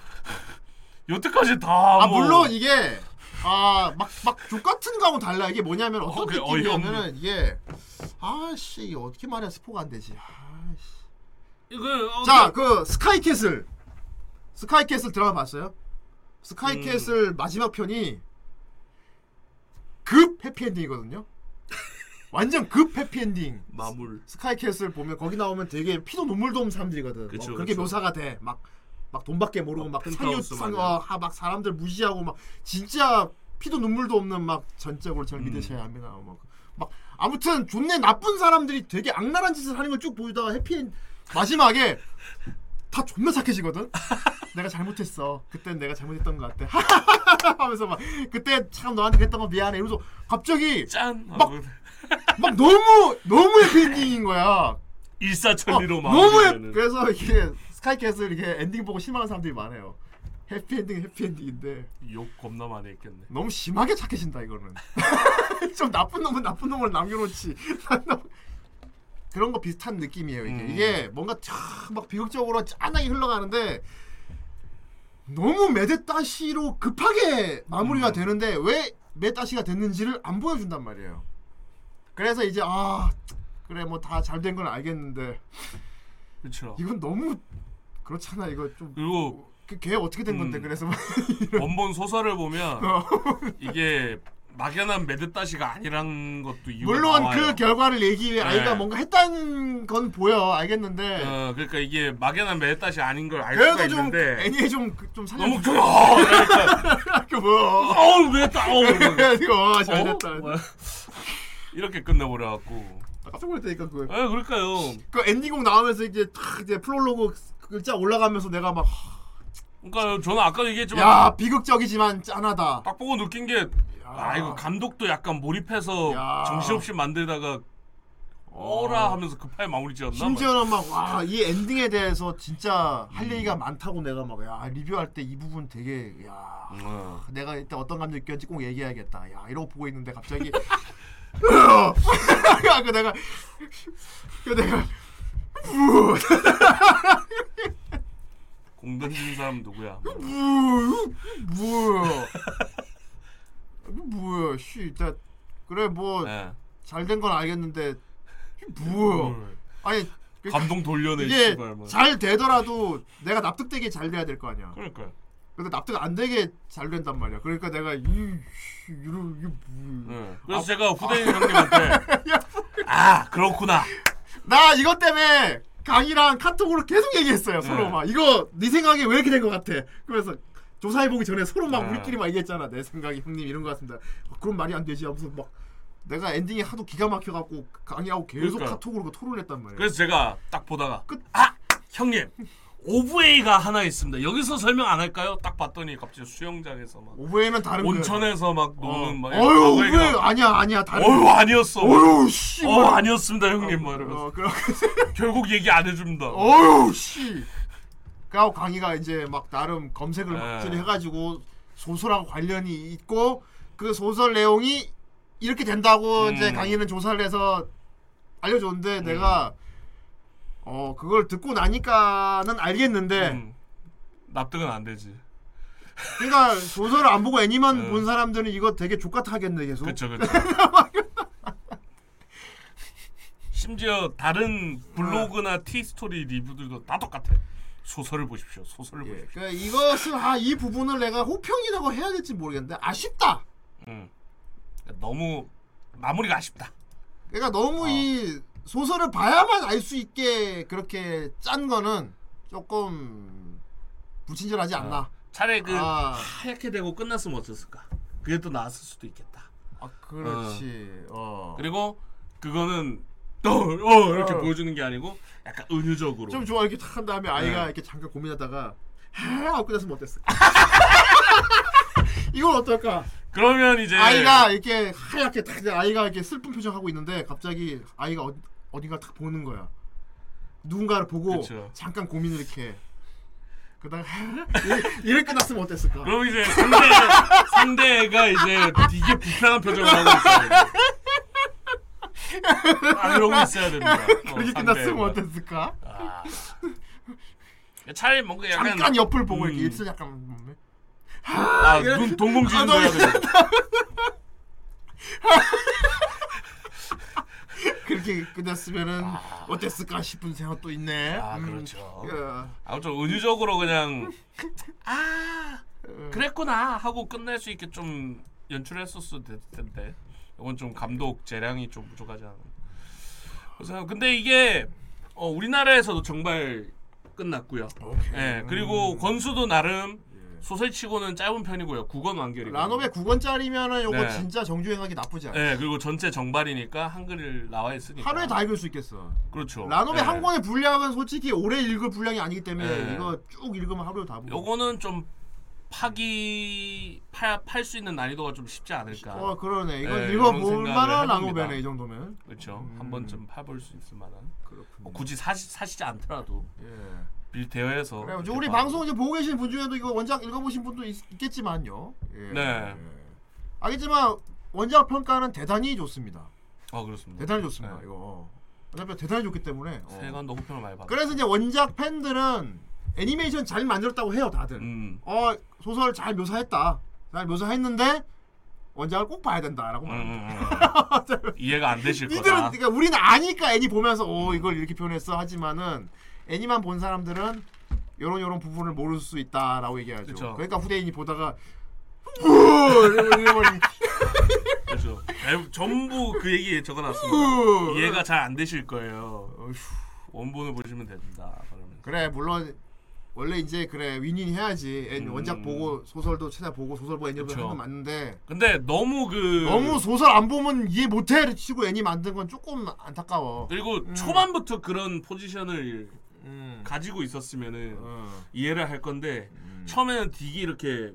여태까지 다 아 뭐. 물론 이게 아막막족 같은 거하고 달라. 이게 뭐냐면 어떤 어, 그게 느낌이냐면은 이게 아씨 어떻게 말해야 스포가 안 되지. 아씨. 이거 어, 자, 그 스카이캐슬. 스카이캐슬 드라마 봤어요? 스카이캐슬 마지막 편이 급 해피엔딩이거든요. 완전 급 해피엔딩. 마물 스카이캐슬 보면 거기 나오면 되게 피도 눈물도 없는 사람들이거든. 그쵸, 어, 그렇게 그쵸. 묘사가 돼. 막 막 돈밖에 모르고 막 상류 펜트하우스 상, 마냥. 어, 하, 막 사람들 무시하고 막 진짜 피도 눈물도 없는 막 전적으로 절 음. 믿으셔야 합니다. 막, 막 아무튼 존내 나쁜 사람들이 되게 악랄한 짓을 하는 걸 쭉 보다가 해피엔 마지막에 다 존나 착해지거든. 내가 잘못했어. 그땐 내가 잘못했던 것 같아. 하면서 막 그때 참 너한테 그랬던 거 미안해. 이러면서 갑자기 짠 막- 너무 너무 해피엔딩인 거야. 일사천리로 어, 막 너무 해, 그래서 이게 스카이캐슬 이게 엔딩 보고 실망한 사람들이 많아요. 해피엔딩 해피엔딩인데 욕 겁나 많이 했겠네. 너무 심하게 착해진다 이거는. 좀 나쁜 놈은 나쁜 놈을 남겨놓지. 그런 거 비슷한 느낌이에요 이게. 음. 이게 뭔가 촥막 비극적으로 짠하게 흘러가는데 너무 메데따시로 급하게 마무리가 음. 되는데 왜 메데따시가 됐는지를 안 보여준단 말이에요. 그래서 이제 아 그래 뭐 다 잘 된 건 알겠는데 그렇죠. 이건 너무 그렇잖아 이거 좀. 그리고 그걔 어떻게 된 건데 음. 그래서 원본 소설을 보면 어. 이게 막연한 매드다시가 아니란 것도 이유가 물론 나와요. 그 결과를 내기 위해 네. 아이가 뭔가 했다는 건 보여 알겠는데 어, 그러니까 이게 막연한 매드다시 아닌 걸 알 수가 있는데 애니에 좀좀 살려 너무 그러니까 그 뭐야 어우 매드다 어우 이거 잘 어? 됐다 뭐야. 이렇게 끝내버려 갖고 깜짝 놀랐다니까 그, 아 그럴까요 그 엔딩곡 나오면서 이제 탁 이제 프롤로그 글자 올라가면서 내가 막 그러니까 저는 아까 얘기했지만 야 비극적이지만 짠하다. 딱 보고 느낀 게 아 이거 감독도 약간 몰입해서 야. 정신없이 만들다가 어라 하면서 급하게 마무리 지었나? 심지어는 막. 와 이 엔딩에 대해서 진짜 할 얘기가 많다고 내가 막 야 리뷰할 때 이 부분 되게 야. 어. 내가 이때 어떤 감정 느꼈는지 꼭 얘기해야겠다. 야 이러고 보고 있는데 갑자기. 그 내가 그 내가 공 던진 사람 누구야? 뭐 뭐야? 뭐야? 씨 나, 그래 뭐 네. 잘된 건 알겠는데 뭐야? 아니 그- 감동 돌려내 이게 씨발 뭐. 잘 되더라도 내가 납득되게 잘 돼야 될 거 아니야. 그러니까요. 근데 납득 안 되게 잘 된단 말이야. 그러니까 내가 이 씨, 이런 이게 뭐야? 네. 그래서 제가 후대인 형님한테 아 그렇구나 나 이것 때문에 강이랑 카톡으로 계속 얘기했어요 서로 네. 막. 이거 네 생각에 왜 이렇게 된 것 같아? 그래서 조사해 보기 전에 서로 막 네. 우리끼리 막 얘기했잖아. 내 생각이 형님 이런 것 같습니다. 어, 그런 말이 안 되지 하면서 막 내가 엔딩이 하도 기가 막혀갖고 강이하고 계속 그러니까요. 카톡으로 그 토론했단 말이야 그래서 제가 딱 보다가 아! 형님 오브웨이가 하나 있습니다 여기서 설명 안 할까요 딱 봤더니 갑자기 수영장에서 막 오브에는 다른 거야. 온천에서 막 노는 막 어휴 얘기가- 아니야 아니야 다른 어휴. 아니었어 어휴 씨 어 뭐. 아니었습니다 형님 막 이러면서 어, 그럼 결국 얘기 안 해줍니다 어휴 씨. 그하고 강희가 이제 막 나름 검색을 네. 확실히 해가지고 소설하고 관련이 있고 그 소설 내용이 이렇게 된다고 음. 이제 강희는 조사를 해서 알려줬는데 내가 어 그걸 듣고 나니까는 알겠는데 음, 납득은 안 되지 그러니까 소설을 안 보고 애니만 네. 본 사람들은 이거 되게 족같아 하겠네 계속. 그쵸 그쵸 심지어 다른 블로그나 티 스토리 리뷰들도 다 똑같아 소설을 보십시오 소설을 예. 보십시오 그러니까 이것을 아이 부분을 내가 호평이라고 해야 될지 모르겠는데 아쉽다. 음. 너무 마무리가 아쉽다 그러니까 너무 어. 이 소설을 봐야만 알 수 있게 그렇게 짠 거는 조금 불친절하지 않나. 차라리 그 아. 하얗게 되고 끝났으면 어땠을까 그게 또 나았을 수도 있겠다 아 그렇지. 어. 그리고 그거는 또 어, 이렇게 어. 보여주는 게 아니고 약간 은유적으로 좀 좋아 이렇게 탁한 다음에 아이가 네. 이렇게 잠깐 고민하다가 하 하고 끝났으면 어땠을까? 이건 어떨까? 그러면 이제 아이가 이렇게 하얗게 탁 이제 아이가 이렇게 슬픈 표정 하고 있는데 갑자기 아이가 어디, 어딘가 탁 보는 거야. 누군가를 보고 그쵸. 잠깐 고민을 이렇게 그다음 이렇게 끝났으면 어땠을까? 그럼 이제 상대 상대가 이제 되게 불편한 표정을 하고 있어요. 아 이러고 있어야 됩니다. 어, 그렇게 끝났으면. 어땠을까? 아. 차라리 뭔가 약간 잠깐 옆을 보고 음. 이렇게 입술 약간 음, 아, 눈 동공지진 아, 너무 해야 돼. 그렇게 끝났으면은 어땠을까 싶은 생각도 있네. 아 음. 그렇죠. 야. 아무튼 은유적으로 그냥 아 그랬구나 하고 끝낼 수 있게 좀 연출했었어도 될 텐데 이건 좀 감독 재량이 좀 부족하지 않아. 그래서 근데 이게 어, 우리나라에서도 정말 끝났고요. 예 그리고 권수도 나름 소설치고는 짧은 편이고요. 9권 완결이고. 라노베 9권짜리면은 요거 네. 진짜 정주행하기 나쁘지 않아. 예 그리고 전체 정발이니까 한글 나와 있으니까. 하루에 다 읽을 수 있겠어. 그렇죠. 라노베 예. 한 권의 분량은 솔직히 오래 읽을 분량이 아니기 때문에 네. 이거 쭉 읽으면 하루에 다 보고. 요거는 좀 파기 팔수 있는 난이도가 좀 쉽지 않을까. 어 그러네. 이건 네, 읽어볼 만한. 라노베네 이 정도면. 그렇죠. 음. 한 번쯤 파볼 수 있을 만한. 그렇군요. 뭐 굳이 사시, 사시지 않더라도 예. 빌 대회에서. 그래, 우리. 방송 이제 보고 계신 분 중에도 이거 원작 읽어보신 분도 있, 겠지만요 예. 네. 예. 알겠지만 원작 평가는 대단히 좋습니다. 어 그렇습니다. 대단히 좋습니다. 네. 이거 어차피 대단히 좋기 때문에. 어. 세관도 호평을 많이 받아. 그래서 이제 원작 팬들은 애니메이션 잘 만들었다고 해요, 다들. 음. 어 소설 잘 묘사했다. 잘 묘사했는데 원작을 꼭 봐야 된다라고 음, 말합니다. 음, 음. 이해가 안 되실 니들은 거다. 그러니까 우리는 아니까 애니 보면서 오 이걸 이렇게 표현했어 하지만은 애니만 본 사람들은 요런 요런 부분을 모를 수 있다라고 얘기하죠. 그쵸. 그러니까 후대인이 보다가 뭐 이러고 이러고 그렇죠. 대- 전부 그 얘기 적어놨습니다. 이해가 잘 안 되실 거예요. 원본을 보시면 됩니다. 그러면. 그래 물론 원래 이제 그래 윈윈 해야지. 애 음. 원작 보고 소설도 찾아보고 소설 보고 애니 보고 그쵸. 하는 건 맞는데 근데 너무 그 너무 소설 안 보면 이해 못해 치고 애니 만든 건 조금 안타까워. 그리고 초반부터 그런 포지션을 음. 가지고 있었으면은 어. 이해를 할 건데 음. 처음에는 딕이 이렇게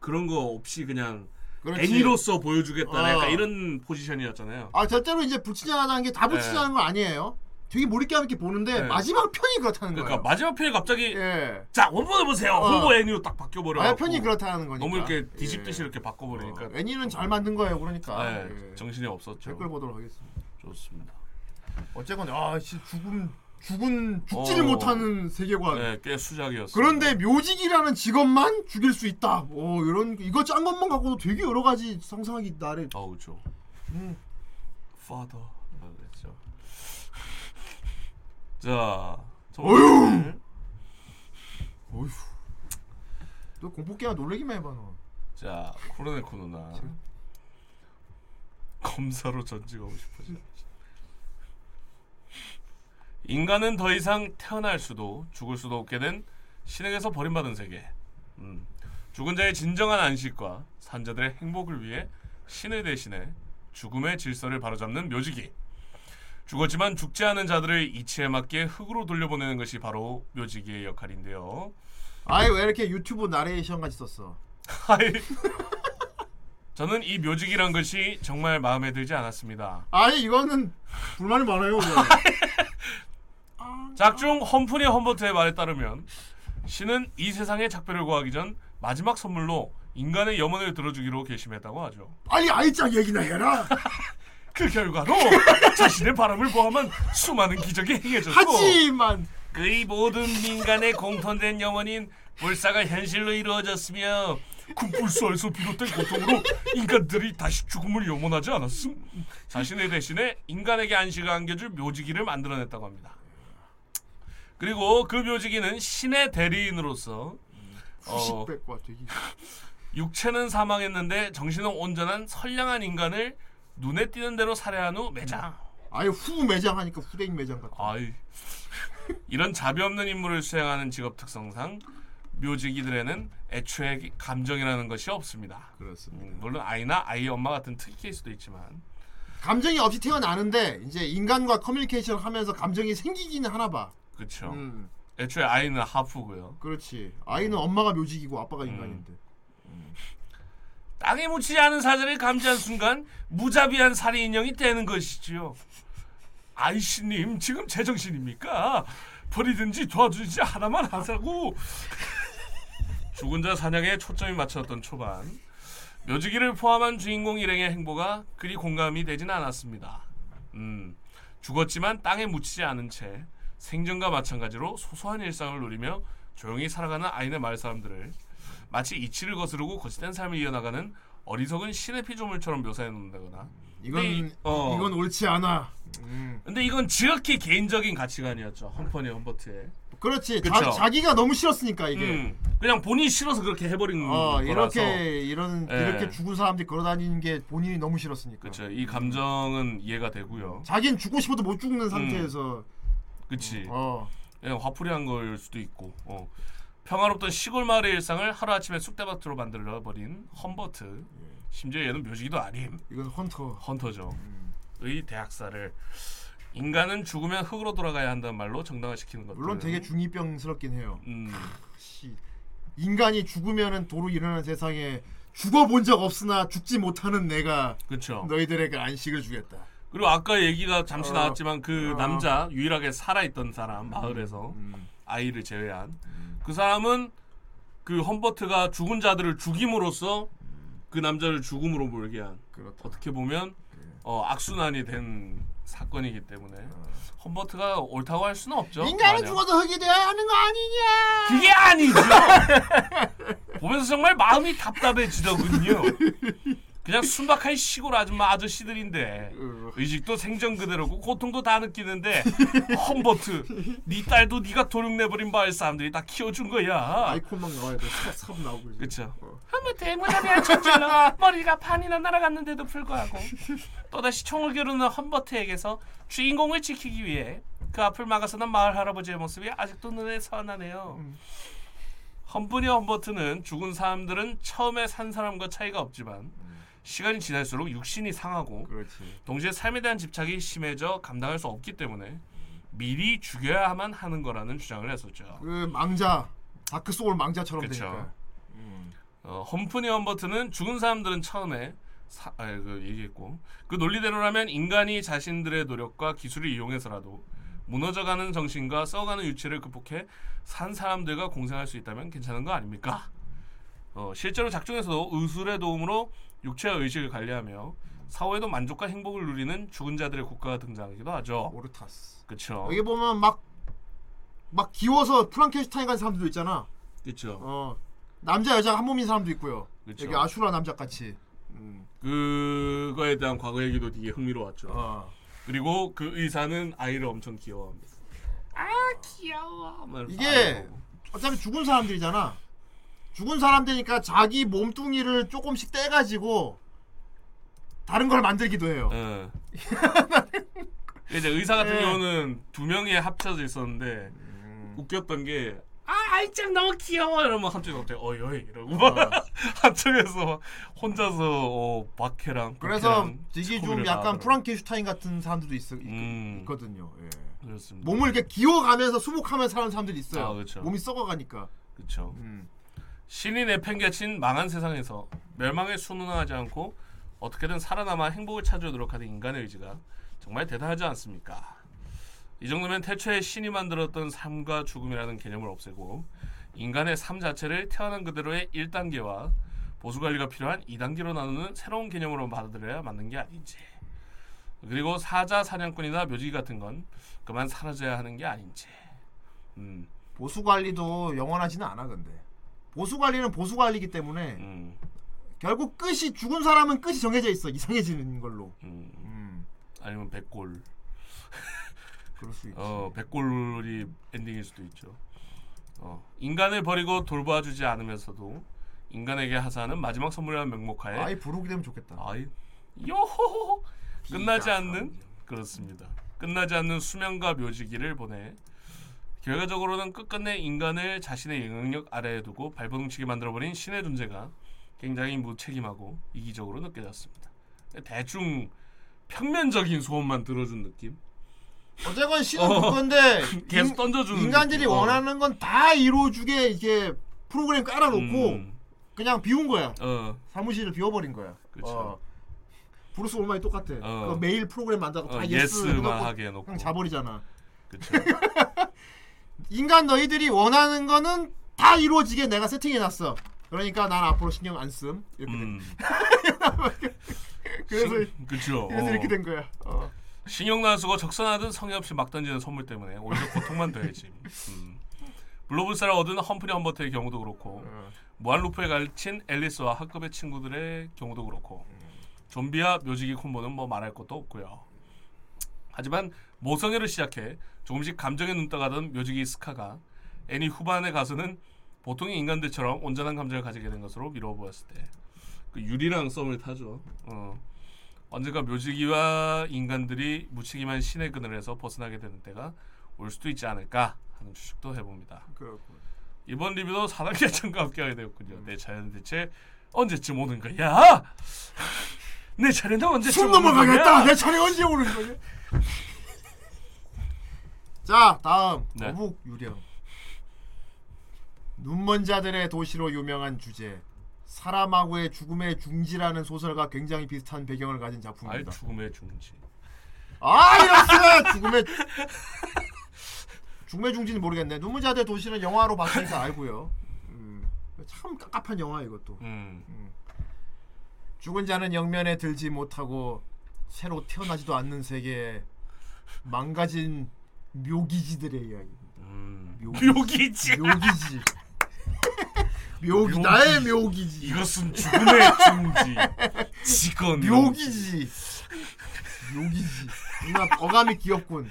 그런 거 없이 그냥 그렇지. 애니로서 보여주겠다 어. 약간 이런 포지션이었잖아요. 아 절대로 이제 붙이자는 게 다 붙이자는 건 아니에요. 되게 몰입감 있게 보는데 네. 마지막 편이 그렇다는 그러니까 거예요. 마지막 편이 갑자기 예. 자 원본을 보세요. 어. 홍보 애니로 딱 바뀌어버려. 마지막 편이 그렇다는 거니까. 너무 이렇게 뒤집듯이 예. 이렇게 바꿔버리니까 어, 애니는 잘 만든 거예요. 그러니까. 네, 예. 정신이 없었죠. 댓글 보도록 하겠습니다. 좋습니다. 어쨌건 아, 씨 죽음 죽은 죽지를 어. 못하는 세계관. 네, 꽤 수작이었어요. 그런데 묘직이라는 직업만 죽일 수 있다. 오 이런 이거 짠 것만 갖고도 되게 여러 가지 상상하기 나래. 아 그렇죠. 음. Father. 아, 그랬죠. 자, 어휴! 어휴. 너 공포 게임 놀래기만 해봐 너. 자, 코로네코 누나. 검사로 전직하고 싶어져. 인간은 더 이상 태어날 수도 죽을 수도 없게 된 신에게서 버림받은 세계. 음. 죽은 자의 진정한 안식과 산자들의 행복을 위해 신을 대신해 죽음의 질서를 바로잡는 묘지기. 죽었지만 죽지 않은 자들을 이치에 맞게 흙으로 돌려보내는 것이 바로 묘지기의 역할인데요. 아이 왜 이렇게 유튜브 나레이션 같이 썼어? 하이. 저는 이 묘지기란 것이 정말 마음에 들지 않았습니다. 아니 이거는 불만이 많아요. 작중 험프니 험버트의 말에 따르면 신은 이 세상의 작별을 구하기 전 마지막 선물로 인간의 영혼을 들어주기로 결심했다고 하죠. 빨리 아이짱 얘기나 해라. 그 결과로 자신의 바람을 포함한 수많은 기적이 행해졌고 하지만 그의 모든 민간의 공통된 영혼인 불사가 현실로 이루어졌으며 군불수에서 비롯된 고통으로 인간들이 다시 죽음을 영원하지 않았음. 자신의 대신에 인간에게 안식을 안겨줄 묘지기를 만들어냈다고 합니다. 그리고 그 묘지기는 신의 대리인으로서 어, 후식백과 되기. 육체는 사망했는데 정신은 온전한 선량한 인간을 눈에 띄는 대로 살해한 후 매장. 아예 후 매장 하니까 후대인 매장 같아. 아이 이런 자비 없는 임무를 수행하는 직업 특성상 묘지기들에는 애초에 감정이라는 것이 없습니다. 그렇습니다. 음, 물론 아이나 아이 엄마 같은 특이 케이스도 있지만 감정이 없이 태어나는데 이제 인간과 커뮤니케이션을 하면서 감정이 생기기는 하나 봐. 그렇죠. 음, 애초에 아이는 하프고요. 그렇지. 아이는 엄마가 묘직이고 아빠가 인간인데. 땅에 묻히지 않은 사자를 감지한 순간 무자비한 살인 인형이 되는 것이지요. 아이씨님 지금 제정신입니까? 버리든지 도와주지 하나만 하자고. 죽은 자 사냥에 초점이 맞춰졌던 초반 묘지기를 포함한 주인공 일행의 행보가 그리 공감이 되진 않았습니다. 음, 죽었지만 땅에 묻히지 않은 채 생전과 마찬가지로 소소한 일상을 누리며 조용히 살아가는 아이네 마을 사람들을 마치 이치를 거스르고 거짓된 삶을 이어나가는 어리석은 신의 피조물처럼 묘사해 놓는다거나 이건 네, 어. 이건 옳지 않아. 음. 근데 이건 지극히 개인적인 가치관이었죠 험퍼니 험버트의 그렇지. 자, 자기가 너무 싫었으니까 이게. 음, 그냥 본인이 싫어서 그렇게 해버린 어 거라서 이렇게 이런 예. 이렇게 죽은 사람들이 걸어다니는 게 본인이 너무 싫었으니까. 그렇죠 이 감정은 이해가 되고요 자기는 죽고 싶어도 못 죽는 상태에서 그치 어 그냥 화풀이한 걸 수도 있고 어. 평화롭던 시골 마을의 일상을 하루아침에 쑥대밭으로 만들어 버린 험버트 심지어 얘는 묘지기도 아님 이건 헌터. 헌터죠 음. 의 대학사를 인간은 죽으면 흙으로 돌아가야 한다는 말로 정당화시키는 것들 물론 되게 중이병스럽긴 해요. 음, 씨. 인간이 죽으면은 도로 일어나는 세상에 죽어본 적 없으나 죽지 못하는 내가 그렇죠 너희들에게 안식을 주겠다. 그리고 아까 얘기가 잠시 어. 나왔지만 그 어. 남자 유일하게 살아있던 사람 마을에서 음. 아이를 제외한 그 사람은 그 험버트가 죽은 자들을 죽임으로써 그 남자를 죽음으로 몰게 한 그렇다. 어떻게 보면 어, 악순환이 된 사건이기 때문에 험버트가 옳다고 할 수는 없죠. 인간은 만약. 죽어도 흙이 되어야 하는 거 아니냐? 그게 아니죠. 보면서 정말 마음이 답답해지더군요. 그냥 순박한 시골 아줌마 아저씨들인데 어. 의식도 생전 그대로고 고통도 다 느끼는데 험버트 네 딸도 네가 도둑 내버린 마을 사람들이 다 키워준 거야 아이콘만 나와야 돼. 삽, 삽 나오고. 이제. 그쵸 어. 험버트의 무자비한 천질러 머리가 반이나 날아갔는데도 불구하고 또다시 총을 겨루는 험버트에게서 주인공을 지키기 위해 그 앞을 막아서는 마을 할아버지의 모습이 아직도 눈에 선하네요 험분이 험버트는 죽은 사람들은 처음에 산 사람과 차이가 없지만 시간이 지날수록 육신이 상하고 그렇지. 동시에 삶에 대한 집착이 심해져 감당할 수 없기 때문에 미리 죽여야만 하는 거라는 주장을 했었죠. 그 망자 다크 소울 망자처럼 그쵸. 되니까. 어, 험프니 험버트는 죽은 사람들은 처음에 사, 아, 그 얘기했고 그 논리대로라면 인간이 자신들의 노력과 기술을 이용해서라도 무너져가는 정신과 썩어가는 육체를 극복해 산 사람들과 공생할 수 있다면 괜찮은 거 아닙니까? 어, 실제로 작중에서도 의술의 도움으로 육체와 의식을 관리하며 사후에도 만족과 행복을 누리는 죽은 자들의 국가가 등장하기도 하죠. 오르타스. 그렇죠. 여기 보면 막 막 기워서 프랑켄슈타인 간 사람들도 있잖아. 그렇죠. 어 남자 여자 한 몸인 사람도 있고요. 그쵸. 여기 아슈라 남자 같이. 음. 그거에 대한 과거 얘기도 되게 흥미로웠죠. 어. 그리고 그 의사는 아이를 엄청 귀여워합니다. 아 귀여워. 이게 아이고. 어차피 죽은 사람들이잖아. 죽은 사람들이니까 자기 몸뚱이를 조금씩 떼가지고 다른 걸 만들기도 해요. 예. 이제 의사 같은 예. 경우는 두 명이 합쳐져 있었는데 음. 웃겼던 게. 아, 아이짱 너무 귀여워 이러면 한쪽에 갑자기 어이 어이 이러고 막 한쪽에서 막 혼자서 어, 박해랑 그래서 이게 좀 약간 나가더라고요. 프랑켄슈타인 같은 사람들도 있, 있, 음. 있거든요. 예. 그렇습니다. 몸을 이렇게 기어가면서 수복하면서 사는 사람들이 있어요. 아, 그쵸. 몸이 썩어가니까. 그렇죠. 음. 신이 내팽개친 망한 세상에서 멸망에 순응하지 않고 어떻게든 살아남아 행복을 찾으려 노력하는 인간의 의지가 정말 대단하지 않습니까? 이 정도면 태초에 신이 만들었던 삶과 죽음이라는 개념을 없애고 인간의 삶 자체를 태어난 그대로의 1단계와 보수 관리가 필요한 2단계로 나누는 새로운 개념으로 받아들여야 맞는 게 아닌지. 그리고 사자 사냥꾼이나 묘지기 같은 건 그만 사라져야 하는 게 아닌지. 음, 보수 관리도 영원하지는 않아 근데. 보수 관리는 보수 관리이기 때문에 음, 결국 끝이 죽은 사람은 끝이 정해져 있어 이상해지는 걸로. 음. 음. 아니면 백골. 그럴 수 있지. 어 백골이 엔딩일 수도 있죠. 어 인간을 버리고 돌봐주지 않으면서도 인간에게 하사하는 마지막 선물이라는 명목하에 아이 부르게 되면 좋겠다. 아이 요호호호 끝나지 않는 그렇습니다. 끝나지 않는 수명과 묘지기를 보내 결과적으로는 끝끝내 인간을 자신의 영향력 아래에 두고 발버둥치게 만들어버린 신의 존재가 굉장히 무책임하고 이기적으로 느껴졌습니다. 대충 평면적인 소원만 들어준 느낌. 어쨌건 신은 어. 그건데 계속 인- 던져주는 인간들이 느낌. 어. 원하는 건 다 이루어주게 이게 프로그램 깔아놓고 음, 그냥 비운 거야. 어, 사무실을 비워버린 거야. 그쵸. 어. 브루스 올마이티 똑같아. 어. 그 메일 프로그램 만들고 어, 다 yes yes만 하게 해놓고. 그냥 자버리잖아. 그쵸. 인간 너희들이 원하는 거는 다 이루어지게 내가 세팅해놨어. 그러니까 난 앞으로 신경 안 씀. 이렇게 된. 음, 그래서 그쵸. 그래서 어. 이렇게 된 거야. 어. 쓰고 적선하듯 성의 없이 막 던지는 선물 때문에 오히려 고통만 더해짐. 음. 블로블사를 얻은 험프리 험버트의 경우도 그렇고 어. 무한 루프에 갇힌 앨리스와 학급의 친구들의 경우도 그렇고 좀비와 묘지기 콤보는 뭐 말할 것도 없고요. 하지만 모성애를 시작해 조금씩 감정에 눈 떠가던 묘지기 스카가 애니 후반에 가서는 보통의 인간들처럼 온전한 감정을 가지게 된 것으로 미뤄 보였을 때 그 유리랑 썸을 타죠. 어. 언젠가 묘지기와 인간들이 무책임한 신의 그늘에서 벗어나게 되는 때가 올 수도 있지 않을까 하는 추측도 해봅니다. 그렇고. 이번 리뷰도 4단계 참과 함께하게 되었군요. 내 차례는 대체 언제쯤 오는 거야? 내 차례는 언제쯤 숨 오는 넘어가겠다. 거야? 내 차례 언제 오는 거냐? 자 다음 네. 거북 유령. 눈먼 자들의 도시로 유명한 주제. 사람하고의 죽음의 중지라는 소설과 굉장히 비슷한 배경을 가진 작품입니다. 죽음의 중지. 아 이렇게 죽음의 죽음의 중지는 모르겠네. 눈먼 자들의 도시는 영화로 봤으니까 알고요. 음, 참 깝깝한 영화 이것도. 음. 죽은 자는 영면에 들지 못하고 새로 태어나지도 않는 세계에 망가진 묘기지들의 이야기. 음. 묘기- 묘기지. 묘기지. 묘기 묘기. 나의 묘기지. 이것은 죽음의 중지. 직원. 묘기지. 묘기지. 누나 어감이 귀엽군.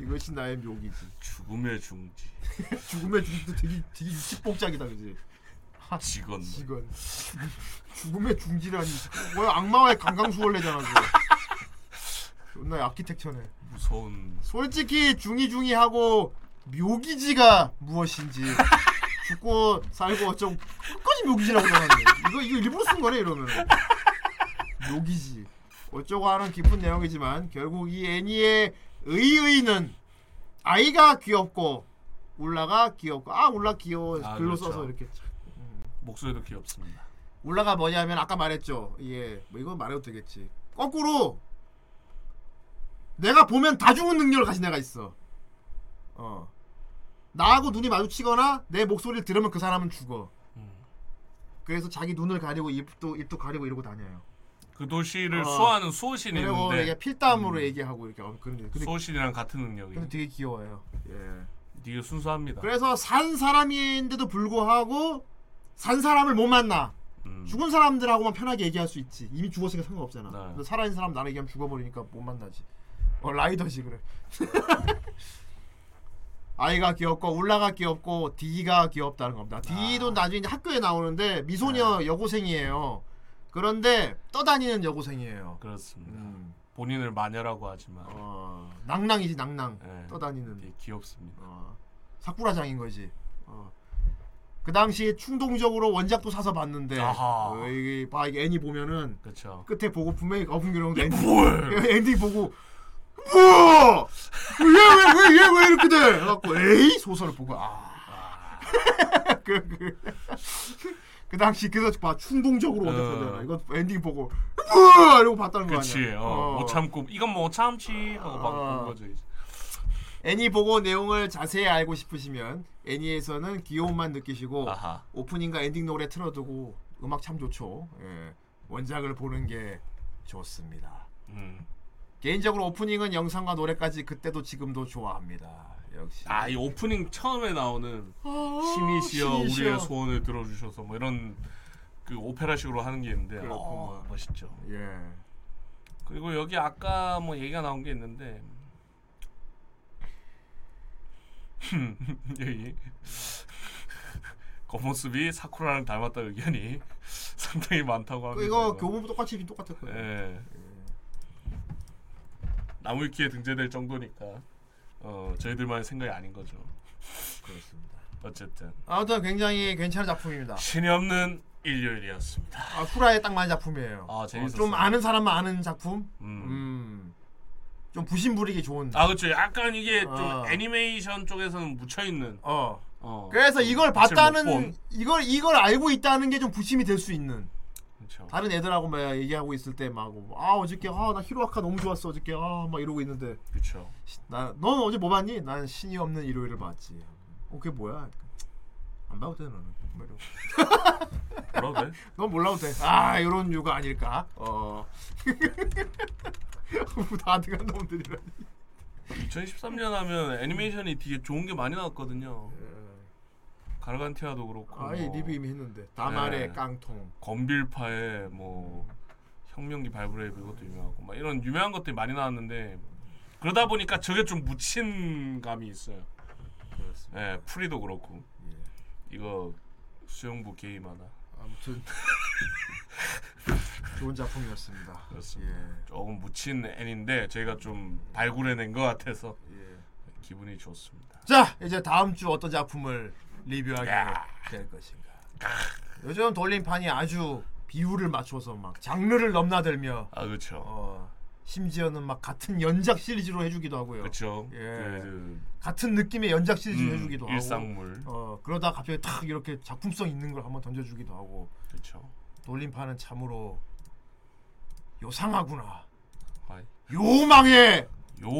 이것이 나의 묘기지. 죽음의 중지. 죽음의 중도 되게 되게 육식복작이다 그지. 직원. 직원. 죽음의 중지라니. 뭐야 악마와의 강강수월래잖아. 존나 아키텍처네. 무서운. 솔직히 중이중이 하고 묘기지가 무엇인지 죽고 살고 어쩌고 끝까지 묘기지라고 나왔네. 이거 이거 일부러 쓴 거네 이러면. 묘기지. 어쩌고 하는 깊은 내용이지만 결국 이 애니의 의의는 아이가 귀엽고 울라가 귀엽고 아 울라 귀여워 아, 글로 그렇죠. 써서 이렇게 목소리도 귀엽습니다. 울라가 뭐냐면 아까 말했죠. 이게 뭐 이건 말해도 되겠지. 거꾸로 내가 보면 다 죽은 능력을 가진 애가 있어. 어. 나하고 눈이 마주치거나 내 목소리를 들으면 그 사람은 죽어. 그래서 자기 눈을 가리고 입도 입도 가리고 이러고 다녀요. 그 도시를 어. 수호하는 수호신이 그리고 있는데 이게 필담으로 얘기하고 이렇게 어, 그런 근데, 수호신이랑 같은 능력이. 근데 되게 귀여워요. 예. 되게 순수합니다. 그래서 산 사람인데도 불구하고 산 사람을 못 만나. 음. 죽은 사람들하고만 편하게 얘기할 수 있지. 이미 죽었으니까 상관없잖아. 네. 근데 살아있는 사람 나랑 얘기하면 죽어버리니까 못 만나지. 어 라이더지 그래. 아이가 귀엽고 울라가 귀엽고 디가 귀엽다는 겁니다. 디도 나중에 이제 학교에 나오는데 미소녀 여고생이에요. 그런데 떠다니는 여고생이에요. 그렇습니다. 음. 본인을 마녀라고 하지만 어, 낭낭이지 낭낭. 네. 떠다니는. 귀엽습니다. 어, 사쿠라장인 거지. 어. 그 당시 충동적으로 원작도 사서 봤는데. 어, 이게 봐 이게 애니 보면은 그렇죠. 끝에 보고 분명히 어풍기령도 엔딩? 엔딩 보고 뭐야 얘왜 왜 얘 왜 이렇게 돼? 해갖고 에이 소설을 보고 아. 그, 그, 그 당시 그래서 봐 충동적으로 어. 이거 엔딩 보고 뭐야 이러고 봤다는 거 그렇지. 아니야. 어, 못 참고 이건 못 참지 하고 막 어. 본 거죠. 이제. 애니 보고 내용을 자세히 알고 싶으시면 애니에서는 귀여움만 느끼시고 아하. 오프닝과 엔딩 노래 틀어두고 음악 참 좋죠. 예. 원작을 보는 게 좋습니다. 음. 개인적으로 오프닝은 영상과 노래까지 그때도 지금도 좋아합니다. 역시. 아, 이 오프닝 처음에 나오는 아, 신이시여 신이시여. 우리의 소원을 들어주셔서 뭐 이런 그 오페라식으로 하는 게 있는데 그렇구만. 어, 멋있죠. 예. 그리고 여기 아까 뭐 얘기가 나온 게 있는데 여기 겉모습이 사쿠라랑 닮았다 의견이 상당히 많다고 합니다. 이거 교보부 똑같이 똑같았거든요. 예. 나무위키에 등재될 정도니까 어, 저희들만의 생각이 아닌 거죠. 그렇습니다. 어쨌든 아무튼 굉장히 괜찮은 작품입니다. 신이 없는 일요일이었습니다. 아, 후라에 딱 맞는 작품이에요. 아, 재밌었어요. 좀 아는 사람만 아는 작품. 음. 음. 좀 부심 부리기 좋은. 아 그렇죠. 약간 이게 좀 어. 애니메이션 쪽에서는 묻혀 있는. 어. 어. 그래서 이걸 봤다는 본. 이걸 이걸 알고 있다는 게 좀 부심이 될 수 있는. 그렇죠. 다른 애들하고 막 얘기하고 있을 때 막 아 어저께 아 나 히로아카 너무 좋았어 어저께 아 막 이러고 있는데 그렇죠. 나넌 어제 뭐 봤니? 난 신이 없는 일요일을 봤지. 어 그게 뭐야? 안 봐도 돼 너는. 뭐. 뭐라고 돼? 넌 몰라도 돼. 아 이런 이유가 아닐까? 어. 다들 간 놈들이라니. 2013년 하면 애니메이션이 되게 좋은 게 많이 나왔거든요. 가르간티아도 그렇고. 예. 아예 뭐 리뷰 이미 했는데 다말의 네. 깡통. 건빌파의 뭐 혁명기 발브레이브 이것도 유명하고 막 이런 유명한 것들이 많이 나왔는데 그러다 보니까 저게 좀 묻힌 감이 있어요. 그렇습니다. 예, 프리도 그렇고 예. 이거 수영부 게임하다 아무튼 좋은 작품이었습니다. 그렇습니다. 예. 조금 묻힌 애인데 저희가 좀 발굴해낸 것 같아서 예. 기분이 좋습니다. 자 이제 다음 주 어떤 작품을 리뷰하게 야. 될 것인가. 요즘 돌림판이 아주 비율을 맞춰서 막 장르를 넘나들며 아 그렇죠. 어, 심지어는 막 같은 연작 시리즈로 해주기도 하고요. 그렇죠. 예. 그, 같은 느낌의 연작 시리즈 음, 해주기도 하고. 일상물. 어 그러다 갑자기 탁 이렇게 작품성 있는 걸 한번 던져주기도 하고. 그렇죠. 돌림판은 참으로 요상하구나. 아이. 요망해. 요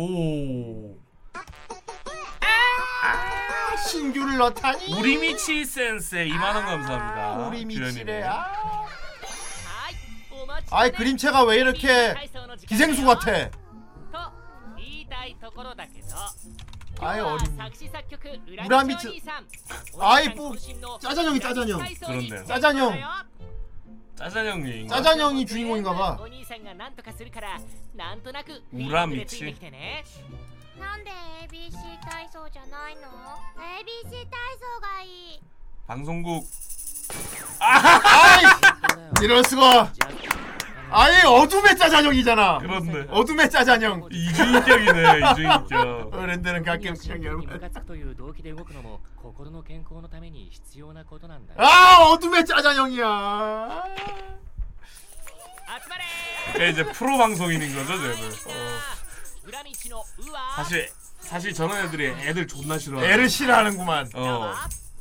아, 신규를 넣다니. 우리미치 센세 2만 원 아, 감사합니다. 우리미치래. 아. 아이 그림체가 왜 이렇게 기생수 같아? 아이 어린 우라미츠 아이 뿌 짜잔형이 짜잔형. 그런데 짜잔형. 짜잔형이 짜잔형이 주인공인가봐. 우라미치? なんとかするからなんとなく裏道フィーリングでついてきてねなんで ABC 体操じゃないの ABC 体操がいい 방송국 이럴 수가. 아예 어둠의 짜잔형이잖아. 그렇네. 어둠의 짜잔형. 이중인격이네 이중인격. 어른들은 가끔 真 그냥 剣に 여러분. ムカつくという動機で動くのも心の健康のために必要なことなんだ 아 어둠의 짜잔형이야. 集まれ 그게 이제 프로 방송인인 거죠 쟤는. 어. 사실 사실 저런 애들이 애들 존나 싫어. 애를 싫어하는구만. 어.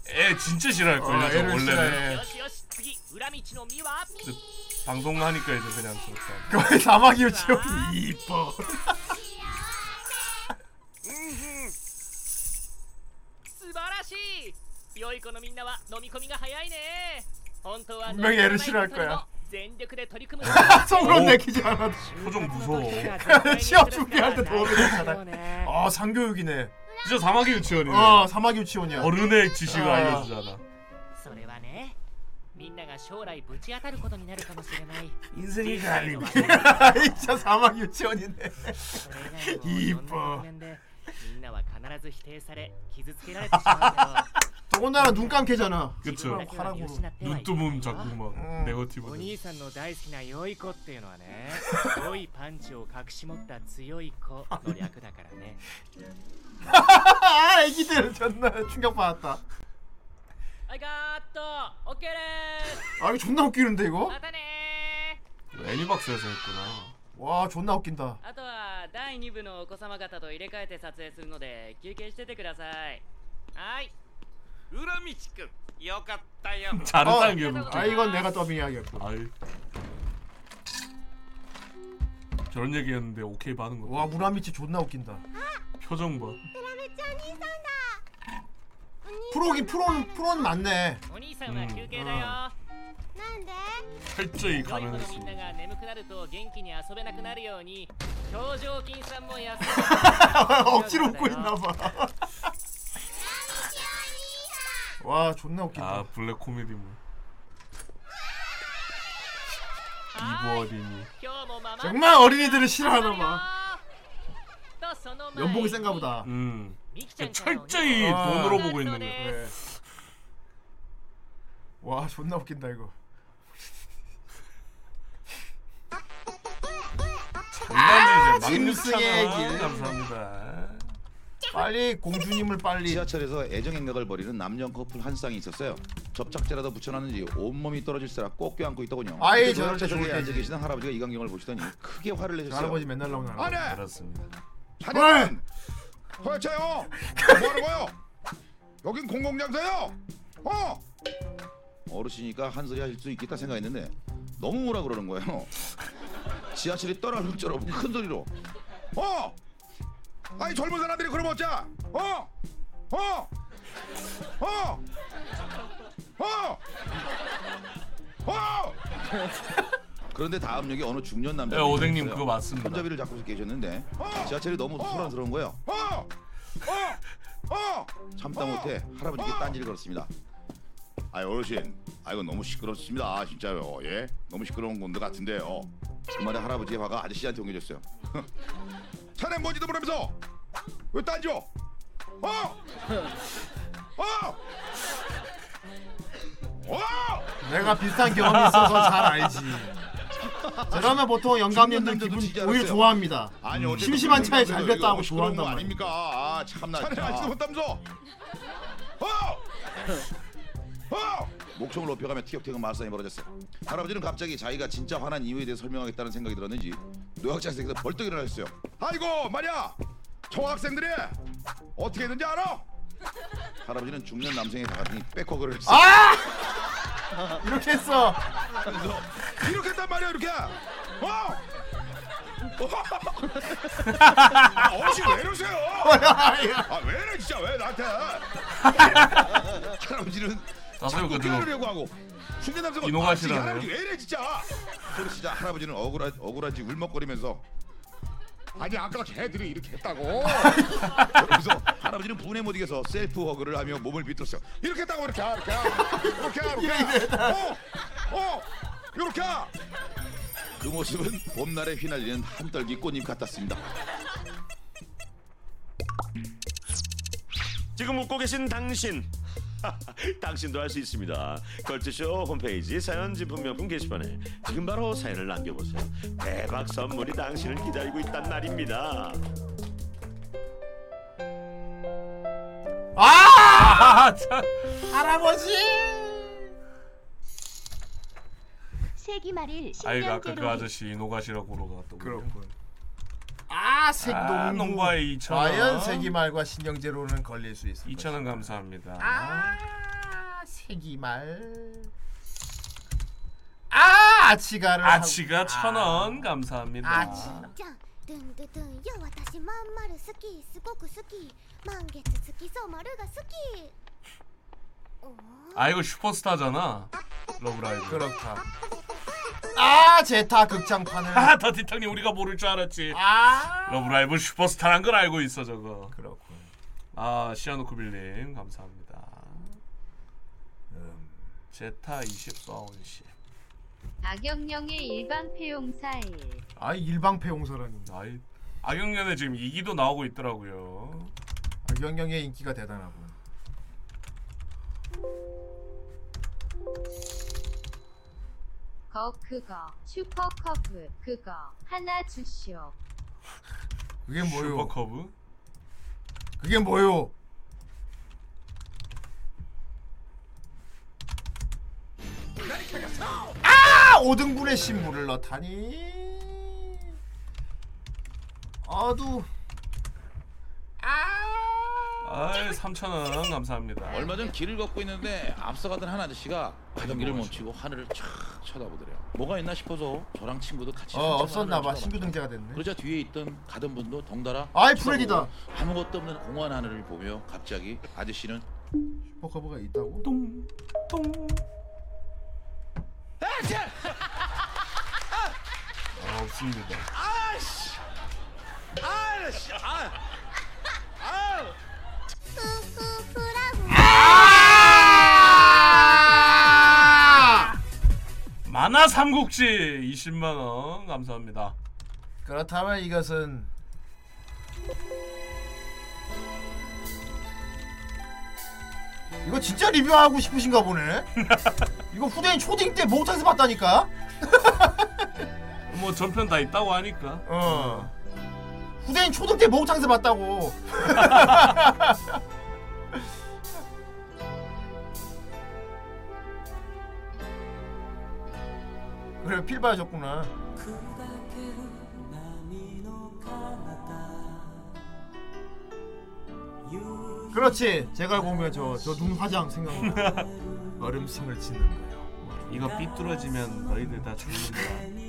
애 진짜 싫어할 걸요. 어, 애를 싫어해. 방송 하니까 이제 그냥 좋다. 거의 사막이요 지옥이 이뻐. 분명히 애를 싫어할 거야. 全力で取り組む 속으로 내키지 않아도. 표정 무서워. 시험 준비할 때 도움이 되잖아. 아 상교육이네. 진짜 사마귀 유치원이네. 어 사막 유치원이야. 어른의 지식을 아. 알려주잖아. それはねみんなが将来ぶち当たることになるかもしれない 인생이 갈리고. 진짜 사막 유치원이네. それ以外のいろんな 이뻐. 局面でみんなは必ず否定され傷つけられてしまうけど 더군다나 눈 깜캐잖아. 그쵸. 눈 뜨면 자꾸 막 음. 네거티브. お兄さんの大好きな良い子っていうのはね、良いパンチを隠し持った強い子の略だからね。 아, 애기들 존나 충격받았다. 아이가또 오케이 아, 이거 존나 웃기는데 이거? 마타네. 애니박스에서 했구나. 와, 존나 웃긴다. あとは第2部のお子様方と入れ替えて撮影するので休憩しててください。はい。浦道くんよかったよ 잘했다는 게 웃겨. 아 이건 내가 더빙해야겠고. 아이. 저런 얘기했는데 오케이 받은 거. 와 무라미치 존나 웃긴다. 표정 봐. ドラメちゃん兄さんだお兄 프로긴 프로는 프로는 맞네. お兄さんは休憩だよ、なんで 철저히 良い子の 가면했어. みんなが眠くなると元気に遊べなくなるように表情筋さんも休 억지로 웃고 있나 봐. 와 존나 웃긴다. 아 블랙 코미디물. 이보 어린이. 정말 어린이들을 싫어하나 봐. 연봉이 센가 보다. 음. 철저히 아. 돈으로 보고 있는 거야. 그래. 와 존나 웃긴다 이거. 장난이지. 아, 심승의 길. 아, 감사합니다. 빨리 공주님을 빨리. 지하철에서 애정 행각을 벌이는 남녀 커플 한 쌍이 있었어요. 접착제라도 붙여놨는지 온몸이 떨어질세라 꼭 껴안고 있더군요. 아이, 저럴 때 좋을 앉아. 계시던 할아버지가 이 광경을 보시더니 크게 화를 내셨어요. 할아버지 맨날 나오는 할아버지. 아네, 그렇습니다. 한현, 도대체요. 뭐하는 거요? 여긴 공공장소요. 어? 어르신이니까 한 소리 하실 수 있겠다 생각했는데 너무 뭐라 그러는 거예요. 지하철이 떠나는 것처럼 큰 소리로. 어? 아니 젊은 사람들이 그러면 어쩌? 어? 어? 어? 어? 어? 그런데 다음 역에 어느 중년 남자 네, 오뎅님 그거 맞습니다. 손잡이를 잡고 계셨는데 지하철이 너무 소란스러운 거예요. 어? 어? 어? 참다 못해 할아버지께 딴지를 걸었습니다. 아 어르신, 아 이거 너무 시끄럽습니다. 진짜요. 예, 너무 시끄러운 건데 같은데요. 그 말에 할아버지의 화가 아저씨한테 옮겨졌어요. 자네 뭔지도 모르면서 왜 딴지요? 어? 어? 어? 내가 비슷한 경험이 있어서 잘 알지. 저러면 보통 영감님들 중년남자도 기분 진짜 오히려 알았어요. 좋아합니다. 아니 음, 어쨌든 심심한 차에 잘 너무 시끄러운 좋아한단 말이야. 아닙니까? 아 참나. 자네 알지도 못하면서. 어! 어! 목청을 높여가며 티격태격 말싸움이 벌어졌어요. 할아버지는 갑자기 자기가 진짜 화난 이유에 대해 설명하겠다는 생각이 들었는지 노약자에서 벌떡 일어나셨어요. 아이고 말이야, 총학생들이 어떻게 했는지 알아? 할아버지는 중년 남성에 다가더니 백허그를 했어요. 아! 이렇게 했어. 그래서 이렇게 했단 말이야 이렇게. 어? 아, 어르신 왜 이러세요? 아왜 이래 진짜 왜 나한테? 할아버지는 나도 자꾸 그거 끼어들려고 하고 중년 남성은 이노가 아, 진짜 싫어하네. 할아버지 왜 이래 진짜? 그러시자 할아버지는 억울하, 억울한지 울먹거리면서 아니 아까 걔들이 이렇게 했다고. 그래서 할아버지는 분에 못 이겨서 셀프 허그를 하며 몸을 비틀었어요. 이렇게 했다고 이렇게 이렇게 이렇게 이렇게. 어, 어, 이렇게. 그 모습은 봄날에 휘날리는 한떨기 꽃잎 같았습니다. 지금 웃고 계신 당신 당신도 할 수 있습니다 걸즈쇼 홈페이지 사연 진품 명품 게시판에 지금 바로 사연을 남겨보세요 대박 선물이 당신을 기다리고 있단 말입니다 아! 할아버지! 세기 말일 아이가 아까 그 아저씨 노가시라 보러 갔던 그렇군. 아, 색농구. 아, 농구화에 2,000원. 과연 세기말과 신경제로는 걸릴 수 있을 2,000원 감사합니다. 아, 세기말. 아, 아치가를 아치가 하고- 1,000원 감사합니다. 아치. じゃんドゥンドゥドゥンよ私まんまる好きすごく好き満月好きそう丸が好き 아 이거 슈퍼스타잖아. 러브라이브. 그렇다. 아, 제타 극장판을. 아, 더티탕님 우리가 모를 줄 알았지. 아. 러브라이브 슈퍼스타란 걸 알고 있어 저거. 그렇군. 아 시아노쿠빌님 감사합니다. 제타 24원씨. 악영영의 일반 폐용사일 아, 일방패 용사라니. 아이 악영년에 지금 2기도 나오고 있더라고요. 악영영의 인기가 대단하고. 거 그거 슈퍼커브 그거 하나 주시오 그게 뭐요? 슈퍼커브? 그게 뭐요? 아! 5등분의 신부를 넣다니. 아두. 아 이 3,000원 감사합니다. 얼마 전 길을 걷고 있는데 앞서가던 한 아저씨가 가던 길을 멈추고 하늘을 촥 쳐다보더래요. 뭐가 있나 싶어서 저랑 친구도 같이 어, 없었나 봐. 쳐다봤죠. 신규 등재가 됐네. 그러자 뒤에 있던 가던 분도 덩달아 아이, 쳐다보고 프레디다. 아무것도 없는 공원 하늘을 보며 갑자기 아저씨는 슈퍼커브가 있다고? 똥. 똥. 아, 없습니다. 아씨 아씨 아 아. 만화 삼국지 20만 원 감사합니다. 그렇다면 이것은 이거 진짜 리뷰하고 싶으신가 보네. 이거 후대인 초딩 때 목욕탕에서 봤다니까. 뭐 전편 다 있다고 하니까. 어. 후대인 초등 때 목욕탕에서 봤다고. 그래 필 봐줬구나. 그렇지. 제가 보면 저저 눈 화장 생각나. 얼음성을 짓는 거요. 이거 삐뚤어지면 너희들 다 죽는다.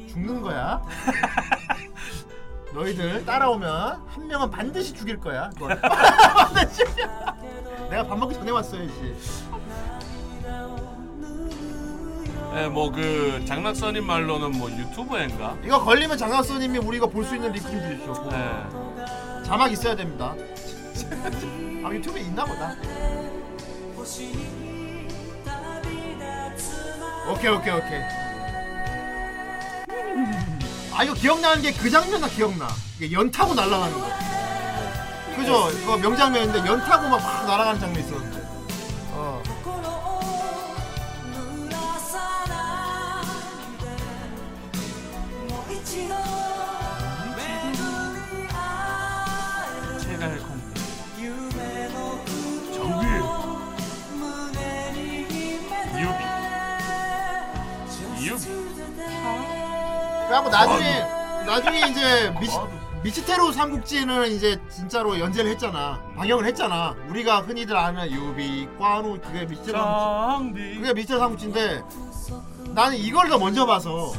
죽는 거야. 너희들 따라오면 한 명은 반드시 죽일 거야. 반드시. 내가 밥 먹기 전에 왔어야지. 예, 뭐그 장낙선님 말로는 뭐 유튜브인가? 이거 걸리면 장학선님이 우리가 볼 수 있는 좀 주십시오. 네. 자막 있어야 됩니다. 아 유튜브에 있나 보다. 오케이 오케이 오케이. 아 이거 기억나는 게 그 장면 나 기억나. 이게 연 타고 날아가는 거. 그죠? 이거 명장면인데 연 타고 막, 막 날아가는 장면 있었는데. 어. 그래갖고 나중에 나중에 이제 미치, 미치테로 삼국지는 이제 진짜로 연재를 했잖아. 방영을 했잖아. 우리가 흔히들 아는 유비 관우 그게 미치테로 삼국지. 그게 미치테로 삼국지인데 나는 이걸 더 먼저 봐서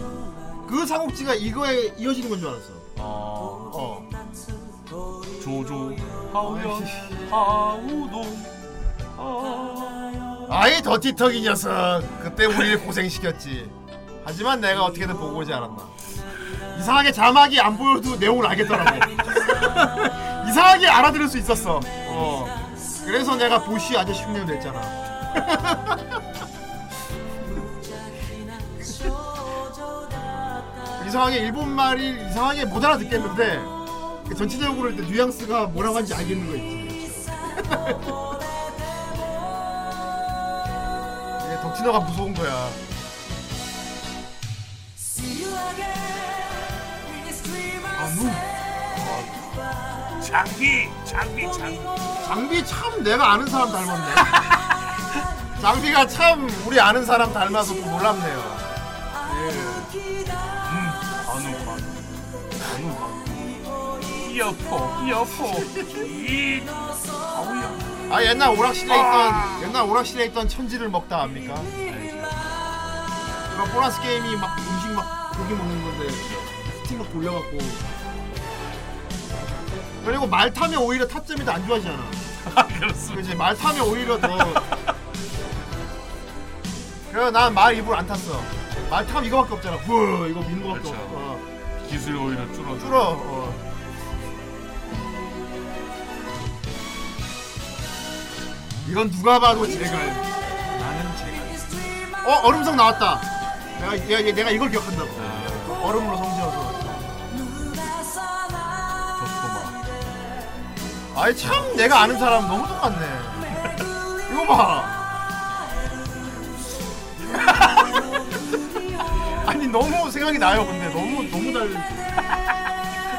그 삼국지가 이거에 이어지는 건 줄 알았어. 어. 어. 조조 하후연 하후돈. 아이 더티턱이 녀석. 그때 우리를 고생시켰지. 하지만 내가 어떻게든 보고 오지 않았나 이상하게 자막이 안 보여도 내용을 알겠더라고. 이상하게 알아들을 수 있었어. 어. 그래서 내가 보쉬 아저씨 흉내를 냈잖아. 이상하게 일본 말이 이상하게 못 알아듣겠는데 전체적으로 일단 뉘앙스가 뭐라고 하는지 알겠는 거 있지. 이게 덕진어가 무서운 거야. 아, 누. 장비, 장비, 장비. 장비 참 내가 아는 사람 닮았네. 장비가 참 우리 아는 사람 닮아서 좀 놀랍네요. 아누, 아누, 아누. 이어포, 이어포. 이, 아우야. 아 옛날 오락실에 있던 옛날 오락실에 있던 천지를 먹다 압니까? 그런 보너스 게임이 막 음식 막 고기 먹는 건데 스틱 막 돌려갖고 그리고 말 타면 오히려 타점이 더 안 좋아지잖아. 그지 말 타면 오히려 더. 그래서 난말 입으로 안 탔어. 말 타면 이거밖에 없잖아. 후 이거 미는 거밖에 그렇죠. 없어. 어. 기술이 오히려 줄어. 줄어. 어. 이건 누가 봐도 제갈. 나는 제갈. 어 얼음성 나왔다. 내가 내가, 내가 이걸 기억한다고. 얼음으로 성지어서. 아이 참 내가 아는 사람 너무 똑같네. 이거 봐. 아니 너무 생각이 나요. 근데 너무 너무 달.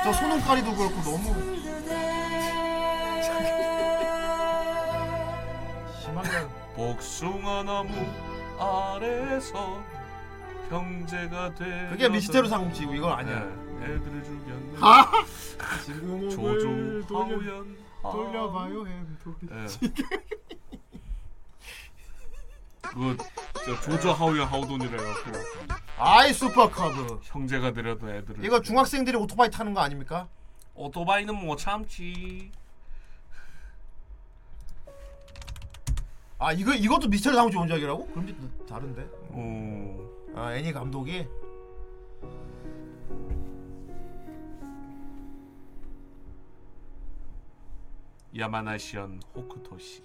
저 손흥가리도 그렇고 너무. 복숭아 나무 아래서 형제가 돼. 그게 미스테로 삼국지고 이건 아니야. 애들을 죽였는. 아! 조조 하우연. 돌려봐요 햄 돌려. 그거 저 조조 하우연 하우돈이래요. 그 아이 슈퍼커브. 형제가 되려던 애들을. 이거 중학생들이 오토바이 타는 거 아닙니까? 오토바이는 못 참지. 아 이거 이것도 미스테리 삼국지 원작이라고? 그럼 좀 다른데. 어. 아 애니 감독이 야마나시현 호쿠토시.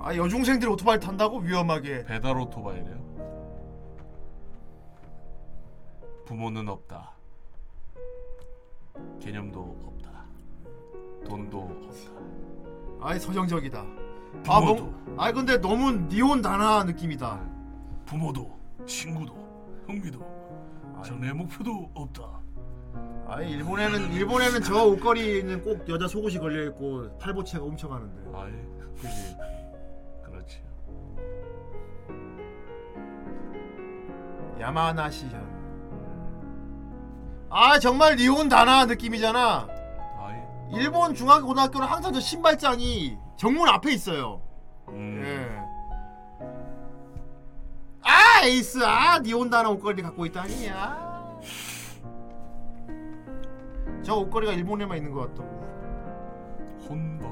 아 여중생들이 오토바이 탄다고 위험하게. 배달 오토바이래요. 부모는 없다. 개념도 없다. 돈도 없다. 아이 서정적이다. 아 부모도. 뭐, 아이 근데 너무 니온 단아 느낌이다. 부모도 친구도 형비도 전에 목표도 없다. 아이 일본에는 일본에는 저 옷걸이는 꼭 여자 속옷이 걸려 있고 팔보채가 훔쳐가는데. 아이 그지. 그렇지. 야마나시현. 아 정말 니온 단아 느낌이잖아. 아이. 일본 중학교 고등학교는 항상 저 신발장이 정문 앞에 있어요. 음. 예. 아 에이스 아 니온 단아 옷걸이 갖고 있다니 아. 저 옷걸이가 일본에만 있는 것 같다고. 혼다.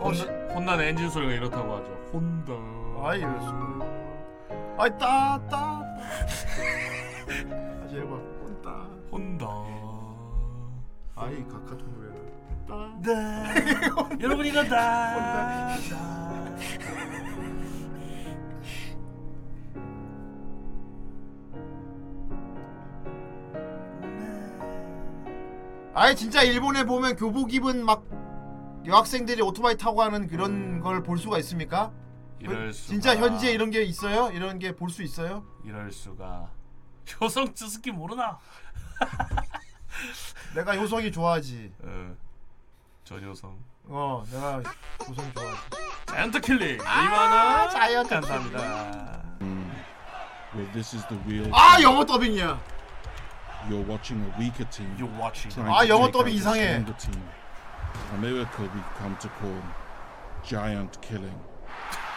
어, 시- 혼난 엔진 소리가 이렇다고 하죠. 혼다. 아이 이럴 수가. 아이 따따. 다시 해봐. 혼따. 혼다. 아이 카카토 노래를. 네. 여러분 이거 다. 아예 진짜 일본에 보면 교복 입은 막 여학생들이 오토바이 타고 가는 그런 걸 볼 수가 있습니까? 이럴 수가. 진짜 현지에 이런 게 있어요? 이런 게 볼 수 있어요? 이럴 수가. 효성 스즈키 모르나? 내가 효성이 좋아하지. 어. 전 효성. 어, 내가 효성이 좋아하지. 자이언트 킬링. 아, 이만원. 자이언트 감사합니다. Well, this is the real. 아 영어 더빙이야. You're watching a weaker team. You're watching. 아, 영어 a 이상해. team. A miracle we come to call giant killing.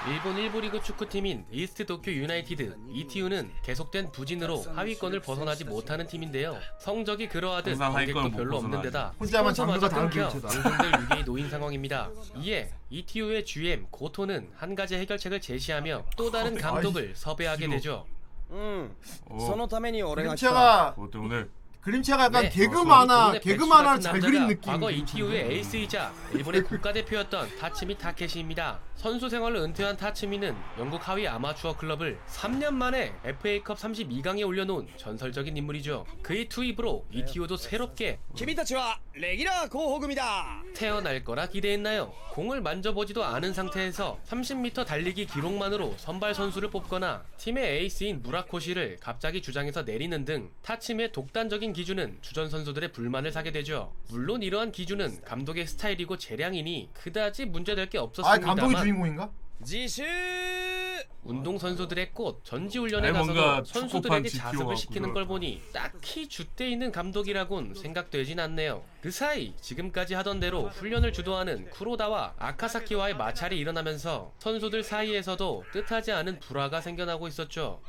일본 1부 리그 축구팀인 이스트 도쿄 유나이티드 ETU는 계속된 부진으로 하위권을 벗어나지 못하는 팀인데요. 성적이 그러하듯 관객도 못 별로 없는. 데다 혼자만 장르가 끊겨. 동생들 위기에 놓인 상황입니다. 이에 ETU의 GM 고토는 한 가지 해결책을 제시하며 또 다른 아이, 감독을 섭외하게. 되죠. うん。そのために俺が来た。とてもね。 그림체가 약간 네, 개그 어, 만화 동네 개그 백수 만화를 같은 잘 남자가 그린 느낌 과거 ETU의 에이스이자 일본의 국가대표였던 타츠미 타케시입니다. 선수 생활을 은퇴한 타츠미는 영국 하위 아마추어 클럽을 3년 만에 FA컵 32강에 올려놓은 전설적인 인물이죠. 그의 투입으로 ETU도 새롭게 君たちはレギュラー候補組だ 태어날 거라 기대했나요? 공을 만져보지도 않은 상태에서 30m 달리기 기록만으로 선발 선수를 뽑거나 팀의 에이스인 무라코시를 갑자기 주장에서 내리는 등 타침의 독단적인 기준은 주전 선수들의 불만을 사게 되죠. 물론 이러한 기준은 감독의 스타일이고 재량이니 그다지 문제될 게아 없었습니다만 감독이 주인공인가? 지슈 운동 선수들의 꽃 전지 훈련에 아니, 뭔가 가서도 축구판 선수들에게 자습을 시키는 걸 보니 딱히 줏대 있는 감독이라곤 생각되진 않네요. 그 사이 지금까지 하던 대로 훈련을 주도하는 쿠로다와 아카사키와의 마찰이 일어나면서 선수들 사이에서도 뜻하지 않은 불화가 생겨나고 있었죠.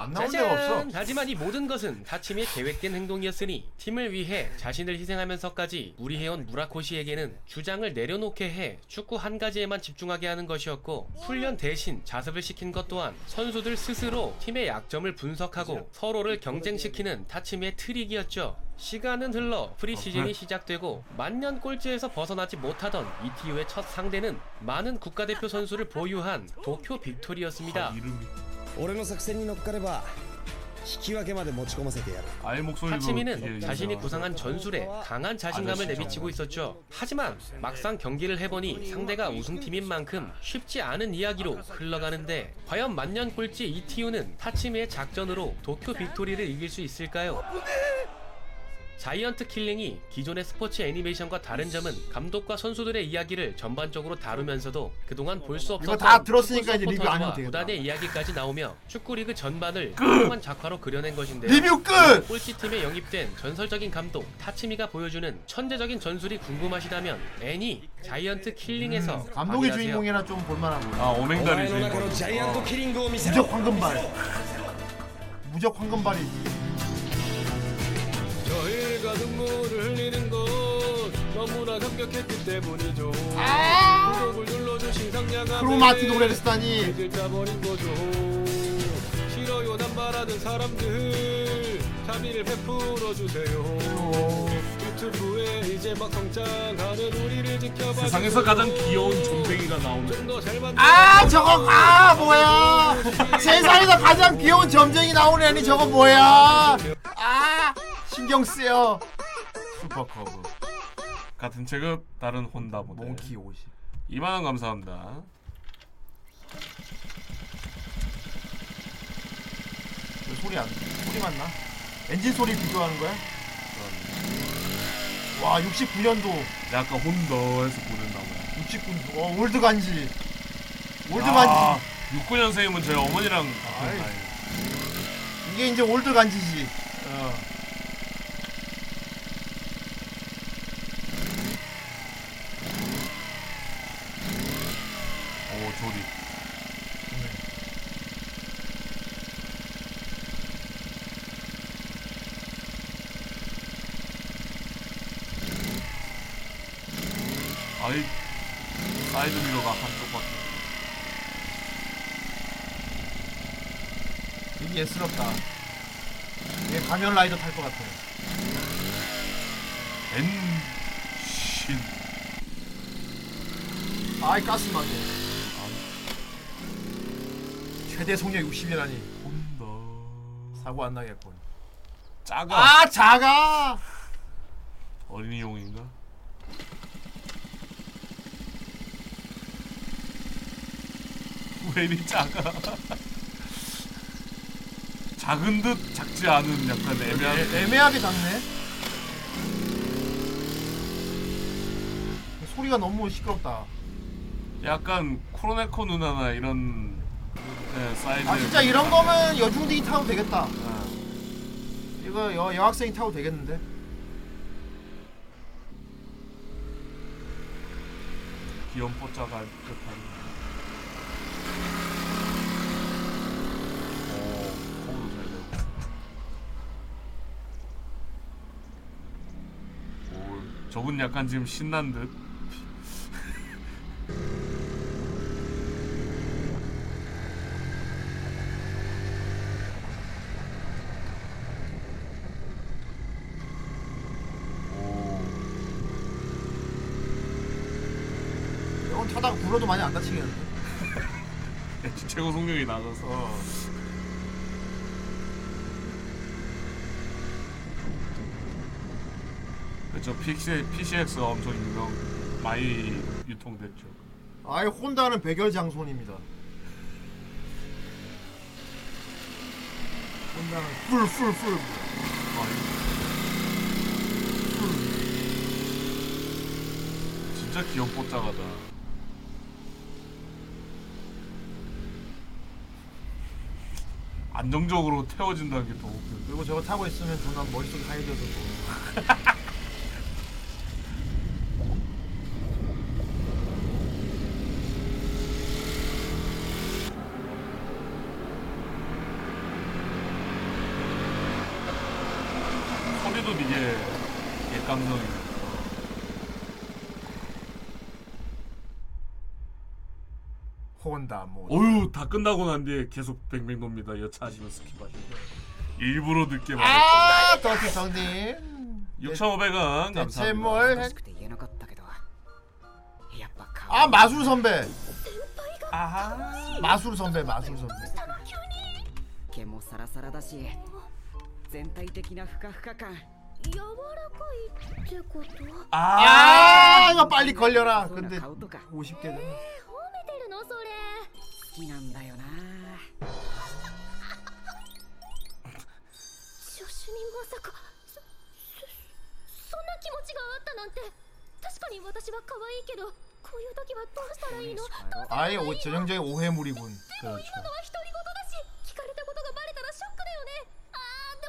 안 나온 데가 없어. 하지만 이 모든 것은 다치미의 계획된 행동이었으니 팀을 위해 자신을 희생하면서까지 무리해온 무라코시에게는 주장을 내려놓게 해 축구 한 가지에만 집중하게 하는 것이었고 훈련 대신 자습을 시킨 것 또한 선수들 스스로 팀의 약점을 분석하고 서로를 그 경쟁시키는 다치미의 트릭이었죠. 시간은 흘러 프리시즌이 시작되고 만년 꼴찌에서 벗어나지 못하던 ETU의 첫 상대는 많은 국가대표 선수를 보유한 도쿄 빅토리였습니다. 俺の作戦に乗っかれば引き分けまで持ち込ませてやる 아예 목소리도 타치미는 이게 자신이 이상하다. 구상한 전술에 강한 자신감을 아저씨 내비치고 있었죠. 하지만 막상 경기를 해보니 상대가 우승팀인 만큼 쉽지 않은 이야기로 흘러가는데 과연 만년 꼴찌 이티우는 타치미의 작전으로 도쿄 빅토리를 이길 수 있을까요? 자이언트 킬링이 기존의 스포츠 애니메이션과 다른 점은 감독과 선수들의 이야기를 전반적으로 다루면서도 그동안 볼 수 이거 없었던 다 들었으니까 이제 축구 리뷰 안 서포터즈와 해도 되겠다. 구단의 이야기까지 나오며 축구 리그 전반을 훌륭한 작화로 그려낸 것인데요. 리뷰 끝! 꼴찌팀에 영입된 전설적인 감독 타치미가 보여주는 천재적인 전술이 궁금하시다면 애니 자이언트 킬링에서 음, 감독이 확인하세요. 주인공이라 좀 볼만하고 아, 오맹달이 お前の中のジャイアントキリングを見せろ 무적 황금발 무적 황금발이 지 저희가 눈물을 흘리는 것 너무나 감격했기 때문이죠. 아! 구독을 눌러주신 상냥함에 크로마티 노래를 쓰다니. 짜버린 거죠. 싫어요 남발하는 사람들. 자비를 베풀어 주세요. 유튜브에 이제 막 성장하는 우리를 지켜봐 세상에서 가장 귀여운 점쟁이가 나오네. 아 저거 아 뭐야? 세상에서 가장 귀여운 점쟁이 나오는 애니 저거 뭐야? 아 신경 쓰여. 슈퍼커브 같은 체급 다른 혼다 모델. 몽키 50 2만원 감사합니다. 왜 소리 안 소리만 나? 엔진 소리 비교하는 거야? 와 69년도. 약간 혼다에서 보냈나 봐요 69 어, old 간지. old 아, 간지. 69년생이면 저희 어머니랑 같은 아이. 나이 이게 이제 old 간지지. 어. 오 조립 아이 사이드 미러가 한쪽밖에. 되게 예스럽다. 얘 가면 라이더 탈 것 같아 変身. 아이 가스 막이 최대 속력 60이라니. 사고 안 나겠군. 작아. 아 작아! 어린이용인가? 왜 이리 작아? 작은 듯 작지 않은 약간 애매한 애, 애매하게 작네. 소리가 너무 시끄럽다. 약간 코로네코 누나나 이런 네, 사이즈 아 진짜 이런 거면 여중딩이 타도 되겠다 이거 여, 여학생이 타도 되겠는데 귀염 뽀짝한 듯한. 오, 커브도 잘 되고. 오, 저분 약간 지금 신난 듯. 이건 타다가 불어도 많이 안 다치겠는데. 최고 속력이 낮아서. 그렇죠. PC, PCX가 엄청 유명, 많이 유통됐죠. 아예 혼다는 백열 장손입니다. 혼다는 풀풀 풀. 진짜 귀염뽀짝하다. 안정적으로 태워진다는 게더 웃겨. 그리고 저거 타고 있으면 존나 머릿속이 하얘져서 뭐. 소리도 이게 객감성이네. 혼다 뭐. 어휴 다 끝나고 난 뒤에 계속 뱅뱅 돕니다. 여차하시면 스킵하시고. 일부러 늦게 말했죠. 아, 더티 성님. 6,500원 대체 감사합니다. 뭘 했... 아 마술 선배. 아하. 마술 선배 마술 선배. 毛もサラサラだし全体的なふかふか感柔らかいってこと 아, 이거 빨리 걸려라. 근데 50개 전. 褒めてる のそれ好きなんだよな助手にまさかそそそんな気持ちがあったなんて確かに私は可愛いけどこういう時はどうしたらいいのどうしたらいい 아예 の 오- 전형적인 오해물이군. でも今のは独り言だし聞かれたことがバレたらショックだよねあーで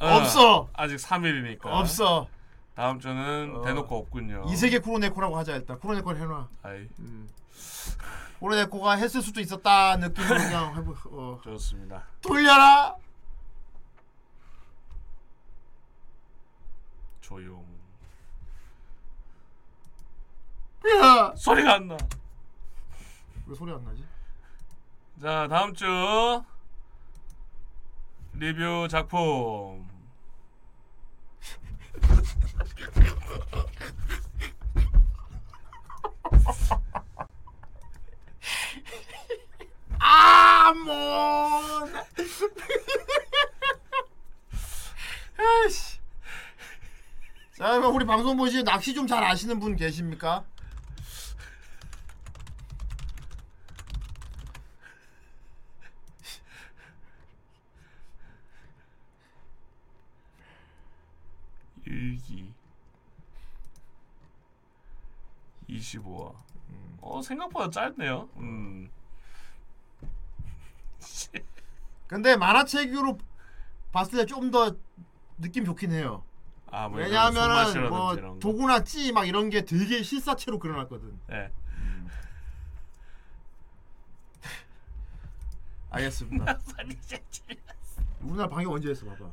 어, 없어. 아직 3일이니까. 없어. 다음 주는 어. 대놓고 없군요. 이세계 쿠로네코라고 하자 일단. 쿠로네코를 해놔. 아이. 쿠로네코가 했을 수도 있었다 느낌으로 그냥 해보. 어. 좋습니다. 돌려라. 조용. 야. 소리가 안 나. 왜 소리 안 나지? 자, 다음 주 리뷰 작품. 아몬. 아이씨. 자, 우리 방송 보시 낚시 좀 잘 아시는 분 계십니까? 일기 25화. 어 생각보다 짧네요. 음. 근데 만화책으로 봤을 때 좀 더 느낌 좋긴 해요. 아, 뭐 왜냐하면은 뭐. 도구나 찌 막 이런 게 되게 실사체로 그려놨거든. 네. 알겠습니다. 우리나라 방영 언제 했어 봐봐.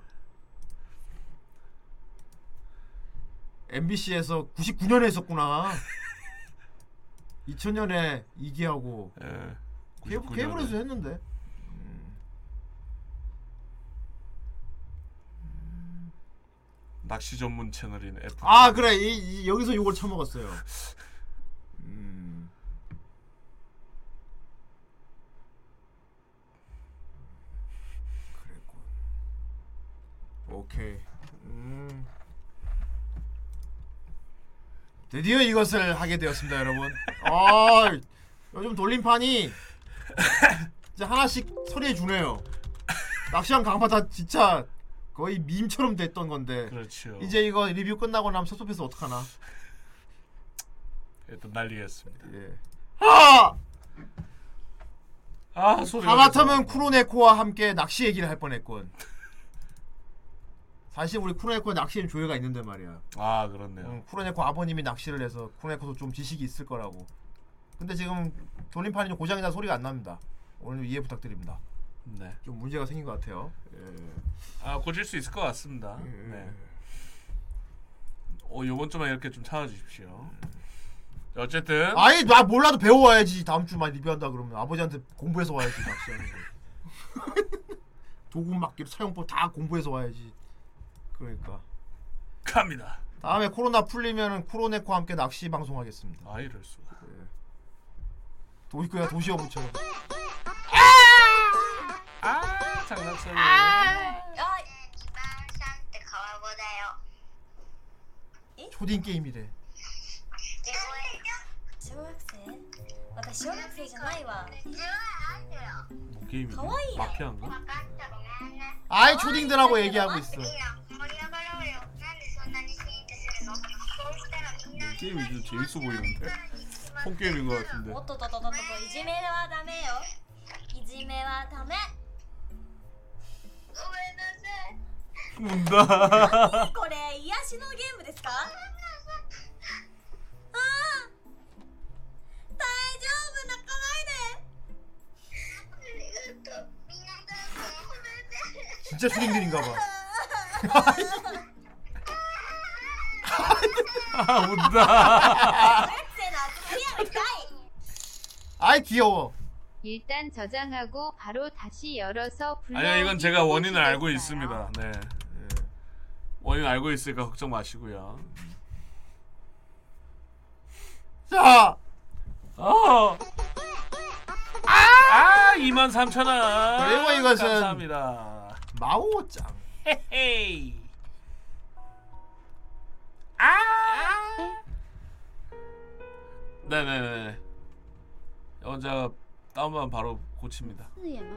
MBC에서 99년에 했었구나. 2000년에 이기하고 예. 케이블, 99년에. 케이블에서 했는데. 낚시 전문 채널인 F. 아 그래 이, 이- 여기서 욕을 처먹었어요. 음. 오케이. 음. 드디어 이것을 하게 되었습니다, 여러분. 아, 요즘 돌림판이 이제 하나씩 처리해 주네요. 낚시한 강바다 진짜 거의 밈처럼 됐던 건데. 그렇죠. 이제 이거 리뷰 끝나고 나면 섭섭해서 어떡하나? 또 난리였습니다. 예. 아! 아 소리. 하마터면 쿠로네코와 함께 낚시 얘기를 할 뻔했군. 사실 우리 쿠로네코 낚시엔 조회가 있는데 말이야. 아 그렇네요. 응, 쿠로네코 아버님이 낚시를 해서 쿠로네코도 좀 지식이 있을 거라고. 근데 지금 돌림판이 좀 고장이 나 소리가 안 납니다. 오늘 이해 부탁드립니다. 네. 좀 문제가 생긴 것 같아요. 예. 아 고칠 수 있을 것 같습니다. 네. 어 요번 주만 이렇게 좀 참아주십시오. 어쨌든 아니 나 몰라도 배워와야지 다음 주만 리뷰한다 그러면 아버지한테 공부해서 와야지 낚시하는 거. 도구 막기로 사용법 다 공부해서 와야지. 그러니까. 갑니다. 다음에 코로나 풀리면은 쿠로네코와 함께 낚시 방송하겠습니다. 아 이럴 수가. 도시 그냥 도시어부처럼. 아 장난쳐요. 초딩 게임이래. 私小学生じゃないわ 뭐 게임이 가와이야. 마피아인가? 아이 초딩들하고 얘기하고 있어. 게임이 좀 재밌어 보이는데. 폰 게임인 것 같은데. おっとっとっとっとっといじめはダメよいじめはダメ 운다. これ癒しのゲームですかあー大丈夫泣かないで 진짜 수딩들인가봐. 아 온다. 아이 귀여워. 일단 저장하고 바로 다시 열어서 불러. 아니야 이건 제가 원인을 알고 있습니다. 네, 네. 원인 알고 있으니까 걱정 마시고요. 자. 어. 아, 2만 3천 원. 그리고 이것은 감사합니다. 마오짱. 헤헤이. 아. 네네네. 이건 제가 다운받으면 바로 고칩니다. 四眼吗？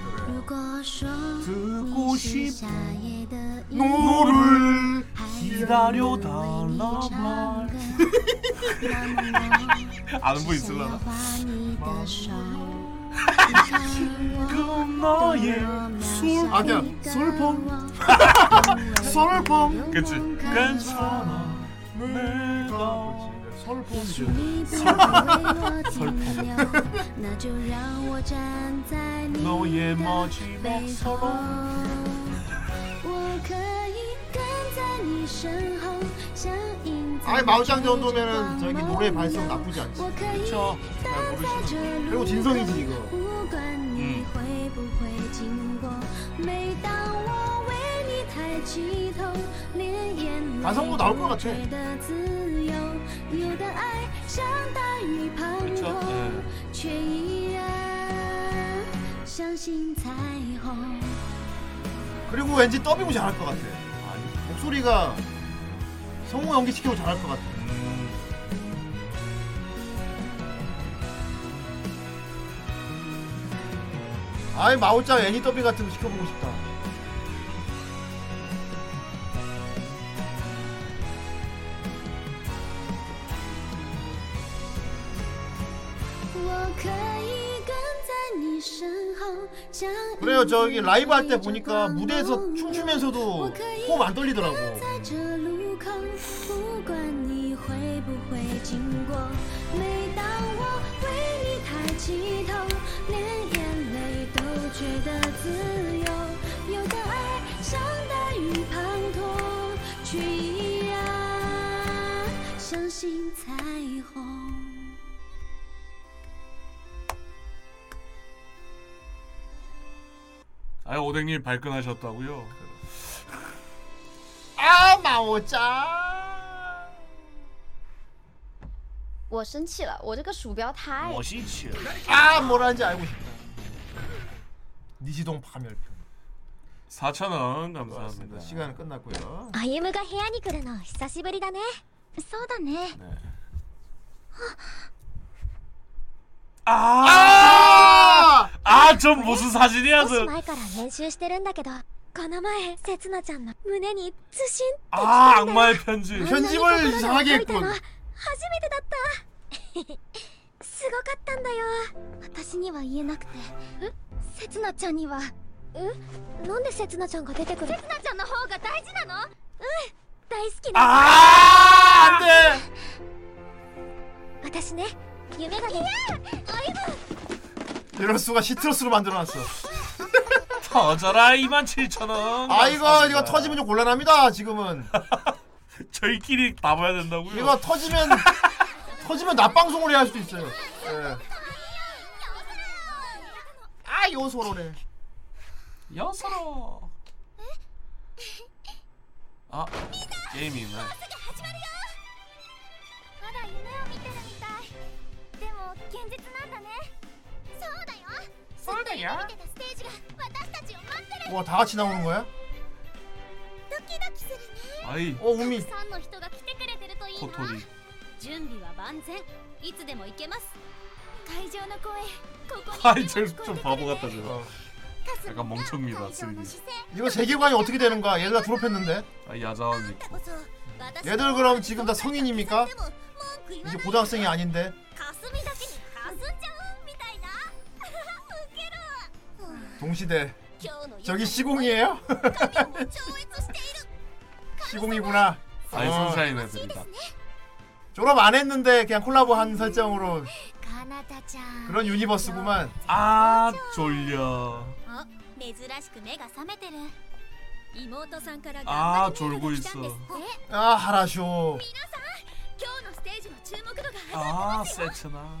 듣고 싶어 너를 기다려달라 말. 아는 분 있을라나? 그럼 나의 슬픔 아니야 슬픔 슬픔 그치. 괜찮아. 내가 솔봄이죠. 你不为我停留，那就让我站在你 너의 的 마지막 背后 사랑. 我可以跟在你身后，像影子 아이 마오짱 정도면은 저기 노래 발성 나쁘지 않지. 我可以 그쵸? 等在这 그리고 路 진성이지 이거. 不管你会不会经过，每当我 반성도 나올 것 같아. 그렇죠. 그리고 왠지 더빙을 잘할 것 같아. 아, 목소리가 성우 연기 시키고 잘할 것 같아. 음. 아이 마오짱 애니 더빙 같은 거 시켜보고 싶다. 그래요. 저기 라이브 할 때 보니까 무대에서 춤추면서도 호흡 안 떨리더라고. 在 아 오뎅님 발끈하셨다고요? 아 마오짱. 我生气了，我这个鼠标太…… 아 뭐라는지 알고 싶다. 니지동 파멸편. 4,000원 감사합니다. 시간은 끝났고요. 歩夢が部屋に来るの久しぶりだねそうだね 아! 아, 저 무슨 사진이야, 少し 저. 前から練習してるんだけどこの前せつなちゃんの胸にズシンって 아, 악마의 편지. あんなに 편집을 心が 이상하게 動いたの 했군. 初めてだったすごかったんだよ私には言えなくてえせつなちゃんにはえなんでせつなちゃんが出てくるせつなちゃんの方が大事なのうん大好きな 아 안돼. 私ね 夢がねいやアイブ 이럴 수가 시트러스로 만들어놨어. 터져라 27,000원. 아 이거 이거 터지면 좀 곤란합니다. 지금은 저희끼리 봐봐야 된다고요? 이거 터지면 터지면 낮방송을 해야 할 수도 있어요. 예. 아 요소로래. 여서로. 아, 게임이 있네. まだ夢を見てるみたいで も現実なんだねそうだよそうだよ見てたステージが私たちを待ってる 와 다 같이 나오는 거야? ドキドキするね 아이, 어 우미. たくさんの人が来てくれてるといいな 코토리. 準備は万全いつでも行けます会場の声ここに 아이, 저 좀 바보 같다, 저. 약간 멍청이다, 3D. 이거 세계관이 어떻게 되는 거야? 얘들 다 졸업했는데? 아, 야자원 있고. 얘들 그럼 지금 다 성인입니까? 이게 고등학생이 아닌데. 동시대. 저기 시공이에요? 시공이구나. 아, 알선사인했습니다. 어. 졸업 안 했는데 그냥 콜라보 한 설정으로 그런 유니버스구만. 아 졸려. 아 졸고 있어. 아 하라쇼. 今日のステージの注目度が 아, 세츠나.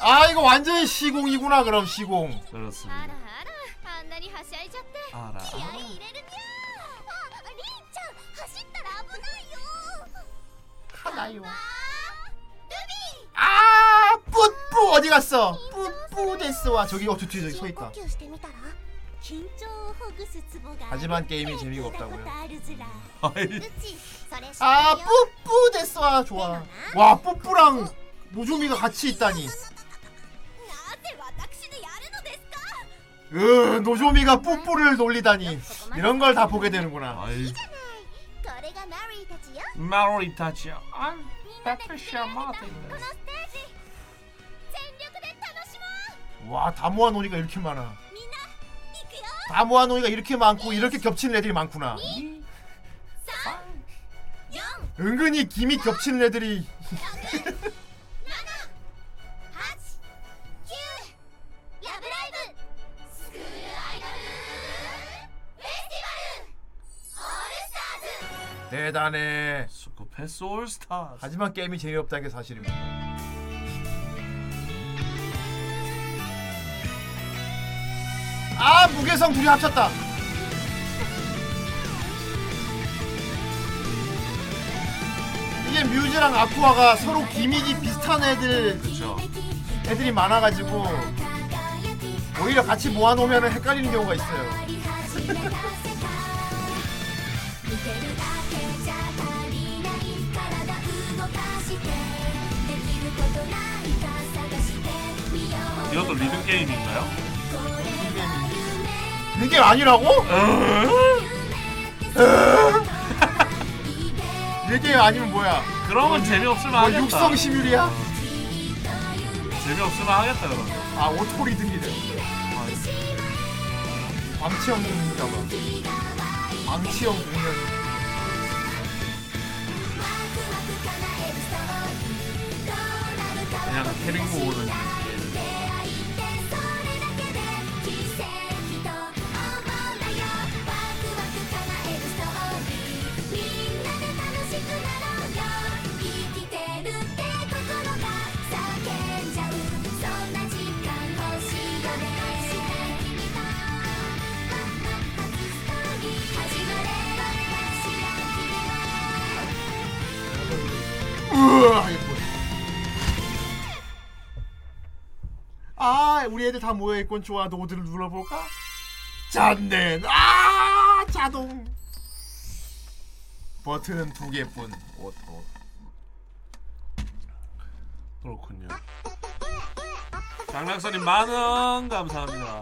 아 이거 완전 시공이구나 그럼 시공. あ 그렇습니다. らあらあんなにはしゃいじゃって 알아. 気合い入れるにゃありんちゃん走ったら危ないよ 하나요. ルビ 아 뿌뿌 어디 갔어? 뿌뿌 데스와 저기 어 저기 저기 서 ー 있다. 呼吸してみたら 하지만 게임이 재미가 없다고요. 아 뿌뿌 됐어 아, 좋아. 와 뿌뿌랑 모조미가 같이 있다니. 으 노조미가 뿌뿌를 놀리다니 이런 걸 다 보게 되는구나. 마로리타치야. 아, 패트리아 마틴. 와다 모아놓으니까 이렇게 많아. 다 모아놓으니까 이렇게 많고 이렇게 겹치는 애들이 많구나. 은근히 기믹 겹치는 애들이 대단해. 스쿠패스 올스타. 하지만 게임이 재미없다는 게 사실입니다. 아 무게성 둘이 합쳤다. 이게 뮤즈랑 아쿠아가 서로 기믹이 비슷한 애들 그렇죠. 애들이 많아가지고 오히려 같이 모아놓으면 헷갈리는 경우가 있어요. 이것도 리듬 게임인가요? 이게 아니라고? 이게 아니면 뭐야? 그러면 재미없을 뭐 만하겠다. 육성 시뮬이야? 재미없을 만 하겠다 그러면. 아 auto 리듬이래. 방치형 겜인가 봐. 방치형 게임. 그냥 캐릭 모으는. 아 우리 애들 다 모여 있군 좋아 노트를 눌러볼까? 残念 아 자동 버튼은 두 개뿐 auto 그렇군요. 장락선님 만원 감사합니다.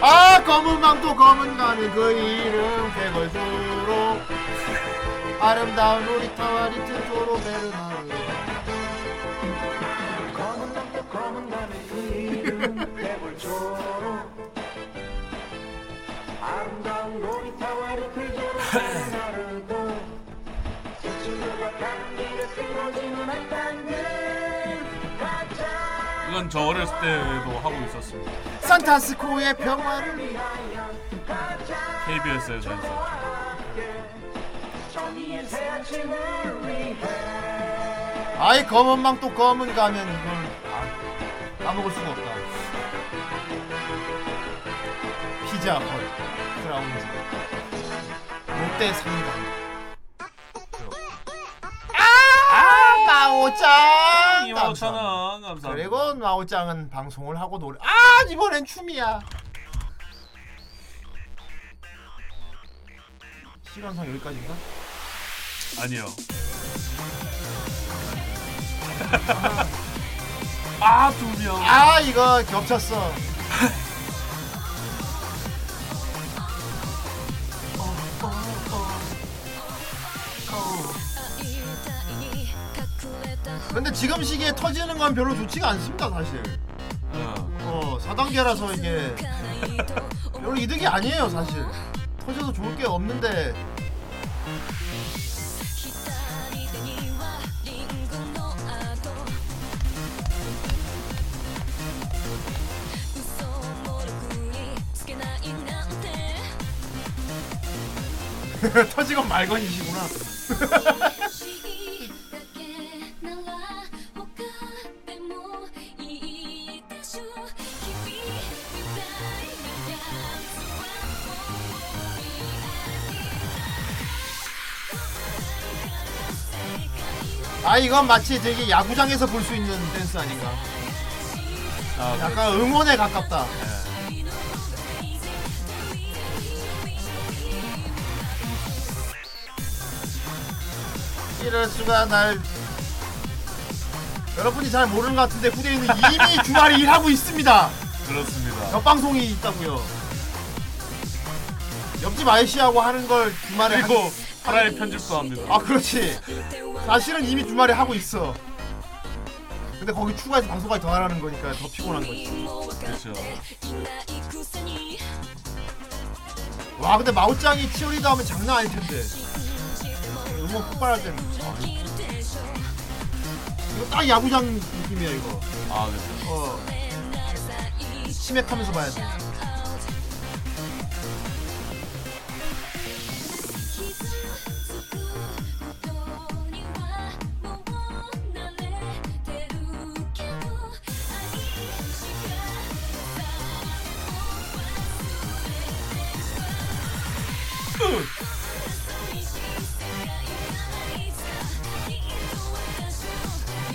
아 검은 망토 검은 가면 그 이름 쾌걸 조로 아름다운 우리 타와 리틀 조로 베르나르. 검은 검은 이름 개걸수록 아름다운 우리 타와 리틀 조로 베르나르도. 스치고가 가는 길에 쓰러지는 한단들 이건 저 어렸을 때도 하고 있었습니다. 산타스코의 평화를 위하여 KBS에서 했었죠. 아이 검은 망토 검은 가면 이건 아, 까먹을 수가 없다. 피자 헛 크라운즈 롯데 상가. 아 마오짱! 25,000원 감사합니다. 그리고 마오짱은 방송을 하고 노래 아 이번엔 춤이야. 시간상 여기까지인가? 아니요. 아, 두 명. 아 이거 겹쳤어. 근데 지금 시기에 터지는 건 별로 좋지가 않습니다 사실. 어. 4단계라서 이게 별로 이득이 아니에요 사실. 터져도 좋을 게 없는데 터지건 말건이시구나. 아 이건 마치 되게 야구장에서 볼 수 있는 댄스 아닌가? 약간 응원에 가깝다 이럴 수가 날. 여러분이 잘 모르는 것 같은데 후대인은 이미 주말에 일하고 있습니다. 그렇습니다. 옆방송이 있다고요. 옆집 아저씨하고 하는 걸 주말에 그리고 한- 하나의 편집도 합니다. 아 그렇지. 사실은 이미 주말에 하고 있어. 근데 거기 추가해서 방송까지 더 하라는 거니까 더 피곤한 거지. 그렇죠. 와 근데 마오짱이 치어리더 하면 장난 아닐 텐데 응원 폭발할 때는. 아, 이거 딱 야구장 느낌이야 이거. 아, 그렇죠. 어. 치맥하면서 봐야 돼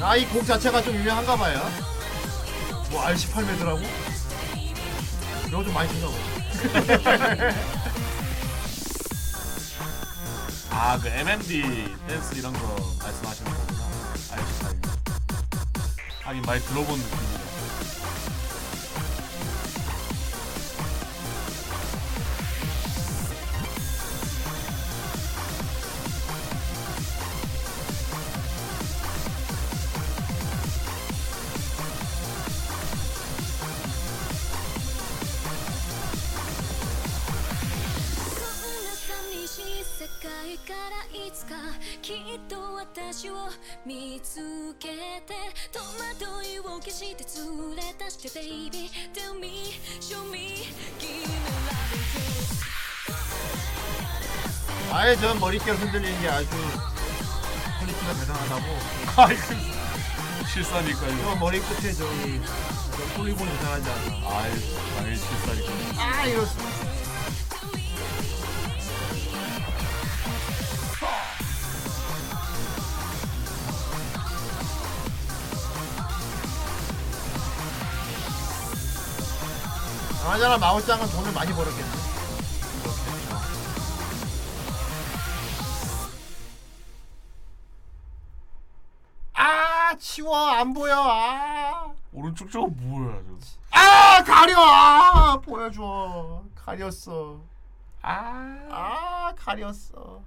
아 이 곡 자체가 좀 유명한가 봐요. 뭐 R18매더라고? 이거 좀 많이 듣나 봐. 아, 그 MMD 댄스 이런 거 말씀하시는 거구나. 알겠다. 하긴 많이 들어본 느낌이네.「 世界からいつかきっと私を見つけて戸惑いを消して連れ出して Baby Tell me, show me, give me love 아예 전 머릿결 흔들리는 게 아주 퀄리티가 대단하다고. 아이고 실사니까요. 저 머리 끝에 저기 저 폴리곤 이상하지 않아. 아이, 당연히 실사니까. 아 이렇습니다. 그나저나 마오짱은 돈을 많이 벌었겠네. 아 치워 안 보여 아. 오른쪽 저거 뭐야 저거? 아 가려 아 보여줘 가렸어 아, 아 가렸어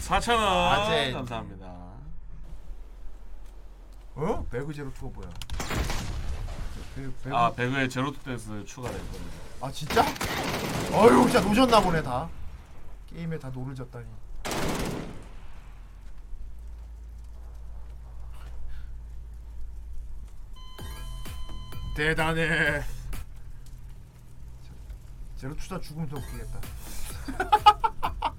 4,000원 아재. 감사합니다. 어? 배그 제로 투가 뭐야 배, 배그... 아 배그에 제로투 댄스 추가됐거든요. 아 진짜? 어휴 진짜 노셨나 보네 다 게임에 다 노를 졌다니 대단해 제로 투자 죽으면 더 웃기겠다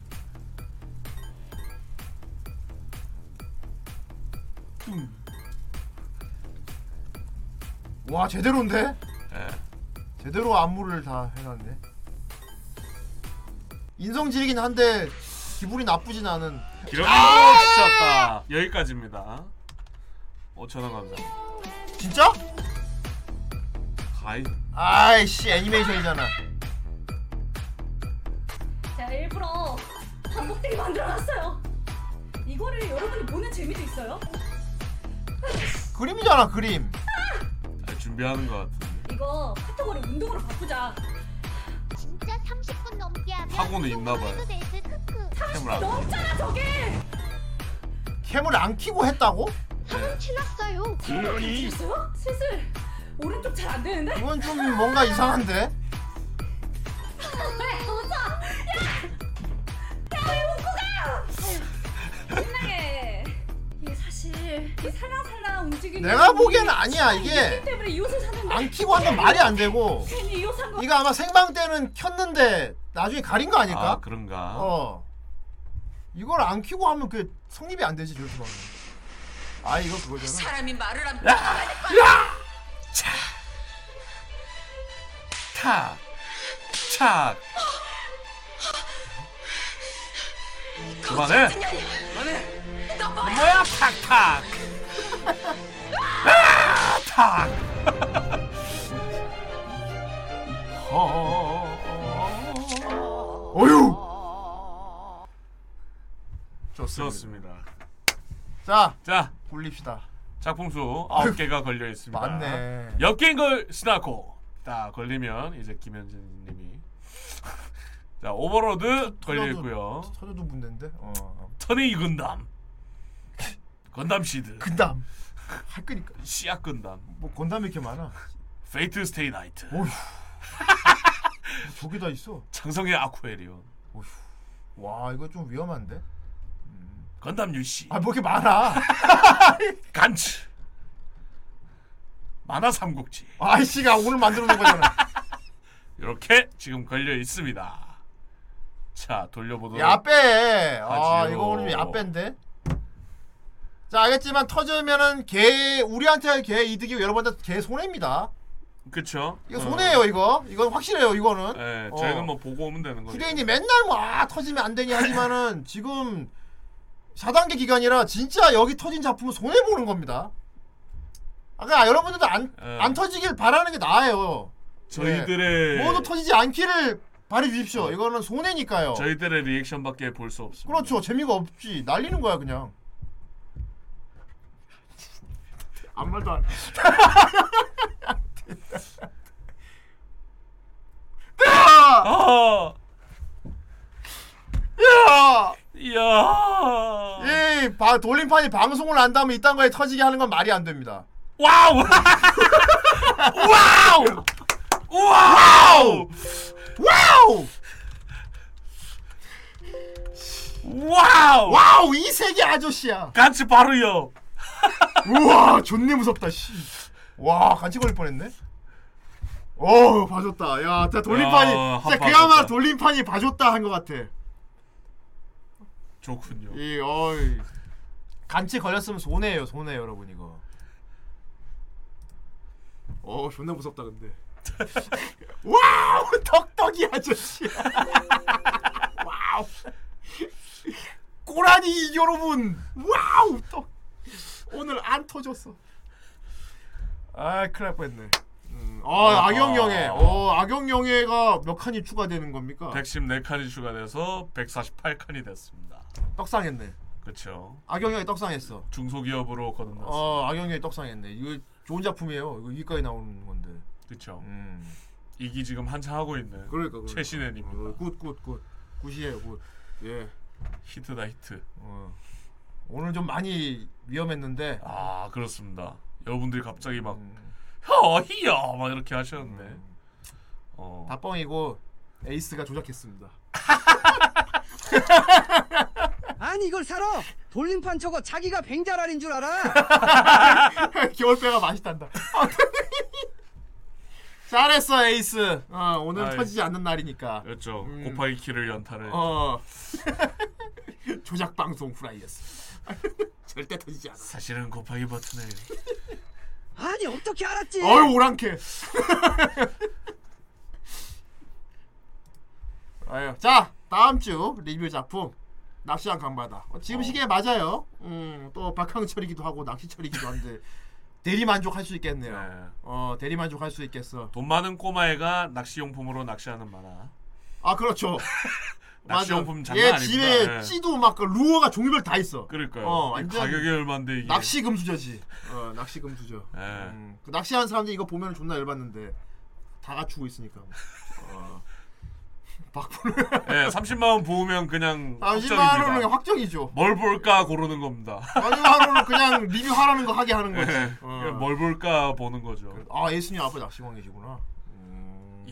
음. 와 제대로인데? 제대로 안무를 다 해놨네. 인성질이긴 한데 기분이 나쁘진 않은. 아! 치셨다. 여기까지입니다. 5,000원 감사합니다. 진짜? 가이. 아이씨 애니메이션이잖아. 제가 일부러 반복되게 만들어놨어요. 이거를 여러분이 보는 재미도 있어요. 그림이잖아 그림. 아, 준비하는 것 같은데. 이거 카테고리 운동으로 바꾸자. 진짜 30분 넘게 하면 학원에 있나 봐요. 해도 되지 크크 캠을 안 넘잖아 저게. 캠을 안 키고 했다고? 화면 치렀어요 됐어요? 슬슬 오른쪽 잘 안 되는데? 이건 좀 뭔가 이상한데. 왜 웃어? 야! 야왜 웃고 가? 신나게. 사실 이 살랑살랑 움직이는 내가 이- 보기에는 아니야, 이 이게. 때문에 이 옷을 샀는데 안 키고 한 건 말이 안 되고. 괜히 이옷 산 거. 이거 아마 생방 때는 켰는데 나중에 가린 거 아닐까? 아 그런가? 어. 이걸 안 키고 하면 그 성립이 안 되지 하면. 아 이거 그거잖아. 사람이 말을 하면 야! 따라가니까. 야! 차. 탁. 착. 그만해. 그만해. 너 뭐야? 탁탁. 아, 탁. 어휴. 좋습니다. 좋습니다. 자, 자, 굴립시다. 작품 수 9개가 걸려 있습니다. 많네. 엽기인 걸 스나코. 딱 걸리면 이제 김현진 님이 자, 오버로드 걸려 있고요. 터져도 문제인데. 어. 턴에이 건담. 건담 시드. 건담. 할 거니까. 씨앗 건담. 뭐 건담이 이렇게 많아. 페이트 스테이 나이트. 어휴. 저기 다 있어. 창성의 아쿠에리온. 어휴. 와 이거 좀 위험한데. 건담 UC. 아뭐 이렇게 많아. 간츠. 만화 삼국지. 아이씨가 오늘 만들어 놓은 거잖아. 이렇게 지금 걸려 있습니다. 자, 돌려보도록. やべ. 아. 이거 오늘 좀 やべ인데. 자 알겠지만 터지면은 개 우리한테 개 이득이고 여러분한테 개 손해입니다. 그쵸? 이거 어. 손해예요 이거. 이건 확실해요 이거는. 예, 어. 저희는 뭐 보고 오면 되는 거죠. 후대인이 맨날 뭐 아 터지면 안 되니 하지만은 지금 4단계 기간이라 진짜 여기 터진 작품은 손해 보는 겁니다. 아까 여러분들도 안, 예. 안 터지길 바라는 게 나아요. 저희들의- 예. 모두 터지지 않기를 바래 주십시오. 이거는 손해니까요. 저희들의 리액션밖에 볼 수 없습니다. 그렇죠. 재미가 없지. 날리는 거야 그냥. 아무 말도 안. 아! 야! 야! 이 바, 돌림판이 방송을 안 다음에 이딴 거에 터지게 하는 건 말이 안 됩니다. 와우! 와우! wow! wow! wow! wow! 이세계 아저씨야. 같이 바로요. 우와, 존내 무섭다. 씨. 와, 간치 걸릴 뻔했네. 어, 봐줬다. 야, 진짜 돌림판이 야, 진짜 한 그야말로 봐줬다. 돌림판이 봐줬다 한 것 같아. 좋군요. 이 어이 간치 걸렸으면 손해예요, 손해 여러분 이거. 어, 존나 무섭다 근데. wow, 덕덕이 아저씨. wow. 꼬라니 여러분. wow, 덕. 오늘 안 터졌어. 아, 큰일 날 뻔했네. 음, 어, 아하. 악역영애. 어, 악역영애가 몇 칸이 추가되는 겁니까? 114칸이 추가돼서 148칸이 됐습니다. 떡상했네. 그렇죠. 악역영애 떡상했어. 중소기업으로 거듭났습니다. 어, 악역영애 떡상했네. 이거 좋은 작품이에요. 이거 위까지 나오는 건데. 그렇죠. 음. 이기 지금 한창 하고 있는 그러니까, 그러니까. 최신애입니다. 어, good, good, good. 굿이에요, 굿. 예. 히트다 히트. 어. 오늘 좀 많이 위험했는데. 아 그렇습니다. 여러분들이 갑자기 막 음. 허히야 막 이렇게 하셨는데. 어. 다 뻥이고 에이스가 조작했습니다. 아니 이걸 사러 돌림판 저거 자기가 뱅자랄인 줄 알아? 겨울배가 맛있단다. 잘했어 에이스. 어, 오늘 아이. 터지지 않는 날이니까. 그렇죠. 음. 곱하기 키를 연타를. 어. 조작 방송 후라이였어. 절대 터지지 않아. 사실은 곱하기 버튼을 아니 어떻게 알았지? 어유 오랑캐. 아유, 자 다음 주 리뷰 작품 낚시한 강바다. 어, 지금 시기에 맞아요. 음, 또 박항철이기도 하고 낚시철이기도 한데 대리 만족할 수 있겠네요. 어 대리 만족할 수 있겠어. 돈 많은 꼬마애가 낚시용품으로 낚시하는 만화. 아 그렇죠. 낚시용품. 장난 얘 아닙니다. 집에 예. 찌도 막 그 루어가 종류별 다 있어. 그러니까요. 어, 이 완전 가격이 얼마인데 이게. 낚시 금수저지. 어, 낚시 금수저. 예. 음, 그 낚시하는 사람들이 이거 보면 존나 열받는데 다 갖추고 있으니까. 어. 박보는 예, 30만 원 보면 그냥 30만 확정입니다. 원은 확정이죠. 뭘 볼까 고르는 겁니다. 30만 원은 그냥 리뷰하라는 거 하게 하는 거지. 예, 어. 뭘 볼까 보는 거죠. 아 에이스님 앞에 낚시광이시구나.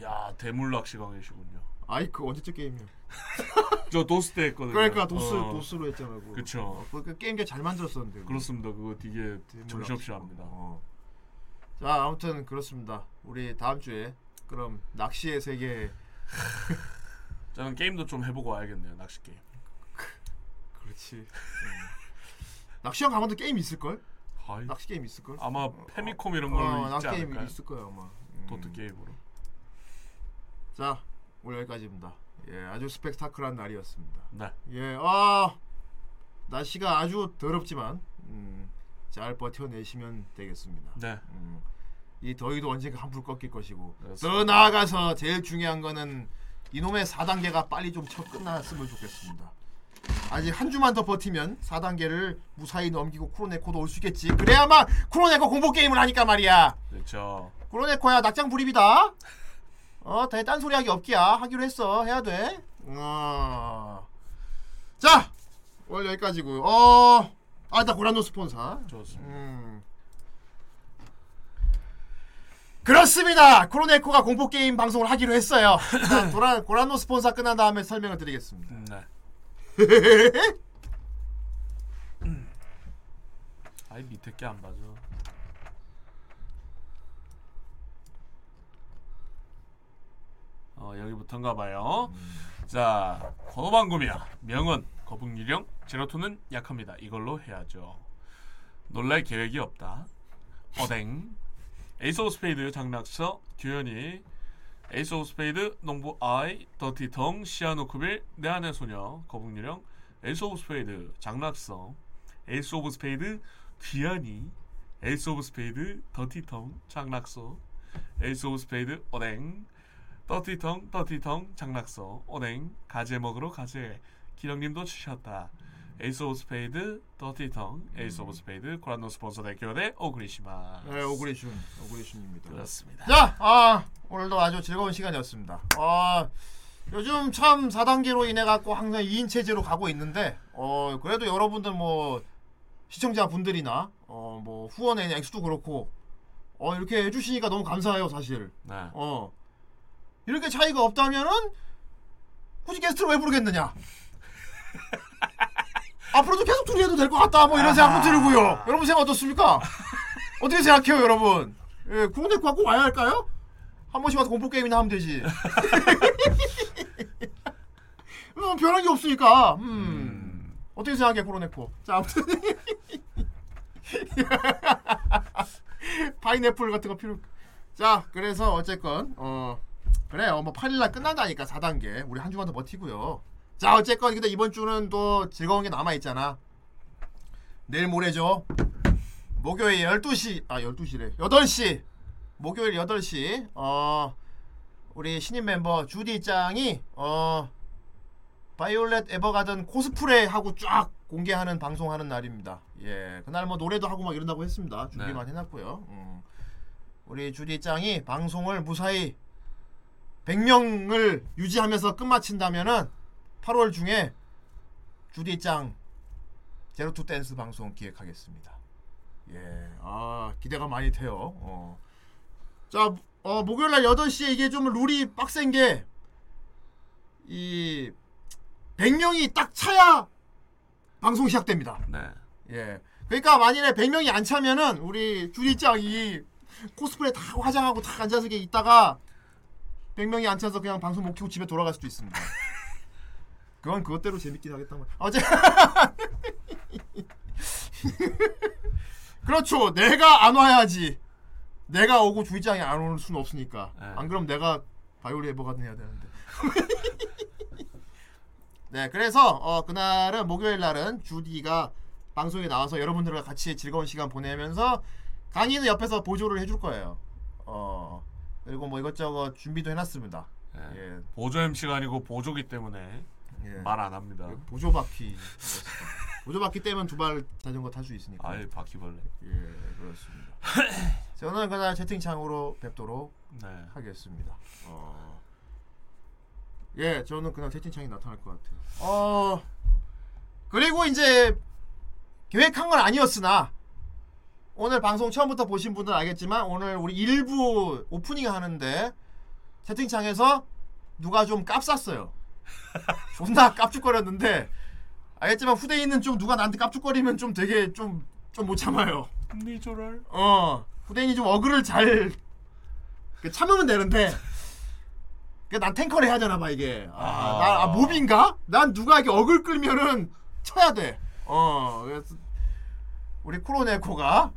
야 대물 낚시광이시군요. 아이 그 언제적 게임이야. 저 도스 때 했거든요. 그러니까 도스 어. 도스로 했잖아. 그거. 그쵸. 어, 그, 그 게임 잘 만들었었는데. 그렇습니다. 그거 되게 정신없이 합니다. 어. 자 아무튼 그렇습니다. 우리 다음 주에 그럼 낚시의 세계. 저는 게임도 좀 해보고 와야겠네요. 낚시 게임. 그렇지. 음. 낚시형 강원도 게임 있을 걸? 낚시 게임 있을 걸? 아마 패미컴 이런 걸로 어, 있지 낚시 게임 않을까요? 있을 거야 아마. 도트 게임으로. 자 오늘 여기까지입니다. 예 아주 스펙타클한 날이었습니다. 네. 예, 아 날씨가 아주 더럽지만 음, 잘 버텨내시면 되겠습니다. 네. 음, 이 더위도 언젠가 한풀 꺾일 것이고. 더 나아가서 제일 중요한 거는 이놈의 4단계가 빨리 좀 쳐 끝났으면 좋겠습니다. 아직 한 주만 더 버티면 4단계를 무사히 넘기고 크로네코도 올 수 있겠지. 그래야만 크로네코 공포 게임을 하니까 말이야. 그렇죠. 크로네코야 낙장 불입이다. 어, 대딴 소리 하기 없기야. 하기로 했어. 해야 돼. 어. 자, 오늘 여기까지고요. 어, 아, 나 고란노 스폰서. 좋습니다. 음. 그렇습니다. 크로네코가 공포 게임 방송을 하기로 했어요. 자, 도라, 고란노 스폰서 끝난 다음에 설명을 드리겠습니다. 네. 아이 밑에 게 안 봐줘. 어 여기부터인가 봐요. 자 권오방금이야. 명은 거북 유령 제로토는 약합니다. 이걸로 해야죠. 놀랄 계획이 없다. 어댕 에이스 오브 스페이드 장낙서 규현이 에이스 오브 스페이드 농부 아이 더티텅 시아노크빌 내 안의 소녀 거북 유령 에이스 오브 스페이드 장락성 에이스 오브 스페이드 귀환이 에이스 오브 스페이드 더티 텅 장락서 에이스 오브 스페이드 오뎅 더티텅 더티텅 장락서 오뎅 가재 먹으러 가재 기령님도 주셨다 에이스 오브 스페이드 더티텅 에이스 오브 스페이드 고란노 스폰서 대결의 오그리시마 네, 오그리슌, 오그리슌입니다. 그렇습니다. 자, 아 오늘도 아주 즐거운 시간이었습니다. 아 요즘 참 4단계로 인해 갖고 항상 2인 체제로 가고 있는데 어 그래도 여러분들 뭐 시청자 분들이나 어 뭐 후원의 액수도 그렇고 어 이렇게 해주시니까 너무 감사해요 사실. 네. 어 이렇게 차이가 없다면은 굳이 게스트를 왜 부르겠느냐? 앞으로도 계속 둘이 해도 될 것 같다 뭐 이런 생각도 들고요. 여러분 생각 어떻습니까? 어떻게 생각해요 여러분? 예, 구운데 갖고 와야 할까요? 한 번씩 와서 공포 게임이나 하면 되지. 뭐 변한 게 없으니까. 음. 어떻게 생각해 코로네코? 자 아무튼 파인애플 같은 거 필요. 자 그래서 어쨌건 어 그래요 뭐 8일날 끝난다니까 4단계 우리 한 주만 더 버티고요. 자 어쨌건 근데 이번 주는 또 즐거운 게 남아 있잖아. 내일 모레죠. 목요일 12시 아 12시래 8시 목요일 8시 어 우리 신인 멤버 주디 짱이 어 바이올렛 에버가든 코스프레 하고 쫙 공개하는 방송하는 날입니다. 예 그날 뭐 노래도 하고 막 이런다고 했습니다. 준비만 해놨고요. 음. 우리 주디 짱이 방송을 무사히 100명을 유지하면서 끝마친다면은 8월 중에 주디 짱 제로 투 댄스 방송 기획하겠습니다. 예, 아 기대가 많이 돼요. 어. 자, 어, 목요일 날 8시에 이게 좀 룰이 빡센 게 이 100명이 딱 차야 방송 시작됩니다. 네. 예. 그러니까 만일에 100명이 안 차면은 우리 주리짱이 코스프레 다 화장하고 다 앉아서 있다가 100명이 안 차서 그냥 방송 못 키고 집에 돌아갈 수도 있습니다. 그건 그것대로 재밌긴 하겠다. 어제 그렇죠. 내가 안 와야지. 내가 오고 주의장이 안올 수는 없으니까. 안 그럼 내가 바이올리 에버가든 해야 되는데. 네, 그래서 어, 그날은 목요일 날은 주디가 방송에 나와서 여러분들과 같이 즐거운 시간 보내면서 강의는 옆에서 보조를 해줄 거예요. 어 그리고 뭐 이것저것 준비도 해놨습니다. 예. 보조 MC가 아니고 보조기 때문에 말안 합니다. 보조 바퀴. 보조 바퀴 떼면 두 발 자전거 탈 수 있으니까. 아예 바퀴벌레. 예, 그렇습니다. 저는 그날 채팅창으로 뵙도록 하겠습니다. 어. 예, 저는 그날 채팅창이 나타날 것 같아요. 어. 그리고 이제 계획한 건 아니었으나 오늘 방송 처음부터 보신 분들은 알겠지만 오늘 우리 일부 오프닝 하는데 채팅창에서 누가 좀 깝쌌어요. 존나 깝죽거렸는데 알겠지만 후대인은 좀 누가 나한테 깝죽거리면 좀 되게 좀 좀 못 참아요. 니조랄. 어 후대인이 좀 어그를 잘그 참으면 되는데 그난 탱커를 해야 되나 봐 이게 아, 나, 아 몹인가? 난 누가 이렇게 어글 끌면은 쳐야 돼. 어 그래서 우리 코로네코가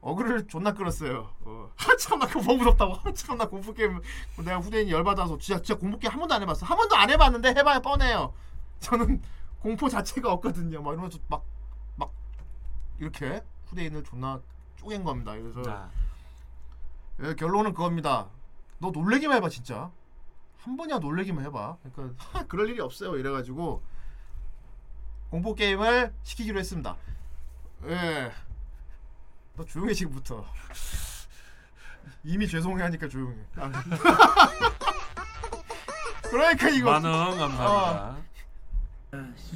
어그를 존나 끌었어요. 어. 한참 나 너무 무섭다고. 한참 나 공포 게임 내가 후대인이 열받아서 진짜 진짜 공포 게임 한 번도 안 해봤어. 한 번도 안 해봤는데 해봐야 뻔해요. 저는 공포 자체가 없거든요. 막 이러면서 막 막 이렇게 후대인을 존나 쪼갠 겁니다. 그래서 예, 결론은 그겁니다. 너 놀래기만 해봐 진짜. 한 번이야 놀래기만 해봐. 그러니까 하, 그럴 일이 없어요. 이래가지고 공포 게임을 시키기로 했습니다. 예. 너 조용해 지금부터. 이미 죄송해 하니까 조용해. 아. 그러니까 이거. 만원 감사합니다.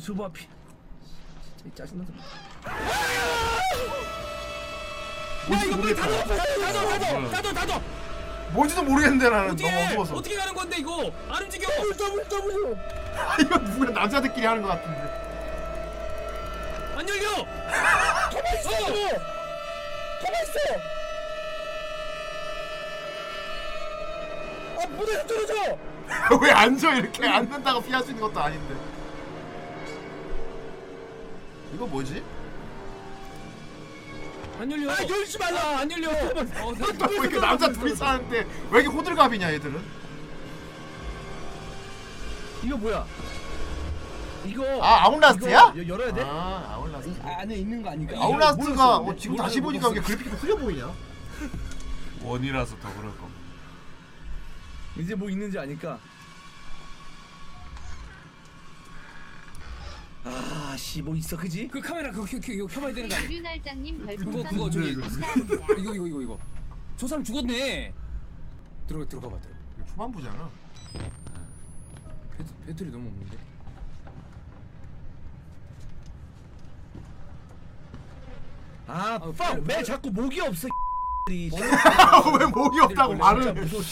수바 피. 진짜 짜증나서. 뭔지도 모르겠다. 가둬 가둬 가둬 뭔지도 모르겠는데 나는 어떻게 너무 어두워서. 어떻게 가는 건데 이거 안 움직여 더블 더블 이거 누구야 남자들끼리 하는 것 같은데. 안 열려 있어 가만 있어 아 문을 뚫어줘! 왜 앉아 이렇게 앉는다고 피할 수 있는 것도 아닌데. 이거 뭐지? 안 열려. 아 열지 말라! 안 열려. 어, 또 이렇게 남자 둘이 사는데 왜 이렇게 호들갑이냐 얘들은? 이거 뭐야 이거 아 아웃라스트야? 이거 여- 열어야 돼? 아 아웃라스트. 안에 있는 거 아니까. 아웃라스트가 어, 지금 다시 보니까 왜 그래픽이 흐려 보이냐? 원이라서 더 그럴 거. 이제 뭐 있는지 아니까. 아, 씨, 뭐 있어, 그지? 그 카메라 그거 켜, 켜, 켜봐야 되는 거 아니야? 유날장님 그거 별풍선 그거 저기 감사합니다. 이거 이거 이거 이거 저 사람 죽었네 들어가 들어가 봐 들어 초반부잖아 배, 배터리 너무 없는데 아, 빡! 왜 자꾸 목이 없어, 이 왜 목이 없다고 말을 무서워.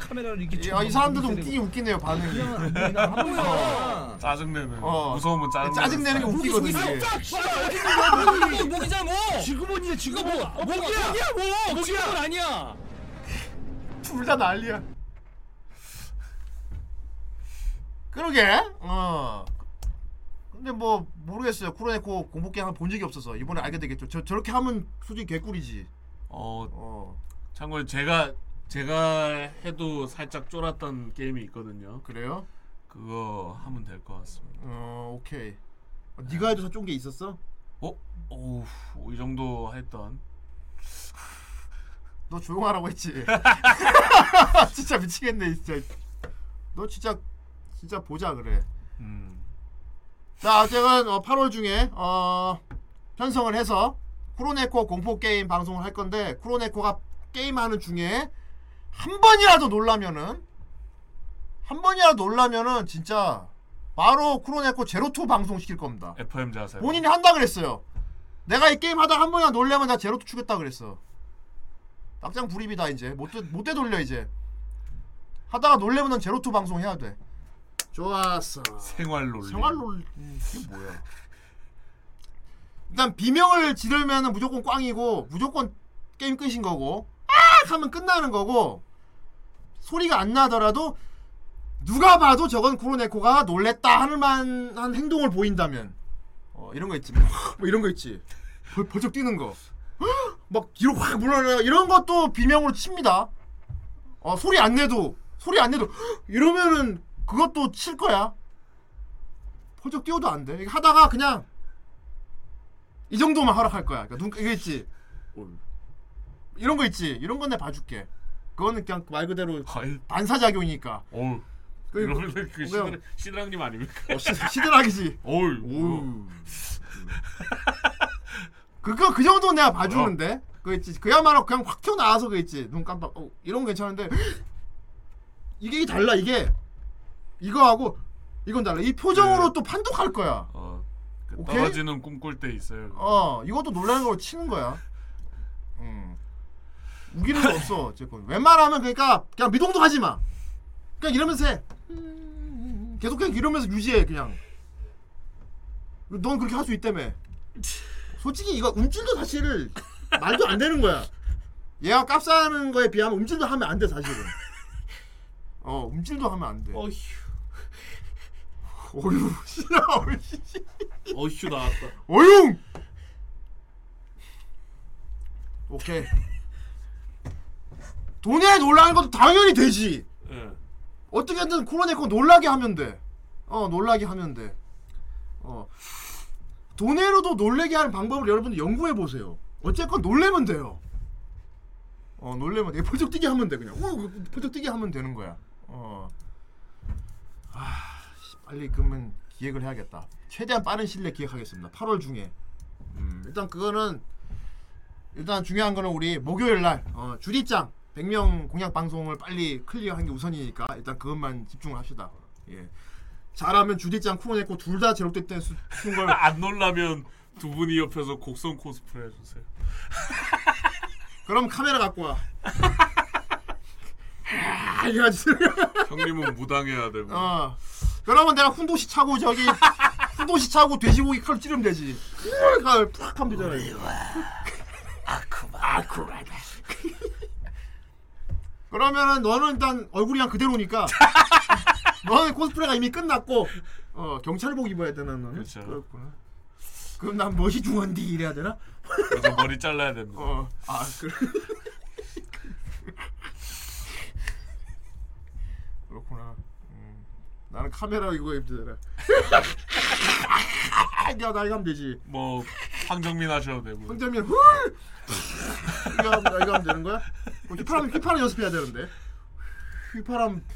카메라를 이렇게 야, 이 사람들도 웃기긴 웃기네요 반응이. 뭐야? 짜증내는. 어. 무서우면 짜증. 짜증내는 게 웃기거든 이게. 목이 목이잖아 뭐 지구본이야, 지구본. 뭐 목이야 목이야 뭐 목이야 아니야 둘 다 난리야. 그러게. 어. 근데 뭐 모르겠어요. 쿠로네코 공포 게임 한번 본 적이 없어서 이번에 알게 되겠죠. 저 저렇게 하면 솔직히 개꿀이지. 어, 참고로 제가 제가 해도 살짝 쫄았던 게임이 있거든요. 그래요? 그거 하면 될 것 같습니다. 어, 오케이. 어, 네가 해도 좀게 있었어? 어? 오우, 이 정도 했던. 너 조용하라고 했지. 진짜 미치겠네, 진짜. 너 진짜 진짜 보자 그래. 음. 자, 어쨌든 어, 8월 중에 어, 편성을 해서 쿠로네코 공포 게임 방송을 할 건데 쿠로네코가 게임하는 중에 한 번이라도 놀라면은 한 번이라도 놀라면은 진짜 바로 쿠로네코 제로투 방송 시킬 겁니다. FM 자세. 본인이 한다 그랬어요. 내가 이 게임 하다 한 번이나 놀려면 나 제로투 추겠다 그랬어. 딱장 불입이다 이제 못돼 못돼 돌려 이제. 하다가 놀래면 넌 제로투 방송 해야 돼. 좋았어. 생활 롤. 생활 롤 음, 이게 뭐야? 일단 비명을 지르면 무조건 꽝이고 무조건 게임 끝인 거고 아 하면 끝나는 거고 소리가 안 나더라도 누가 봐도 저건 쿠로네코가 놀랬다 하는 만한 행동을 보인다면 어, 이런 거 있지. 뭐 이런 거 있지. 벌, 벌쩍 뛰는 거. 막 뒤로 확 물러나 이런 것도 비명으로 칩니다. 어 소리 안 내도 소리 안 내도 이러면은 그것도 칠 거야. 벌쩍 뛰어도 안돼. 이거 하다가 그냥 이 정도만 허락할 거야. 그러니까 눈 이거 있지? 이런 거 있지? 이런 건 내가 봐줄게. 그거는 그냥 말 그대로 반사작용이니까. 어우. 그- 그 그냥- 시드라, 시드랑님 아닙니까? 어, 시, 시드락이지. 어우. 오우. 그거 그 정도 는 내가 봐주는데? 그 있지? 그야말로 그냥 확 튀어나와서 그 있지? 눈 깜빡 어, 이런 거 괜찮은데? 이게 달라 이게 이거하고 이건 달라. 이 표정으로 또 판독할 거야. 어. 그 오케이? 떨어지는 꿈꿀 때 있어요. 어 이것도 놀라는 걸로 치는 거야. 음. 우기는 거 없어 어쨌건. 웬만하면 그러니까 그냥 미동도 하지 마. 그냥 이러면서 해. 계속 그냥 이러면서 유지해 그냥. 넌 그렇게 할 수 있다며. 솔직히 이거 움찔도 사실을 말도 안 되는 거야. 얘가 값싸는 거에 비하면 움찔도 하면 안 돼 사실은. 어 움찔도 하면 안 돼. 어휴 어휴 싫어 어휴 나왔다. 어융 오케이 돈에 놀라는 것도 당연히 되지 예. 어떻게든 코로네코 놀라게 하면 돼. 어, 놀라게 하면 돼. 어. 돈으로도 놀래게 하는 방법을 여러분들 연구해 보세요. 어쨌건 놀래면 돼요. 어, 놀래면 돼. 펄쩍 뛰게 하면 돼 그냥. 어, 펄쩍 뛰게 하면 되는 거야. 어. 아, 씨, 빨리 그러면 기획을 해야겠다. 최대한 빠른 시일 내에 기획하겠습니다. 8월 중에. 음, 일단 그거는 일단 중요한 거는 우리 목요일 날 어, 주디짱 100명 공약 방송을 빨리 클리어한 게 우선이니까 일단 그것만 집중을 합시다. 예. 잘하면 주디짱 쿠로네코 둘다 제로됐다는 수- 수준 걸 안 놀라면 두 분이 옆에서 곡성 코스프레 해주세요. 그럼 카메라 갖고 와. 아, 이거지. 형님은 무당해야 되고. 어. 그러면 내가 훈도시 차고 저기 훈도시 차고 돼지고기 칼 찌르면 되지. 칼팍 하면 되잖아. 아쿠마. 아쿠마다. 그러면은 너는 일단 얼굴이랑 그대로니까 너는 코스프레가 이미 끝났고 어 경찰복 입어야 되나 너는? 그렇죠. 그렇구나. 그럼 난 멋이 중한디 이래야 되나? 그래서 머리 잘라야 됩니다. 어. 아 그래. 그렇구나. 음. 나는 카메라 이거 입잖아. 야, 나 이거 하면 되지. 뭐 황정민 하셔도 되고. 황정민 훌. 이거 하면 이거 하면 되는 거야? 뭐 휘파람 휘파람 연습해야 되는데. 휘파람.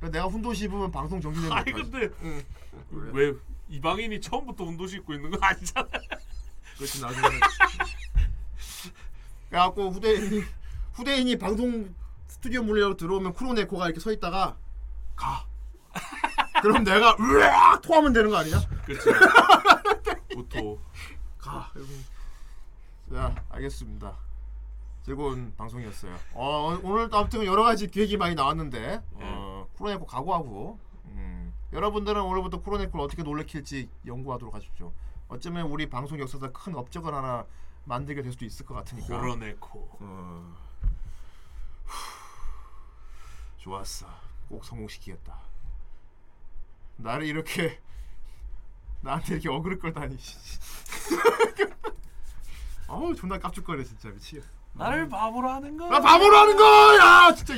내가 훈도 씹으면 방송 정지되는 아니 근데 왜 이방인이 처음부터 운동 신고 있는 거 아니잖아. 그렇지 나중에. 그래갖고 후대인이 후대인이 방송 스튜디오 문을 들어오면 쿠로네코가 이렇게 서 있다가 가. 그럼 내가 으악 토하면 되는 거 아니야? 그렇지. 오토. 가. 자 알겠습니다. 즐거운 방송이었어요. 어, 오늘 아무튼 여러 가지 기획이 많이 나왔는데 어, 쿠로네코 각오하고 음, 여러분들은 오늘부터 쿠로네코를 어떻게 놀래킬지 연구하도록 하십시오. 어쩌면 우리 방송 역사에서 큰 업적을 하나 만들게 될 수도 있을 것 같으니까. 코로네코. 어, 후, 좋았어. 꼭 성공시키겠다. 나를 이렇게 나한테 이렇게 어그를 끌다니. 어우 존나 깝죽거려 진짜 미치겠어. 나를 바보로 하는 거. 나 바보로 하는 거야 진짜.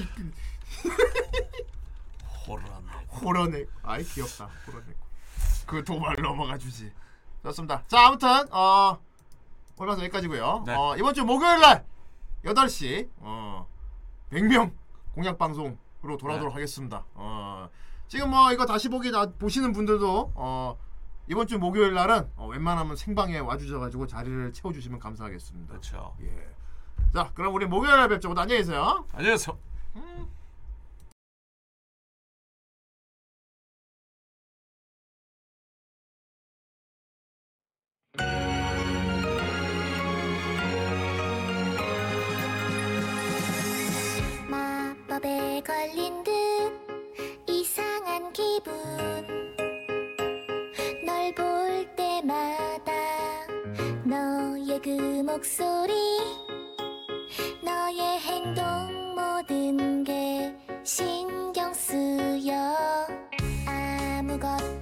호러네. 호러네. 아이 귀엽다. 호러네. 그 도발 넘어가 주지. 좋습니다. 자 아무튼 어 오늘 방송 여기까지고요. 네. 어, 이번 주 목요일 날 8시 어 100명 공약 방송으 로 돌아오도록 네. 하겠습니다. 어 지금 뭐 이거 다시 보기 나, 보시는 분들도 어 이번 주 목요일 날은 어, 웬만하면 생방에 와주셔가지고 자리를 채워주시면 감사하겠습니다. 그렇죠. 예. 자 그럼 우리 목요일 날 뵙죠. 모두 안녕히 계세요. 안녕히 계세요. 마 목소리. 너의 행동 모든 게 신경 쓰여. 아무것도